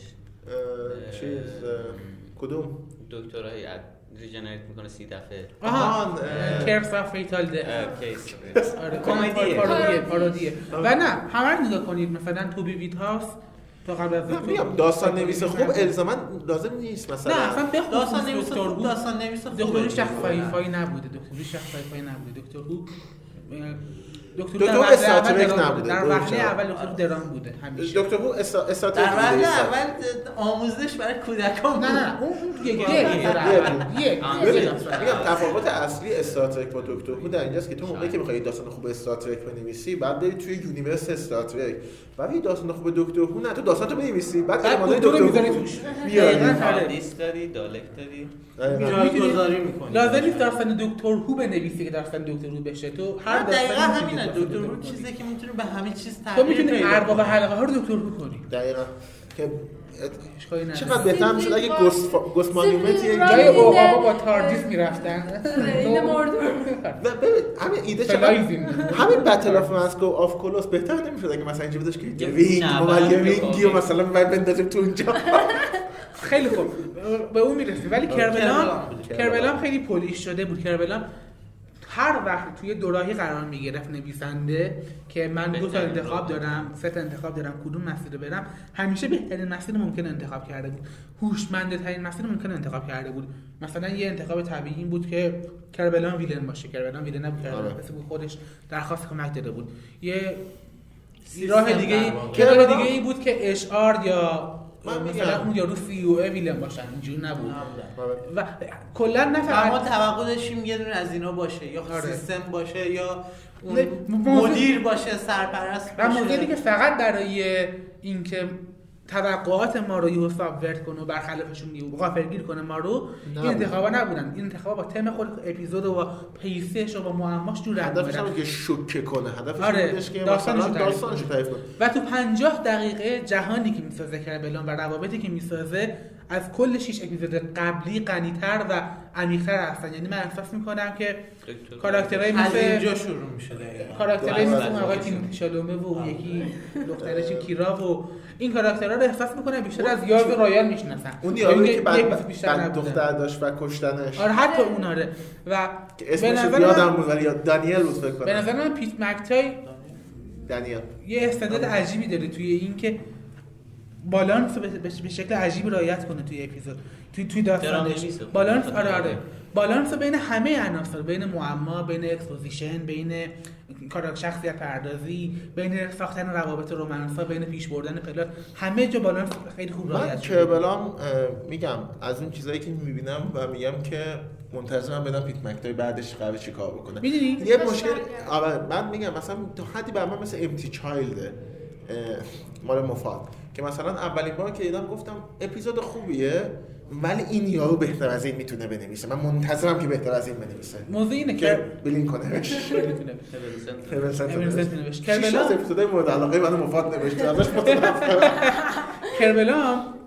چیز کدوم؟ دکترای regenerate می‌کنه سی دفعه. آها. Curse of Fatal Death کمدیه. parody ه parody ه. و نه همه رو نگاه کنید مثلا توبی ویت هاوس تا قبل از میگم داستان نویس خوب الزاما لازم نیست مثلا. نه اصلا بخصوص داستان نویس دکتر خوب داستان نویس خوبه. دکتر. شخص سایفای نبوده دکتر شخص sci-fi نبوده. دکتر اه، دکتر دکتر درام نبوده، بوده. در وهله. اول دکتر درام بوده همیشه دکتر هو اسا- در وهله نویسه. اول آموزش برای کودکان نه بود نه اون اون یک یک تفاوت اصلی استار ترک با دکتر هو در اینجاست که تو موقعی که می‌خوای داستان خوب استار ترک بنویسی بعد بری توی universe استار ترک بعد یه داستان خوب دکتر هو نه تو داستان تو بنویسی بعد بعد المانای دکتر رو دکتر می‌ذاری هو دقیقاً. تاردیس داری دالک داری. می‌تونی- جایگذاری می‌کنی. لازم نیست داستان دکتر هو بنویسی که داستان دکتر هو بشه تو هر هر می‌تونی دکتر رو کنی. چیزی که می‌تونه به همه چیز تو تغییر می‌تونی پیدا ارباب. حلقه ها رو دکتر هو کنی دقیقا که. چقدر بهتر می‌شد اگه گست گست مانیومنت یه جای. اوقابا با تاردیس می‌رفتن ببین همین ایده چقدر. همین بتل اف مسکو آف کلوس بهتر نمی‌شد اگه مثلا اینجا بودش که یه وینگ یه وینگی و واقع. مثلا بعد بندازیم تو اونجا خیلی خوب به اون می‌رسیم ولی کربلان کربلان بود. کربلان خیلی پولیش شده بود کربلان هر وقت توی دوراهی قرار می‌گرفت نویسنده که من دو تا انتخاب. دارم سه تا انتخاب دارم کدوم مسیر رو برم همیشه بهترین مسیر ممکن انتخاب کرده بود هوشمنده ترین مسیر ممکن انتخاب کرده بود مثلا یه انتخاب طبیعی این بود که کربلان ویلن باشه کربلان ویلن نبود کربلان آره. بود خودش درخواست کمک داده بود یه سیستم راه دیگه. یه راه دیگه ای بود که اشعار یا من مثلا میگم. اون یارو سی او ای ویلن باشن اینجوری نبود نبودن. و کلا نه و ما توقع داشتیم یه دونه از اینا باشه یا آره. سیستم باشه یا اون مدیر باشه سرپرست و باشه موضوعی که فقط برای اینکه توقعات ما رو یهو سابورت کنه و برخلافشون یهو غافلگیر کنه ما رو این. انتخابا نبودن این انتخابا با تم خود اپیزود و با پیسش و با معماش جور رد هدفش. هم که شوکه کنه هدفش آره، که داستانشو کنه. تعریف کنه و تو 50 دقیقه جهانی که می‌سازه کربلان و روابطی که می‌سازه از کل 6 اپیزود قبلی غنیتر و عمیق‌تر هستن. یعنی من احساس می‌کنم که دکتر کاراکترهای از مثل اینجا شروع میشه. کاراکترهای بله، مثل اون بله. آقای تیموتی شالومه و یکی دخترش کیرا و این کاراکترها رو احساس می‌کنم بیشتر از یاز رایال می‌شناسن. اون یارویی که یک بعد. دختر داشت و کشتنش. آره حتی اون آره. و که به اسمش نظر یادم من بود ولی یاد- دانیل بود فکر به کنم نظر من پیت مک‌تای دانیل. یه استعداد عجیبی داره توی این که بالانس رو به- شکل عجیبی رعایت کنه توی اپیزود. توی توی داستانش. بالانس آره. آره بالانس رو بین همه عناصر بین معما بین exposition بین کار شخصیت پردازی بین ساختن روابط romance ا بین پیش بردن plot همه جا بالانس خیلی خوب رعایت شده. کربلام میگم از اون چیزایی که می‌بینم و میگم که منتظرم بدم پیت مکتای بعدش قراره چیکار بکنه. می‌دونی؟ یه مشکل. آره من میگم مثلا تا حدی بر من مثل امتی چایلده مال مفاد. که مثلا اولین بار که دیدم گفتم اپیزود خوبیه ولی این یارو بهتر از این می‌تونه بنویسه. من منتظرم که بهتر از این بنویسه. موضوع اینه که بلین کنه نوشت کربلا از اپیزودهای مورد علاقه مفاد ازش کربلا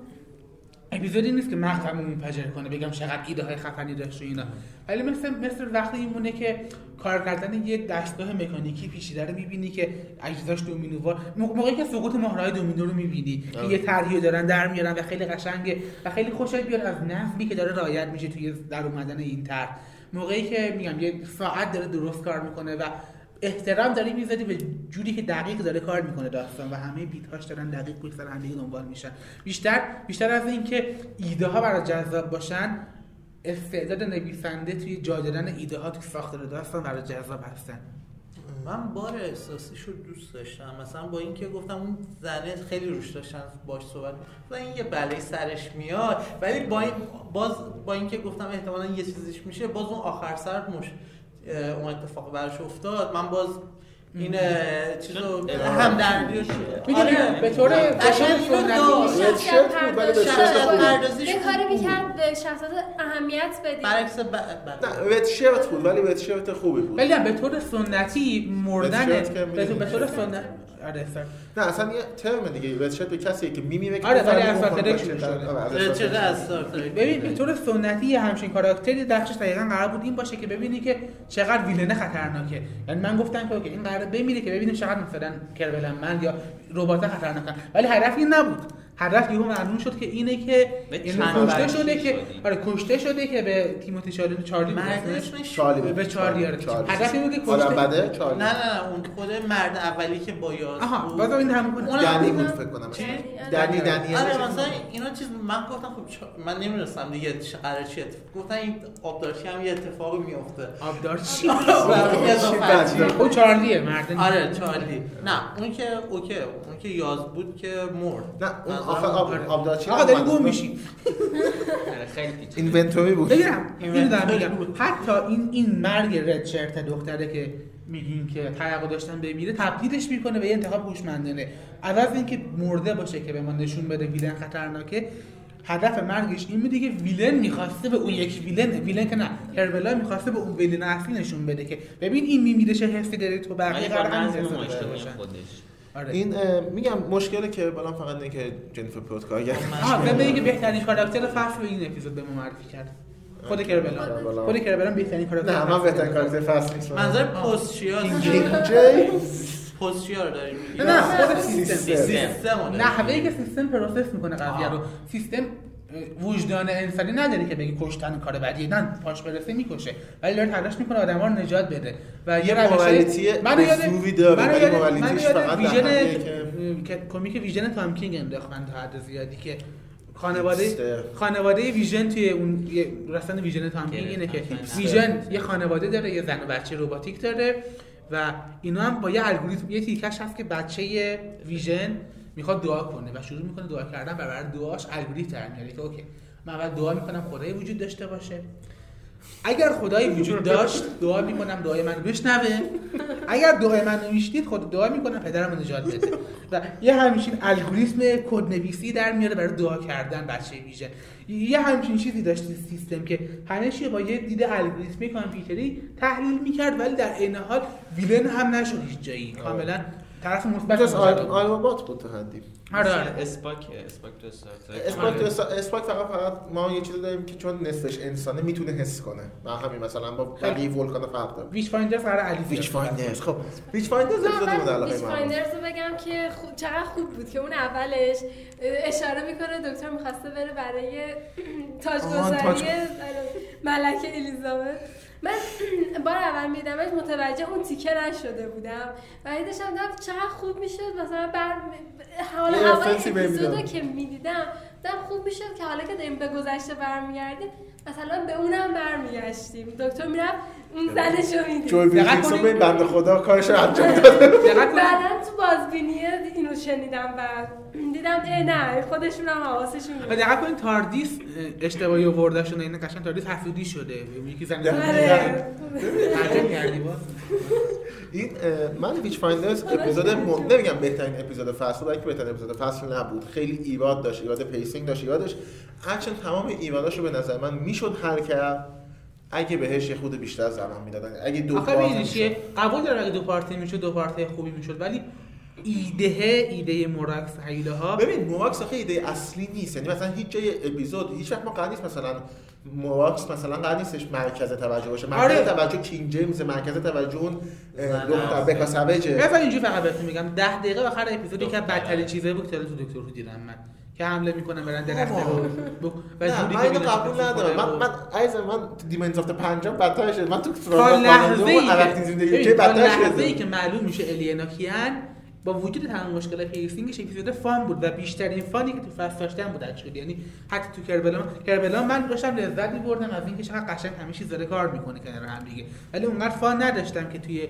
اپیزودی نیست که مقطعمو منفجر کنه بگم چقدر ایده های خفنی داشت و اینا. ولی مثل مثل وقتی میمونه که کار کردن یه دستگاه مکانیکی پیچیده رو می‌بینی که اجزاش دومینووار موقع- موقعی که سقوط مهرهای دومینو رو می‌بینی. که. یه طرحی دارن در میارن و خیلی قشنگه و خیلی خوشت بیاد از نظمی که داره رعایت میشه توی در اومدن این طرح. موقعی که میگم یه ساعت داره درست کار می‌کنه و احترام داری می‌ذاری به جوری که دقیق داره کار می‌کنه داستان و همه بیتاش دارن دقیق پشت هم دنبال میشن. بیشتر بیشتر از اینکه ایده ها برای جذاب باشن استعداد نویسنده توی جا ایده ها توی ساختار داستان برای جذاب هستن. من بار احساسیش رو دوست داشتم. مثلا با اینکه گفتم اون زنه خیلی روش داشتن باش صحبت و این یه بلای سرش میاد ولی با این باز با اینکه گفتم احتمالا یه چیزیش میشه باز اون آخر سر مش اون اتفاق براش افتاد. من باز این چیزو هم در می‌دونی، به طور- قشنگ اینو سنتی- داشت. شرط بود، ولی به شرط شرط یه کاری. می‌کرد به شخصیت اهمیت بدید برعکس ب- ب- نه شرت بود ولی وت شرت خوبی بود. ولی به طور سنتی مردن به طور- به طور می‌دونی. سنت آره. نه اصلا یه ترم دیگه وت شرت به کسی که میمیره که آره، ولی از شروع چه- شده. آره، از داری؟ ببین به طور سنتی همچین کاراکتری نقشش دقیقا قرار بود این باشه که ببینی که چقدر ویلنه خطرناکه. یعنی من گفتم که اوکی، این قراره بمیره که ببینیم چقدر مثلا کربلن من یا ربات خطرناکن. ولی هدف این نبود. هدف یهو معلوم شد که اینه که به یعنی کشته شده که. آره کشته شده که به تیموتی چارلی چارلی چارلی. به چارلی آره. چارلی. هدف این بود که کشته چارلی. نه نه اون خود مرد اولی که با یاس آها این همون کنه اون دنی بود. فکر کنم؟ دنی دنی آره. مثلا اینا چیز من گفتم خب من نمی‌دونستم دیگه چه قرار چی اتفاق گفتن این آبدارچی هم یه اتفاقی میفته آبدار چی بدبخت. او چارلیه مرد آره چارلی. نه اون که اوکی اون که یاز بود که مرد. نه اون آخه آب آره. آبدارچی آقا داری گم میشی آره، خیلی اینونتوری بود. بگیرم این دارم میگم. حتی این این مرگ رد شرت دختره که میگیم که توقع داشتن بمیره تبدیلش می‌کنه به یه انتخاب هوشمندانه. عوض اینکه مرده باشه که به ما نشون بده ویلن خطرناکه هدف مرگش این بوده که ویلن می‌خواسته به اون یک ویلن ویلن که نه کربلا می‌خواسته به اون ویلن اصلی نشون بده که ببین این میمیره چه حسی داره تو بقیه قرار آره. این میگم مشکلی که بلام فقط اینه که جنیفر پروت کارگر آها ضمن اینکه بهترین کاراکتر فصل رو این اپیزود به ما معرفی کرد. خود کربلا. خود کربلا بهترین کاراکتر نه من بهترین بود. کارکتر فصل نیست. منظر پستچیا کینگ جیمز پستچیا رو داری میگی نه نه خود سیستم. سیستم. نحوه. که سیستم پروسس می‌کنه قضیه رو. سیستم وجدان انسانی نداره که بگی کشتن کار بدیه نه پاش برسه می‌کشه. ولی داره تلاش می‌کنه آدما رو نجات بده. و یه موالیتی منو یاد- ولی یاد- ویژن کمیک ویژن تام کینگ انداختن تا حد زیادی که خانواده هیپستر. خانواده ویژن توی اون یه رسن ویژن تام کینگ اینه که هیپستر. ویژن یه خانواده داره یه زن و بچه رباتیک داره و اینا هم با یه الگوریتم یه تیکش هست که بچه ویژن می‌خواد دعا کنه و شروع می‌کنه دعا کردن و برای دعاش الگوریتم در میاره که اوکی من اول دعا می‌کنم خدای وجود داشته باشه اگر خدایی وجود داشت دعا می‌کنم دعای منو بشنوه. اگر دعای منو میشنید خود دعا می‌کنم پدرم نجات بده. و یه همچین الگوریتم کدنویسی در میاره برای دعا کردن بچه ویژن یه همچین چیزی داشت سیستم که همه چی با یه دید الگوریتمی کامپیوتری تحلیل می‌کرد ولی در عین حال villain هم نشد هیچ جایی. کاملا طرف مثبت. آلبات بود تا حدی آره آره. اسپاک اسپاک تو. اسپاک تو اسا- اسپاک فقط فقط ما یه چیزی داریم که چون نصفش انسانه می‌تونه حس کنه. و همین مثلا با بقیه ولکان فرق داره. Witchfinders قرار علی Witchfinders خب. Witchfinders اپیزود مورد علاقه من Finders رو بگم که خوب چقدر خوب بود که اون اولش اشاره می‌کنه دکتر می‌خواسته بره برای تاج- تاجگذاری ملکه الیزابت. من بار اول میدمش متوجه اون تیکه نشده بودم و هی داشتم دیدم چقدر خوب می‌شد مثلا بر حال هوای اپیزودو. که می‌دیدم دیدم خوب می‌شد که حالا که داریم به گذشته برمیگردیم مثلا به اونم برمیگشتیم دکتر می‌رفت اون زنش رو می‌دید جوی دقت کنید. به این بنده خدا کارش رو انجام داده دقت کنید. بعدا تو بازبینی اینو شنیدم و دیدم اه نه خودشون هم حواسشون بود. دقت کنید تاردیس اه، اشتباهی آوردهشون و اینا قشنگ تاردیس حسودی شده یکی زن آره. ترجمه کردی با این من Witch Finders اپیزود م... نمیگم بهترین اپیزود فصل بود که بهترین اپیزود فصل نبود. خیلی ایراد داشت ایراد pacing داشت ایراد داشت هرچند تمام ایراداشو به نظر من می‌شد حل کرد. اگه بهش یه خورده بیشتر زمان می‌دادن. اگه دو پارت قبول دارم اگه دو part ه می‌شد دو part ه خوبی می‌شد ولی ایده ایده موراکس هیله ها ببین موواکس آخه ایده اصلی نیست. یعنی مثلا هیچ جای اپیزود هیچ وقت ما قرار نیست مثلا موواکس مثلا قرار نیستش مرکز توجه باشه. مرکز آره. توجه کینگ جیمز مرکز توجه اون دختر نه. بکا سویجه مثلا اینجوری فقط بهتون میگم. 10 دقیقه آخر اپیزودی که بدترین چیزایی بود که تو دکتر رو دیدم من. که حمله می‌کنن برن درخت رو و جوری که قبول ندارم. من من عايز من دیمنز اف پنجم بدتر شد. من تو لحظه ای بدتر که معلوم میشه alien ا کیان با وجود تمام مشکل pacing ش اپیزود fun بود و بیشترین fun ی که تو فصل داشتن بود actually یعنی حتی تو کربلام کربلام من داشتم لذت می‌بردم از اینکه چقدر قشنگ همه چیز داره کار می‌کنه کنار هم دیگه. ولی اونقدر fun نداشتم که توی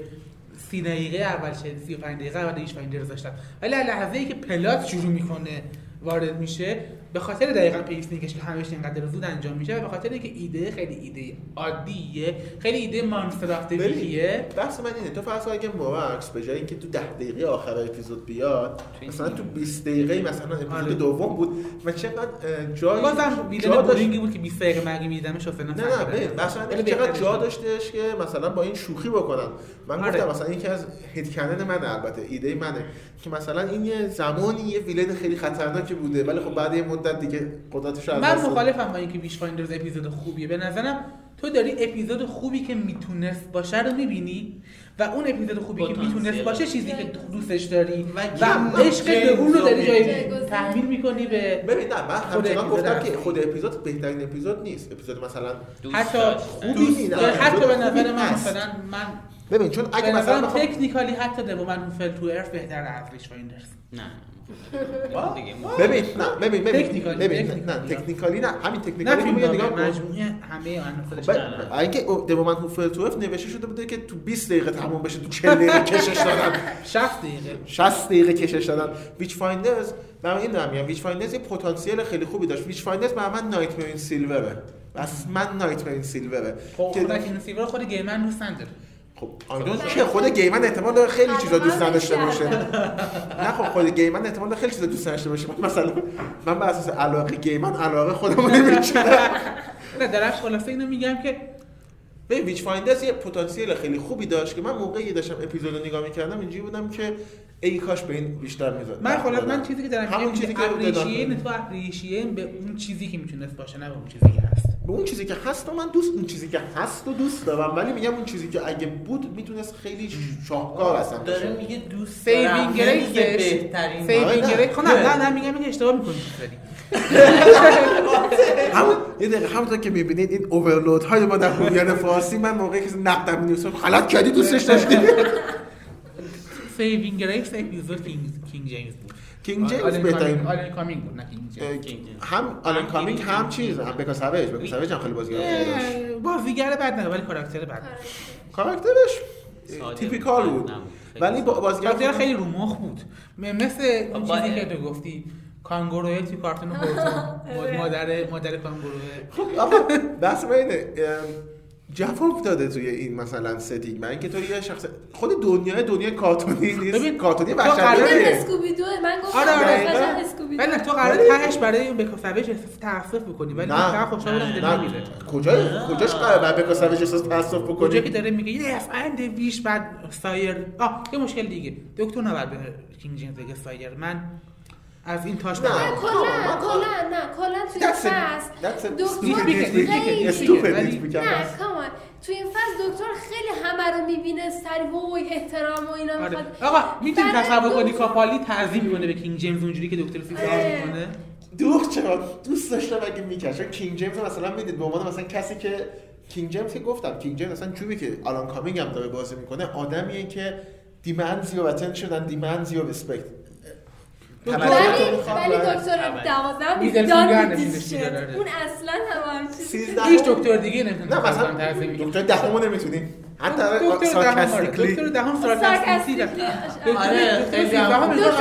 سی دقیقه اول چه 35 دقیقه اول Witchfinders داشتم. ولی از لحظه ای که plot شروع می‌کنه وارد میشه به خاطر دقیقا pacing ش که همش اینقدر زود انجام میشه و به خاطر اینکه ایده خیلی ایده عادیه خیلی ایده monster of ببین بحث من اینه تو فرض اگه موکس به جای اینکه تو 10 دقیقه آخر اپیزود بیاد مثلا تو 20 دقیقه مثلا اپیزود آره. دوم بود و چقدر اه، جایی بازم داشت- بورینگی بود که 20 دقیقه مگه میدمش حسین نه نه مثلا چقدر جا داشتش که مثلا با این شوخی بکنن. من آره. گفتم مثلا یکی از هدکنن من البته ایده منه. که مثلا این یه زمانی یه ویلن خیلی خطرناکی بوده ولی خب بعد یه مدت دیگه قدرتش رو از من دست داد. مخالفم با اینکه بیش فایندرز اپیزود خوبیه به نظرم تو داری اپیزود خوبی که می‌تونست باشه رو می‌بینی و اون اپیزود خوبی که. می‌تونست باشه چیزی که دوستش داری و عشق به اون رو داری جای. تحمیل می‌کنی به ببین نه من خود همچنان اپیزود گفتم که. خود اپیزود بهترین اپیزود نیست اپیزود مثلا دوست حتی. خوبی دوست- نیست. حتی به نظر من. مثلا من ببین چون اگه مثلا تکنیکالی حتی دو من فل تو ارث بهتر از ریش فایندرز نه ببین نه ببین ببین. تکنیکالی، ببین نه تکنیکالی. نه. همین تکنیکالی میگه نگاه مجموعه همه عناصرش ب- نه،. اینکه دومن هوفر توف نوشته شده بوده که تو 20 دقیقه تموم بشه تو 40 دقیقه کشش دادن. 60 دقیقه. 60 دقیقه کشش دادن. Witchfinders من این دارم میگم Witchfinders یه پتانسیل خیلی خوبی داشت. Witchfinders برای من Nightmare in Silver ه بس من Nightmare in Silver ه خب که که Silver خود گیمن دوست نداره. خب آیدون که خود گیمن احتمال داره خیلی چیزا دوست نداشته باشه. نه خب خود گیمن احتمال داره خیلی چیزا دوست نداشته باشه. من مثلا من بر اساس علاقه گیمن علاقه خودم رو نمیچینم. نه درش خلاصه اینو میگم که به Witchfinders یه پتانسیل خیلی خوبی داشت که من موقعی داشتم اپیزود رو نگاه می‌کردم اینجوری بودم که ای کاش به این بیشتر می‌زد. من خلاص من چیزی که دارم همون چیزی که appreciation تو appreciation به اون چیزی که می‌تونست باشه نه به اون چیزی که هست. به اون چیزی که هست و من دوست اون چیزی که هست و دوست دارم ولی میگم اون چیزی که اگه بود می‌تونست خیلی شاهکار اصلا داره میگه دوست دارم saving بهترین آره، saving نه. grace خب نه نه نه. میگم که اشتباه می‌کنی همون یه دقیقه همونطور که می‌بینید این overload های ما در هویان فارسی من موقعی که نقدم نیوسم غلط کردی دوستش داشتی. saving grace اپیزود کینگ کینگ جیمز بود کینگ جیمز بهترین آلن کامینگ بود نه کینگ جیمز. هم آلن کامینگ هم چیز هم بکا سویج بکا سویج هم خیلی بازیگر بازیگر بد نه ولی کاراکتر بد کاراکترش typical بود. ولی با- بازیگر خیلی رو مخ بود. مثل اون با- چیزی که تو گفتی کانگوروه توی کارتون هورتون مادر مادر کانگوروه خب آقا من اینه جواب داده توی این مثلا ستینگ من اینکه تو یه شخص خود دنیای دنیای کارتونی نیست. ببین، کارتونی تو قراره- من بشریه اسکوبی دو من گفتم آره، آره. اسکوبی تو قرار تهش برای احساس تأسف بکنی ولی نه. من خوشحال که نمیره کجای کجاش قرار بر بکا سویج احساس تاسف کجا بکنی که داره میگه یه اند ویش بعد سایر آه یه مشکل دیگه. دکتر نباید به کینگ جیمز بگه سایر من از این تاش نه. کلا کلا نه کلا توی That's a- فصل دکتر خیلی-. نه come on توی این فصل دکتر خیلی همه رو می‌بینه سری وای احترام و اینا آره. می‌خواد آقا می‌تونی تصور کنی کاپالدی تعظیم کنه به کینگ جیمز اونجوری که دکتر فیزیک اه. می‌کنه دروغ چرا دوست داشتم اگه می‌کرد چون کینگ جیمز مثلا می‌دید به عنوان مثلا کسی که کینگ جیمز که گفتم کینگ جیمز مثلا جوری که آلان کامینگ هم داره بازی می‌کنه آدمیه که demands your attention and demands your respect ولی ولی. دکتر اول. دوازدهم middle is finger done with نمی‌دونست this چی shit. داره. اون اصلا هم هیچ دکتر دیگه نمی‌تونه نه مثلا. دکتر دهمو نمی‌تونی حتی دکتر دهم آره. sarcastically دکتر دهم sarcastically. sarcastically آره، خیلی دکتر یازدهم فکر کنم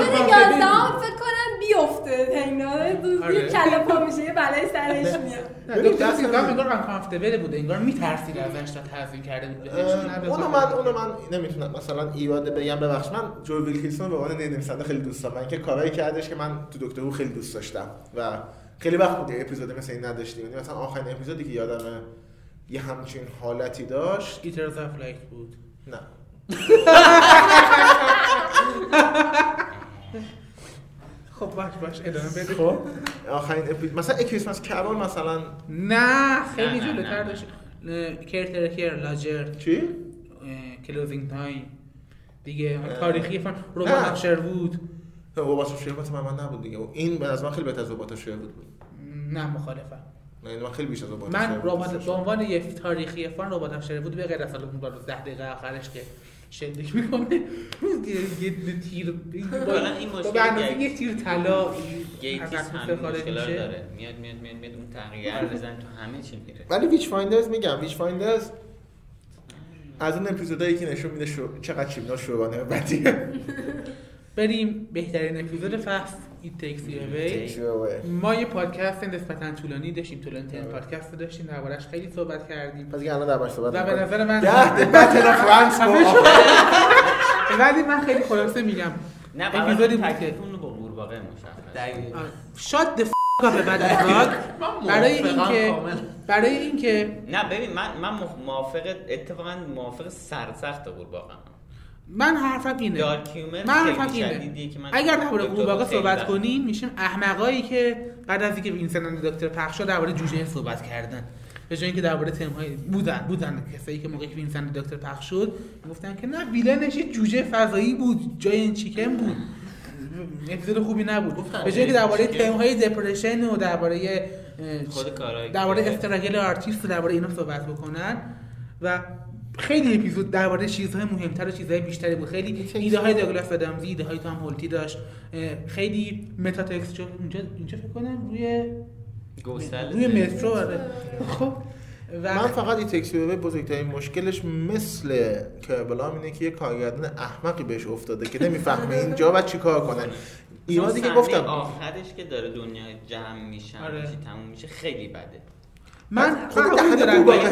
بیو میفته اینا آره. یه کله پا میشه یه بلای سرش میاد. دکتر سیزدهم انگار uncomfortable بود انگار میترسید ازش تا تزیین کرده بود اونو. من اونو من نمی‌تونم مثلا ایراد بگم ببخش من جوی ویلکینسون به عنوان نویسنده خیلی دوست دارم. من که کارایی کردش که من تو دکتر رو خیلی دوست داشتم و خیلی وقت بود یه اپیزود مثل این نداشتیم. یعنی مثلا آخرین اپیزودی که یادمه یه همچین حالتی داشت. گیترز اف لایک بود. نه. خب باش باش ادامه بده. خب. آخرین اپیزود مثلا کریسمس کرول مثلا نه خیلی جلوتر. داشت کرترکر لاجر چی؟ کلوزینگ تایم دیگه تاریخی فن. رومان شروود ربات شربت من من نبود دیگه. این به از من خیلی بهتر از ربات شربت بود. نه مخالفم. من خیلی بیش از ربات من ربات به. عنوان یه تاریخی فان ربات بود به غیر از حالا اون رو 10 دقیقه آخرش که شلیک می‌کنه یه یه تیر حالا این با مشکل به اندازه گیت- یه تیر طلا گیتیس اتمسفر همین خارج مشکلا رو میشه. داره. میاد میاد میاد میاد اون تغییر بزن تو همه چی میره. ولی ویچ فایندرز میگم ویچ فایندرز از اون اپیزودایی که نشون میده شو... چقدر چیمنا شورانه بدیه. بریم بهترین اپیزود فصل. ایت تیکس ما یه پادکست نسبتا طولانی داشتیم طولانی ترین پادکست رو داشتیم دربارش خیلی صحبت کردیم. پس دیگه الان دربارش صحبت و به. نظر من ده بتل اف فرانس ولی من خیلی خلاصه میگم نه اپیزودی اپیزودی بود که با قورباغه مشخص. شاد د به بعد برای اینکه. برای اینکه نه ببین من من موافق اتفاقا موافق سرسخت قورباغه من حرفم اینه. من حرفم اینه. که من اگر درباره دکتر قورباغه صحبت کنیم میشیم احمقایی که بعد از اینکه وینسنت دکتر پخش شد درباره جوجه صحبت کردن. به جای اینکه درباره تم‌های بودن بودن کسایی که موقعی که وینسنت دکتر پخش شد گفتن که نه villain ش جوجه فضایی بود. جای این chicken بود. اپیزود خوبی نبود. به جای اینکه درباره chicken. تم‌های depression و درباره درباره struggle artist درباره اینا صحبت بکنن و خیلی اپیزود درباره چیزهای مهمتر و چیزهای بیشتری بود. خیلی ایده های داگلاس آدامزی ایده های تام هولتی داشت. خیلی meta texture اینجا اینجا فکر کنم روی روی مترو آره. خب و من فقط It Takes بزرگترین مشکلش مثل Kerblam اینه که یه کارگردان احمقی بهش افتاده که نمی‌فهمه اینجا و چیکار کنه. ایرادی که گفتم. آخرش که داره دنیا جمع میشن آره. تموم میشه خیلی بده. من خود قبول دهن دارم.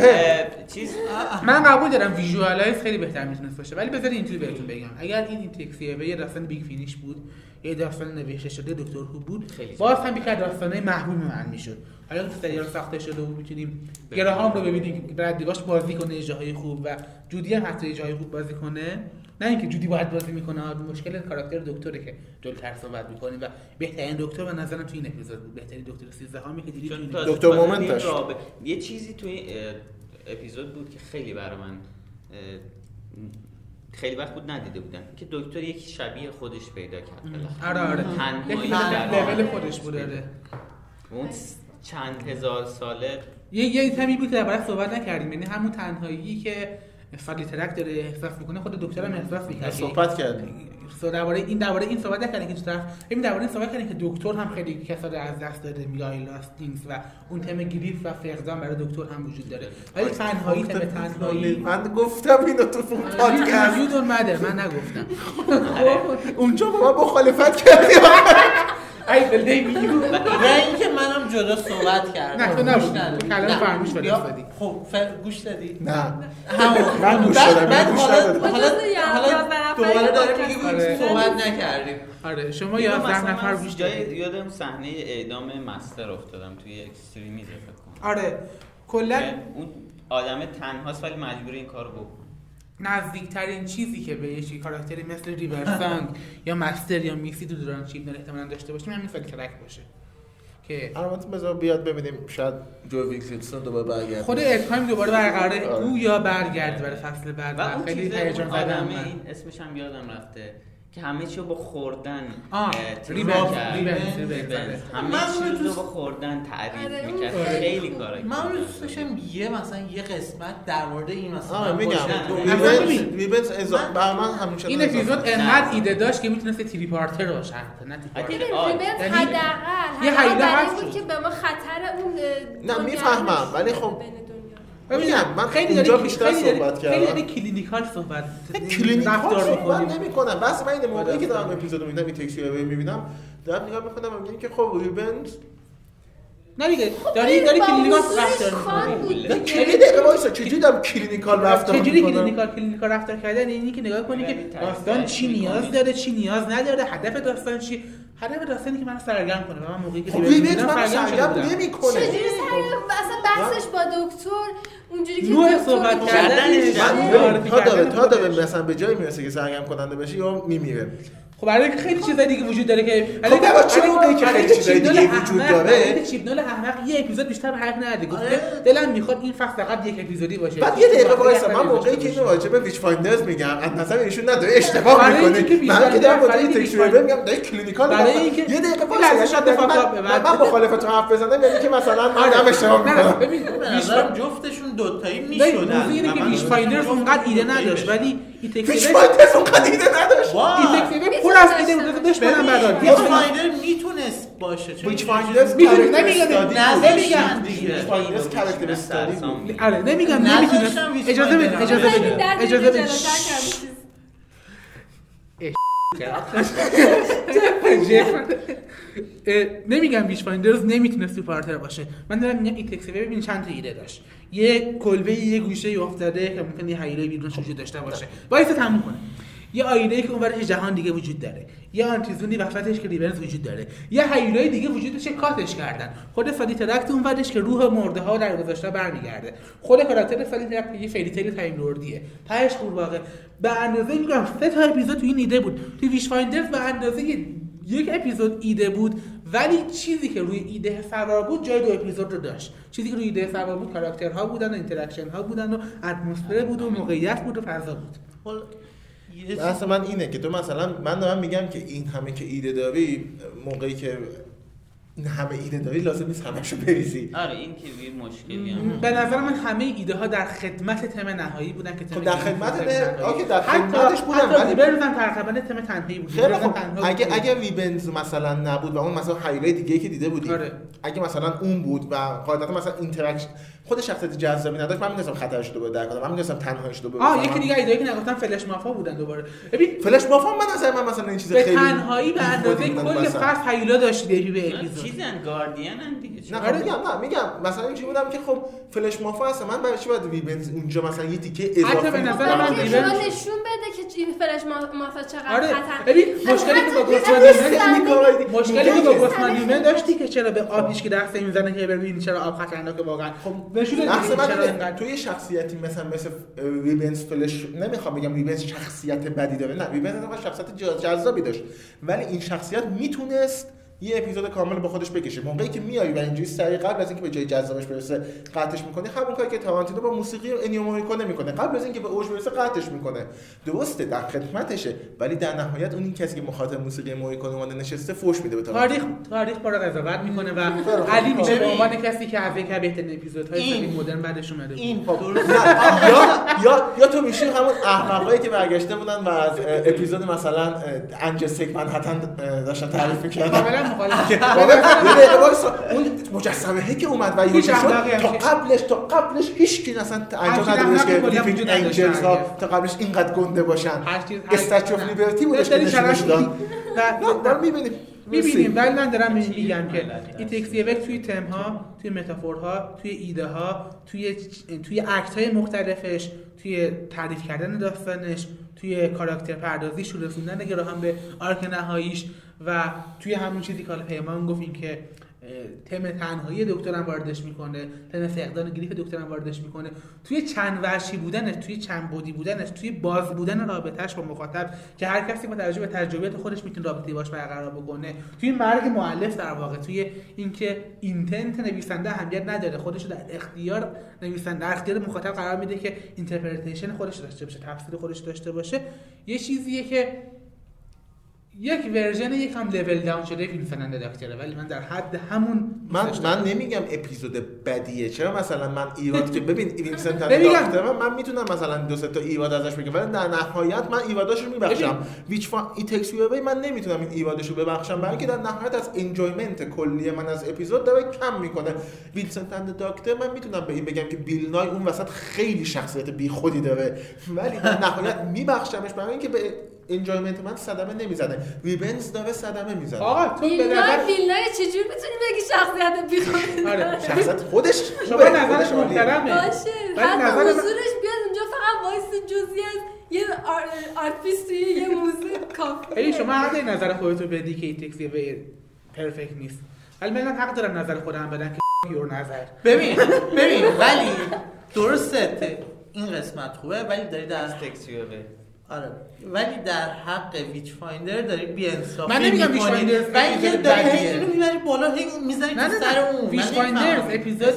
چیز؟ من قبول دارم visualize خیلی بهتر می‌تونست باشه ولی بذار اینجوری بهتون بگم. اگر این It Takes You Away یه داستان Big Finish بود یه داستان نوشته شده دکتر هو بود خیلی باز هم یکی از داستانهای محبوب من می‌شد. حالا که سریال ساخته شده و می‌تونیم گراهام رو ببینیم که ردیواش بازی کنه جاهای خوب و جودی هم حتی یه جاهای خوب بازی کنه. نه اینکه جودی باید بازی می‌کنه مشکل کاراکتر دکتره که جلوتر صحبت می‌کنیم و بهترین دکتر به نظرم تو این اپیزود بود. بهترین دکتر 13 هامی که تو این تازه- دکتر مومنت این داشت. یه چیزی توی اه، اپیزود بود که خیلی برای من خیلی وقت بود ندیده بودم. که دکتر یکی شبیه خودش پیدا کرد. آره آره. در لول خودش بود آره. اون چند هزار ساله یه یه تمی بود که درباره صحبت نکردیم یعنی همون تنهایی که سالی ترک داره احساس می‌کنه خود دکتر هم احساس می‌کنه صحبت کردیم. درباره این درباره این صحبت نکردیم که تو طرف ببین درباره این صحبت کردیم که دکتر هم خیلی کسا از دست داده میای لاستینگز و اون تم گریف و فقدان برای دکتر هم وجود داره. ولی تنهایی تم تنهایی. من گفتم اینو تو پادکست. یو دون مدر من نگفتم. اونجا با من مخالفت کردی. ای بلدی میگو و اینکه منم جدا صحبت کردم نه، تو نبود. تو کلام. فرموش فرستادی. خب گوش دادی نه همون من گوش بعد- دادم، بعد من گوش حالا. حالا دوباره داره آره. صحبت نکردیم آره شما اینو 11 مثلا نفر گوش جای دادید یاد اون صحنه اعدام مستر افتادم توی Extremis فکر کنم آره کلا اون آدم تنهاست ولی مجبور این کارو بکنه نزدیکترین چیزی که به یه کاراکتری مثل ریور سانگ یا مستر یا میسی تو دوران چیبنال احتمالاً داشته باشیم همین Solitract باشه که البته بذار بیاد ببینیم شاید جو ویکسیلسون دوباره برگرده. خود ادکایم دوباره برقراره. آره. او یا برگرد برای فصل بعد. خیلی هیجان زده این اسمش هم یادم رفته. که همه چی رو با خوردن ریبنز می‌کرد. ریبنز ریبنز. ریبنز. ریبنز. همه اونو رو با خوردن تعریف آره، می‌کرد. خیلی کارا من اون دوست داشتم یه مثلا یه قسمت در مورد این مثلا میگم. ریونج اضافه بر من همیشه این اپیزود انقدر ایده داشت که می‌تونست تری پارتر باشه نه آه. ریبنز یعنی حداقل یه حداقل بود. که به ما خطر اون نه، می‌فهمم، ولی خب بین دنیا. ببین میگم، من خیلی داری بیشتر خیلی داری- صحبت خیلی کردم. داری clinical صحبت clinical رفتار صحبت می‌کنی. نمی کنم بس من این موقعی که دارم. اپیزودو می‌بینم این Takes You رو می‌بینم دارم نگاه می‌کنم و میگم که خب ریبنز نه دیگه داری داری clinical رفتار می‌کنی یه دقیقه وایسا چجوری دارم clinical رفتار چجوری می‌کنم clinical clinical رفتار کردن اینی که نگاه کنی که داستان چی نیاز داره چی نیاز نداره هدف داستان چی هدف داستانی که من سرگرم کنه و من موقعی که خب می‌بینم من سرگرم. نمی‌کنه چجوری سرگرم اصلا بحثش با دکتر اونجوری که نوع دکتر صحبت. کردنش تا داره تا داره. مثلا به جایی می‌رسه که سرگرم کننده بشه یا میمیره خب برای اینکه خیلی چیزای دیگه وجود داره که خب بابا چرا که خیلی چیزای دیگه وجود داره؟ چیپنال احمق یه اپیزود بیشتر حرف نده گفته آره. دلم می‌خواد این فصل فقط یک اپیزودی باشه. بعد یه دقیقه وایسا من موقعی که. اینو راجع به ویچ فایندرز میگم از نظر ایشون نداره اشتباه می‌کنه. من که دارم تکس ویچ میگم داره کلینیکال برای اینکه- یه دقیقه وایسا یعنی شات من- مخالفت حرف بزنم یعنی که مثلا من دارم اشتباه می‌کنم. ببین جفتشون دوتایی ببین، می‌شدن اینه که ویچ فایندرز اونقدر ایده نداشت ولی تکس فایندرز اونقدر ایده نداشت. این تکس پر از ایده بود داشت بدم بعدا ویچ فایندر می‌تونست باشه. چون فایندرز می‌دونی، کاراکتر نمیگم-. نذاشتن دیگه. Witchfinders character study بود آره نمیگم Witch اجازه بده. اجازه بده. اجازه بده. نمیگم Witchfinders نمی‌تونه سوپرتر باشه. من دارم میگم این Takes You ببین چند تا ایده داشت. یه کلبه یه گوشه افتاده که ممکنه یه هیولا بیرونش وجود داشته باشه. وایس تموم کنه یه آینه که اونورش جهان دیگه وجود داره. یه antizone ی وسطش که ریورز وجود داره. یه هیولا دیگه وجودش که cut ش کردن. خود Solitract اونورش که روح مرده ها در گذشته برمیگرده. خود کاراکتر Solitract یه fairy tale Time Lord یه تهش قورباغه به اندازه میگم سه تا اپیزود تو این ایده بود. تو Witchfinders به اندازه یک اپیزود ایده بود. ولی چیزی که روی ایده سوار بود جای دو اپیزود رو داشت. چیزی که روی ایده سوار بود کاراکترها بودن و interaction ها بودن و اتمسفر بود و موقعیت بود و فضا بود. بحث من اینه که تو مثلا من دارم میگم که این همه که ایده داری موقعی که همه ایده داری لازم نیست همشو بریزی آره این که یه مشکلی هم به نظر من همه ایده ها در خدمت تم نهایی بودن که تم خب در خدمت نهایی. آکه در خدمتش بودن، حتی ولی- هم تقریبا تم تنهایی بود خیلی خب تنها اگه بود. اگه ریبنز مثلا نبود و اون مثلا هایلای دیگه که دیده بودی آره. اگه مثلا اون بود و قاعدتا مثلا اینتراکشن خود شخصیت جذابی نداشت من می‌دونستم خطرش رو درک کنم من می‌دونستم تنهایش رو آه. یکی دیگه ایده که نگفتم فلش مافا بودن دوباره ببین فلش مافا من نظر من مثلا این چیز به خیلی تنهایی به اندازه کل. فصل هیولا داشتی دیگه به اپیزود چیزن گاردین دیگه چه؟ نه آره. میگم نه میگم مثلا اینجوری بودم که خب فلش مافا هست من برای چی باید ریبنز اونجا مثلا یه تیکه اضافه به نظر؟ من نشون بده که این فلش ما- مافا چقدر آره خطر ببین مشکلی که با حتی زمینی- مشکلی که با دیمن داشتی که چرا به آبیش که دسته می‌زنه که ببینی چرا آب خطرناکه واقعا خب نشون من اینقدر توی شخصیتی مثلا مثل ریبنز فلش نمی‌خوام بگم ریبنز شخصیت بدی داره نه ریبنز شخصیت جذابی داشت. ولی این شخصیت می‌تونست یه اپیزود کامل با خودش بکشه موقعی که میای و اینجوری سریع قبل از اینکه به جای جذابش برسه قطعش می‌کنه همون کاری که تارانتینو با موسیقی انیو موریکونه می‌کنه قبل از اینکه به اوج برسه قطعش می‌کنه. درسته در خدمتشه ولی در نهایت اون این کسی که مخاطب موسیقی موریکونه اومده نشسته فوش میده به تاریخ تاریخ ما رو قضاوت می‌کنه و. علی میشه به. عنوان کسی که از یک از بهترین اپیزودهای سری مدرن بعدش اومده این یا یا یا تو میشی همون احمقایی که برگشته بودن و از اپیزود مثلا انج سیک منهتن اه، داشتن تعریف می‌کردن. مجسمه که اومد و هیچ هم تا قبلش تا قبلش هیچ کی اصلا انجام نده بودش که نداشت انجلز ها. تا قبلش اینقدر گنده باشن. استچو اف نه. لیبرتی بودش که نه دارم می‌بینیم. می‌بینیم. ولی من دارم میگم که این. Takes You توی تم ها توی metaphor ها توی ایده ها توی توی act های مختلفش توی تعریف کردن داستانش توی کاراکتر پردازیش و رسوندن گراهام به arc نهاییش و توی همون چیزی که پیمان گفت این که تم تنهایی دکترم واردش می‌کنه تم فقدان grief دکترم واردش می‌کنه. توی چند وجهی بودنش توی چند بعدی بودنش توی باز بودن رابطهش با مخاطب که هر کسی با توجه به تجربیات خودش می‌تونه رابطه باش برقرار بکنه. توی مرگ مؤلف در واقع توی اینکه intent نویسنده اهمیت نداره خودش رو در اختیار نویسنده در اختیار مخاطب قرار میده که interpretation خودش داشته باشه تفسیر خودش داشته باشه. یه چیزیه که یک version یکم level down شده Vincent and the Doctor ه ولی من در حد همون من من. نمیگم اپیزود بدیه. چرا مثلا من ایراد که ببین Vincent. Doctor من می‌تونم مثلا دو سه تا ایراد ازش بگم ولی در نهایت من ایراداشو ببین. میبخشم Witchfi It Takes You من نمی‌تونم این ایرادشو ببخشم برای اینکه در نهایت از enjoyment کلی من از اپیزود داره کم می‌کنه. Vincent and Doctor من می‌تونم به این بگم که بیل نای اون وسط خیلی شخصیت بیخودی داره. ولی در نهایت میبخشمش برای اینکه به enjoyment من صدمه نمی‌زنه. ریبنز داره صدمه می‌زنه. آقا تو به نظر ویلنای چجور می‌تونی بگی شخصیت بیخود آره شخصیت خودش شما خوبه، نظر خودش عالیه. محترمه. باشه. ولی حتی نظر حضورش بیاد اونجا فقط وایس جزئی از یه ar- art piece توی یه موزه کافیه ای شما حق نظر خودتو بدی که این Takes You به perfect نیست. ولی من حق دارم نظر خودم بدم که your نظر. ببین ببین ولی درسته این قسمت خوبه ولی داری در از Takes You به آره ولی در حق Witchfinder داری بی انصافی من نمیگم Witchfinder و اینکه اپیزود داری بدیه. هی اینو می‌بری بالا هی می‌ذاری تو سر اون من فایندرز. اپیزود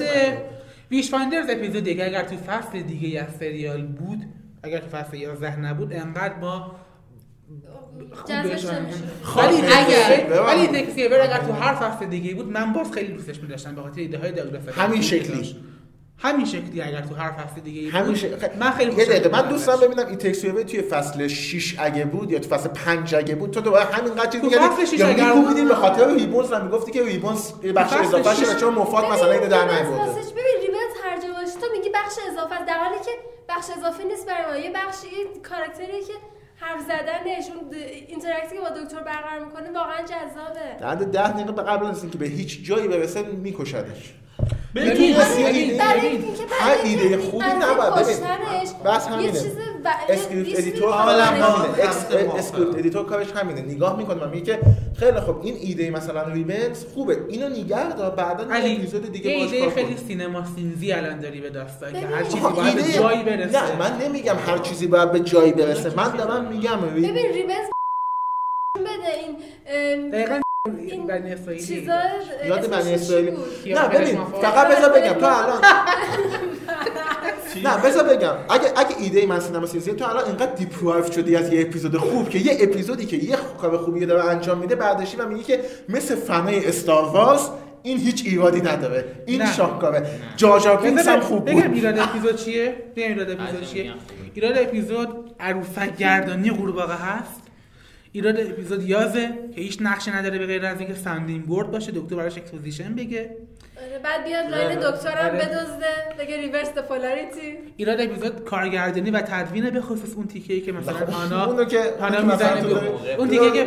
Witchfinders اپیزودی که اگر تو فصل دیگه از سریال بود اگر تو فصل 11 نبود انقدر ما خوب جذبش بهش نمی‌شد. ولی اگر. ولی تکسیور اگر تو هر فصل دیگه بود من باز خیلی دوستش می‌داشتم به خاطر ایده های داگلاس همین شکلی. همین شکلی اگر تو هر فصل دیگه همین شکل. من خیلی یه خوشم دقیقه من دوستم ازش. ببینم این تکسیوه توی فصل 6 اگه بود یا تو فصل 5 اگه بود تو دوباره چیز تو می‌کردی فصل شش یا اگر می‌گفتی بود- به خاطر ریبونز و می‌گفتی که ریبونز یه بخش اضافه شه چون مفاد مثلا اینو در واسش- ببین جا باشی تو میگی بخش اضافه است. در حالی که بخش اضافه نیست برای ما. یه بخش یه کاراکتریه که حرف زدنش اون interact ی که با دکتر برقرار می‌کنه واقعا جذابه. حد 10 دقیقه قبل از اینکه به هیچ جایی برسه میکشدش. ببین، برای. اینکه هر برای ایده خوبی نباید. ببین، بس یه همینه. script editor. script editor کارش همینه نگاه می‌کنه و میگه که خیلی خوب این ایده مثلا ریبنز خوبه اینو نگه دار بعدا یه اپیزود دیگه باهاش ایده. خیلی CinemaSins ی الان داری به داستان که. هر چیزی باید به جایی برسه نه من نمیگم هر چیزی باید به جایی برسه من دارم میگم ببین ریبنز بده این دقیقاً این بنی اسرائیلی. چیزا یاد بنی اسرائیلی. بود؟ نه ببین. فقط بذار بگم. تو الان. نه بذار بگم. اگه اگه ایده من CinemaSins ی تو الان اینقدر deprive شدی از یه اپیزود خوب که یه اپیزودی که یه کار خوبی داره انجام میده بعدشی و میگی که مثل fan ای Star Wars این هیچ ایرادی نداره. این. شاهکاره. Jar Jar Binks هم خوب بگم بود. ایراد اپیزود چیه؟ بگم ایراد اپیزود بعضی چیه؟ ایراد اپیزود عروسک گردانی قورباغه هست. ایراد اپیزود Yaz ه که هیچ نقشی نداره به غیر از اینکه sounding board باشه دکتر براش exposition بگه. آره، بعد بیاد line دکترم آره. بدزده بگه reverse polarity ایراد اپیزود کارگردانی و تدوین به خصوص اون تیکه ای که مثلا آنا اونو که آنا می‌زنه به- اون. دیگه که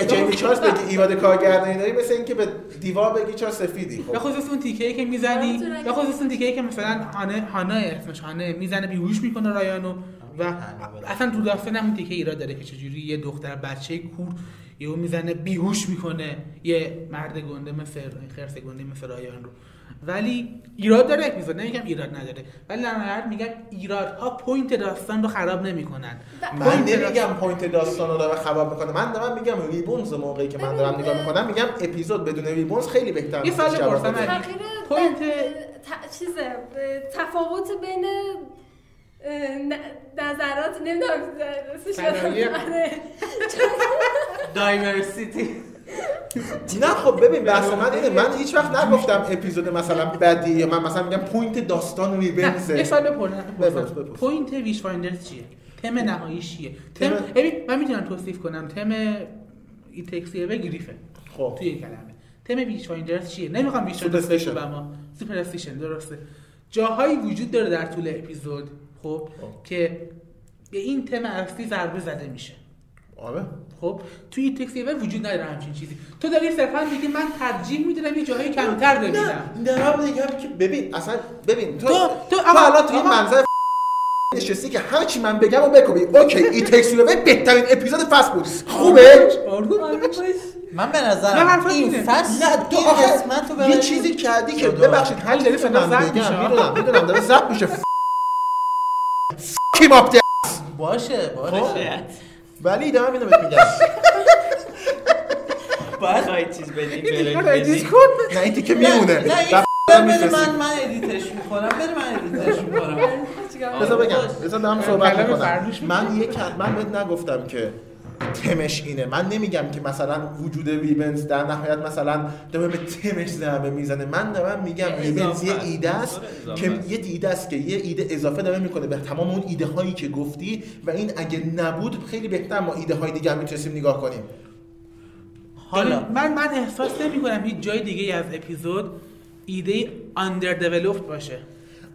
جی- جیمی چایلدز بگی ایراد کارگردانی داری مثل اینکه به دیوار بگی چرا سفیدی به خب خصوص اون تیکه ای که می‌زنی آره، به خصوص اون تیکه ای که مثلا هانه هانا اسمش هانه می‌زنه بیهوش می‌کنه رایانو. و اصلا تو داستان هم اون تیکه ایراد داره که چجوری یه دختر بچه کور یهو می‌زنه بیهوش می‌کنه یه مرد گنده مثل خرس گنده مثل رایان رو. ولی ایراد داره اپیزود نمیگم ایراد نداره ولی در نهایت میگم ایرادها point داستان رو خراب نمی‌کنن. من نمیگم پوینت داستان رو داره خراب می‌کنه من دارم میگم ریبونز موقعی که من دارم نگاه می‌کنم میگم اپیزود بدون ریبونز خیلی بهتر یه پرسم. تغییر پوینت- چیزه تفاوت بین نظرات نمی‌دونم. دایورسیتی نه خب ببین بحث من اینه. من هیچ وقت نگفتم اپیزود مثلا بدیه یا من مثلا میگم پوینت داستان نه، یه ریبنزه سال بپرسم بپرس، بپرس. point Witchfinders چیه؟ تم نهاییش چیه؟ تم ببین من می‌تونم توصیف کنم. تم It Takes You Away grief ه خب. توی این کلمه. تم Witchfinders چیه؟ نمی‌خوام Witchfinders superstition. بگم. superstition درسته. جاهایی وجود داره در طول اپیزود. خب که به این تم اصلی ضربه زده میشه. آره. خب توی It Takes You وجود نداره همچین چیزی. تو داری صرفا میگی من ترجیح میدم یه جاهایی کمتر ببینم. نه دارم میگم که ببین اصلا ببین تو تو- تو, تو- تو آقا- الان تو این منظر نشستی که هر چی من بگم و بکوبی اوکی این تکسی رو بهترین اپیزود فصل بود. خوبه. من به من حرفم این. فصل نه تو آخه یه چیزی کردی که. ببخشید که صدا من بگم. می‌دونم می‌دونم داره ضبط میشه. باشه باشه. ولی دارم اینو بهت میگم. باید خواهی چیز بدی این دیگه رو بلک ادیت بدی. کن. نه این تیکه میمونه. نه این. من من edit ش می‌کنم بده من edit ش می‌کنم. بذار بگم بذار دارم صحبت کلام می‌کنم. من یک کل- من بهت نگفتم که تمش اینه من نمیگم که مثلا وجود ریبنز در نهایت مثلا داره به تمش ضربه می‌زنه من دارم میگم یه ریبنز یه ایده است. اضافه که. یه ایده است که یه ایده اضافه داره می‌کنه به تمام اون ایده هایی که گفتی و این اگه نبود خیلی بهتر ما ایده های دیگر می‌تونستیم نگاه کنیم حالا من من احساس نمی کنم هیچ جای دیگه از اپیزود ایده آندر دیولپد باشه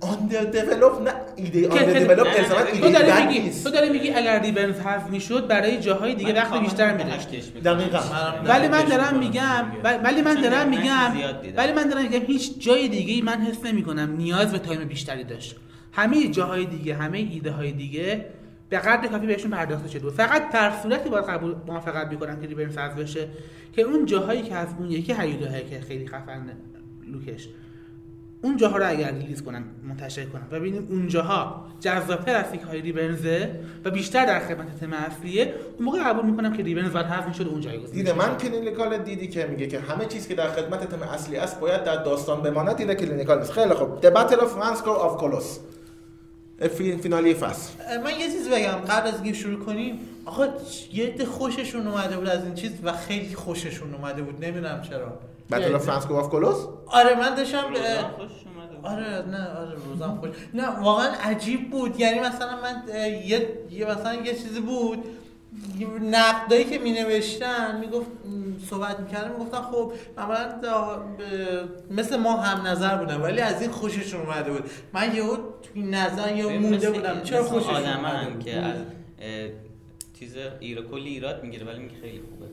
آندر دیولپ نه ایده آندر دیولپ نه، الزاما نه، تو ایده داری میگی تو داری میگی اگر ریبنز حذف می‌شد برای جاهای دیگه وقت بیشتر میداشت. دقیقاً. ولی من دارم میگم. ولی من دارم میگم. ولی من دارم میگم هیچ جای دیگه ای من حس نمی کنم نیاز به تایم بیشتری داشت همه جاهای دیگه همه ایده های دیگه به قدر کافی بهشون پرداخته شده بود فقط در صورتی باید قبول موافقت می‌کنم که ریبرنس حذف بشه که اون جاهایی که از اون یکی هیولاهایی که خیلی خفنه look ش اون جاها رو اگر release کنن منتشر کنن. و ببینیم اون جاها جذابتر از های ریبرنزه و بیشتر در خدمت تم اصلیه. اون موقع قبول می‌کنم که ریبرنز باید حذف می‌شد اون جایی دیده من clinical دیدی که میگه که همه چیز که در خدمت تم اصلی است باید در داستان بماند دیده clinical نیست. خیلی خوب. The Battle of Av Kolos فی- فینالی فصل. من یه چیز بگم. قبل از اینکه شروع کنیم آقا یه خوششون اومده بود از این چیز و خیلی خوششون اومده بود. نمی‌دونم چرا. Battle of Fransko of Kolos آره من داشتم روزا اه، خوشش اومده بود. آره نه آره روزم خوش. نه واقعا عجیب بود. یعنی مثلا من یه, یه مثلا یه چیزی بود. یه نقدایی که می نوشتن می‌گفت صحبت می‌کردن می‌گفتن خب معمولا مثل ما هم نظر بودن ولی از این خوششون اومده بود. من یهو توی نظر ببین، مونده بودم. چرا خوششون آدم اومده که از چیز ایرا کلی ایراد می‌گیره ولی میگه خیلی خوبه.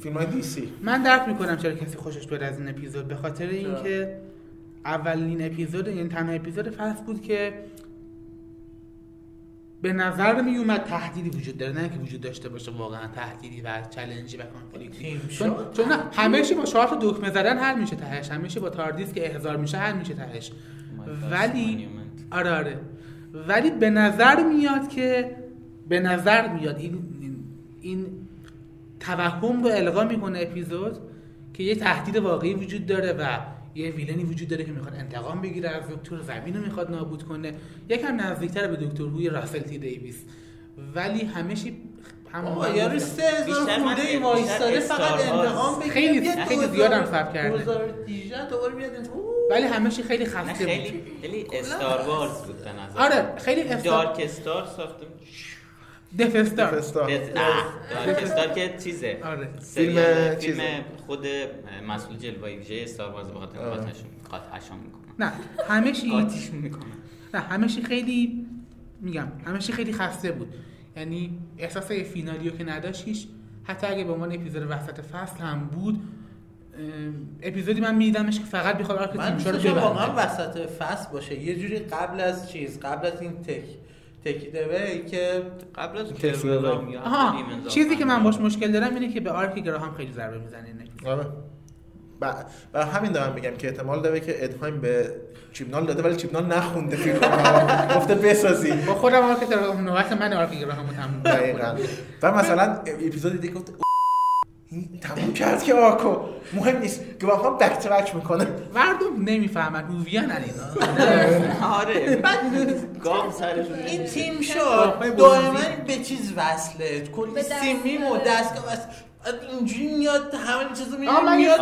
فیلم های دی سی. من درک می‌کنم چرا کسی خوشش بیاد از این اپیزود به خاطر اینکه اولین اپیزود یعنی تنها اپیزود فصل بود که به نظر می اومد تهدیدی وجود داره نه که وجود داشته باشه واقعا تهدیدی و چالنجی و کانفلیکتی چون. چون همه چی با چهار تا دکمه زدن حل میشه تهش همه چی با تاردیس که احضار میشه حل میشه تهش. ولی آره آره. ولی به نظر میاد که به نظر میاد این این, این توهم رو القا می‌کنه اپیزود که یه تهدید واقعی وجود داره و یه ویلنی وجود داره که می‌خواد انتقام بگیره از دکتر زمین رو می‌خواد نابود کنه یکم نزدیکتر به دکتر روی راسل تی دیویس ولی همشی همون بابا یارو سه هزار بیشتر من- خورده ای وایستاده بیشتر فقط انتقام. بگیره خیلی- یه خیلی 2000 زیاد هم صبر کرده. 2018 دوباره اوه. ولی همشی خیلی خسته خیلی بود خیلی استار وارز بود به نظر آره خیلی استار دارک استار ساخته دفستار دفستار. استار که چیزه. آره. فیلم فیلم. خود مسئول جلوه ویژه استار وارز به خاطر قاطعشون می‌کنن نه همشی قاطیشون می‌کنن نه همشی خیلی میگم همشی خیلی خسته بود. یعنی احساس یه فینالیو که نداشت هیچ. حتی اگه به عنوان اپیزود وسط فصل هم بود اپیزودی من میدیدمش که فقط بخواد آرک من تیمشا رو واقعا وسط فصل باشه. یه جوری قبل از چیز قبل از این تک تک دوه که قبل از چیزی که من باش مشکل دارم اینه که به آرک گراهام خیلی ضربه می‌زنه. آره. و, و همین دارم میگم که احتمال داره که ادهایم به چیپنال داده ولی چیپنال نخونده فیلم رو گفته بسازی. با خودم آرک گراهام نوبت من آرک گراهامو تموم و مثلا اپیزود دیگه گفت این تموم کرد که آکو مهم نیست. گراهام بک ترک می‌کنه. مردم نمی‌فهمن. موویان اینا آره. بعد گام سرشون این تیم شد. دائما. به چیز وصله. کلی دست- سیمیم و دستگاه وصل. اینجوری میاد همه چیزو میاد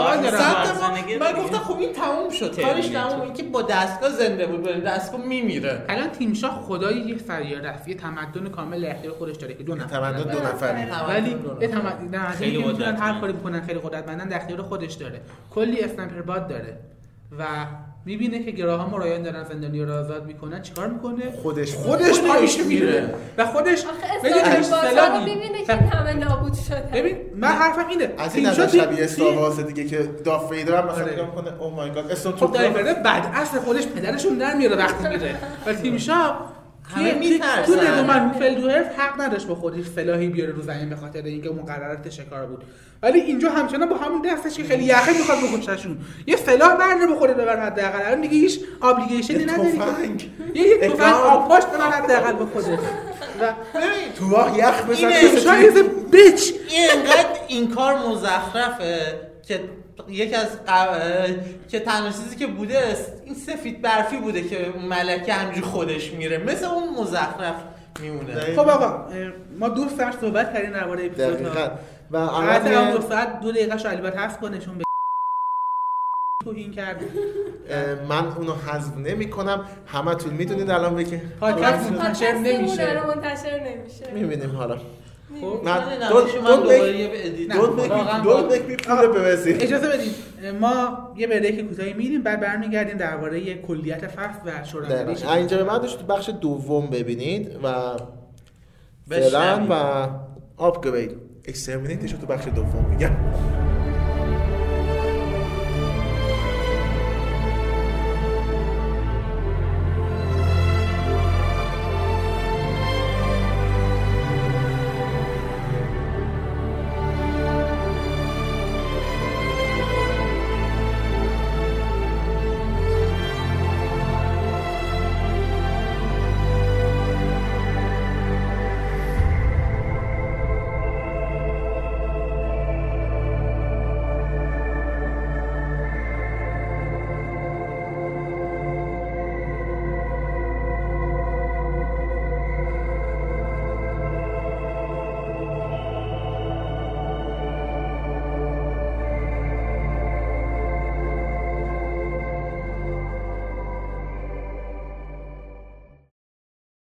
زندگی من. گفتم خب این تموم شد. کارش تموم این که با دستگاه زنده بود بره دستگاه میمیره. الان تیمشا خدای یه است یه تمدن کامل اختیار خودش داره که دو نفر. تمدن دو نفره. ولی یه تمدن نه خیلی می‌تونن هر. کاری بکنن خیلی قدرتمندن در اختیار خودش داره. کلی اسنایپر باد داره. و می‌بینه که گراهام و رایان دارن زندانی رو آزاد می‌کنن چیکار می‌کنه؟ خودش خودش پایش میره و خودش رو سلامی. می‌بینه که همه نابود شده ببین من حرفم اینه. از این نظر شبیه استار دیگه که داف ویدر هم مثلا آره. نگاه کنه او مای گاد استون خب دایورده بعد اصل خودش پدرشون در میاره وقتی میره. و تیمشا همه می‌ترسن. تو نگومن هوفلدورف حق نداشت با خودش سلاحی بیاره رو زمین به خاطر اینکه مقررات شکار بود ولی اینجا همچنان با همون دستش که خیلی یخه می‌خواد بکششون یه سلاح برداره بخوره ببر حداقل الان دیگه هیچ ابلیگیشنی نداری. یه یه تفنگ. آبپاش ببر حداقل به خودش و تو راه یخ بیچ این انقدر این کار مزخرفه که یکی از قو- که تنها چیزی که بوده این سفید برفی بوده که اون ملکه همینجوری خودش میره. مثل اون مزخرف میمونه. دقیقاً. خب آقا ما دو ساعت صحبت کردیم درباره اپیزود دقیقا. و قطعا هم الان دو ساعت دو دقیقه شو البته حذف نشون به توهین کرد من اونو حذف نمی کنم همه تون می‌دونید الان بگه پادکست منتشر نمیشه. منتشر نمیشه. می‌بینیم حالا. نه ادیت نه، پول ببزید اجازه بدید ما یه بریک کوتاهی میریم بعد برمیگردیم درباره کلیت فصل و دقیقاً. اینجا به بعدش تو بخش دوم ببینید و. فعلا و آپگرید اکسترمینیتش رو تو بخش دوم میگم.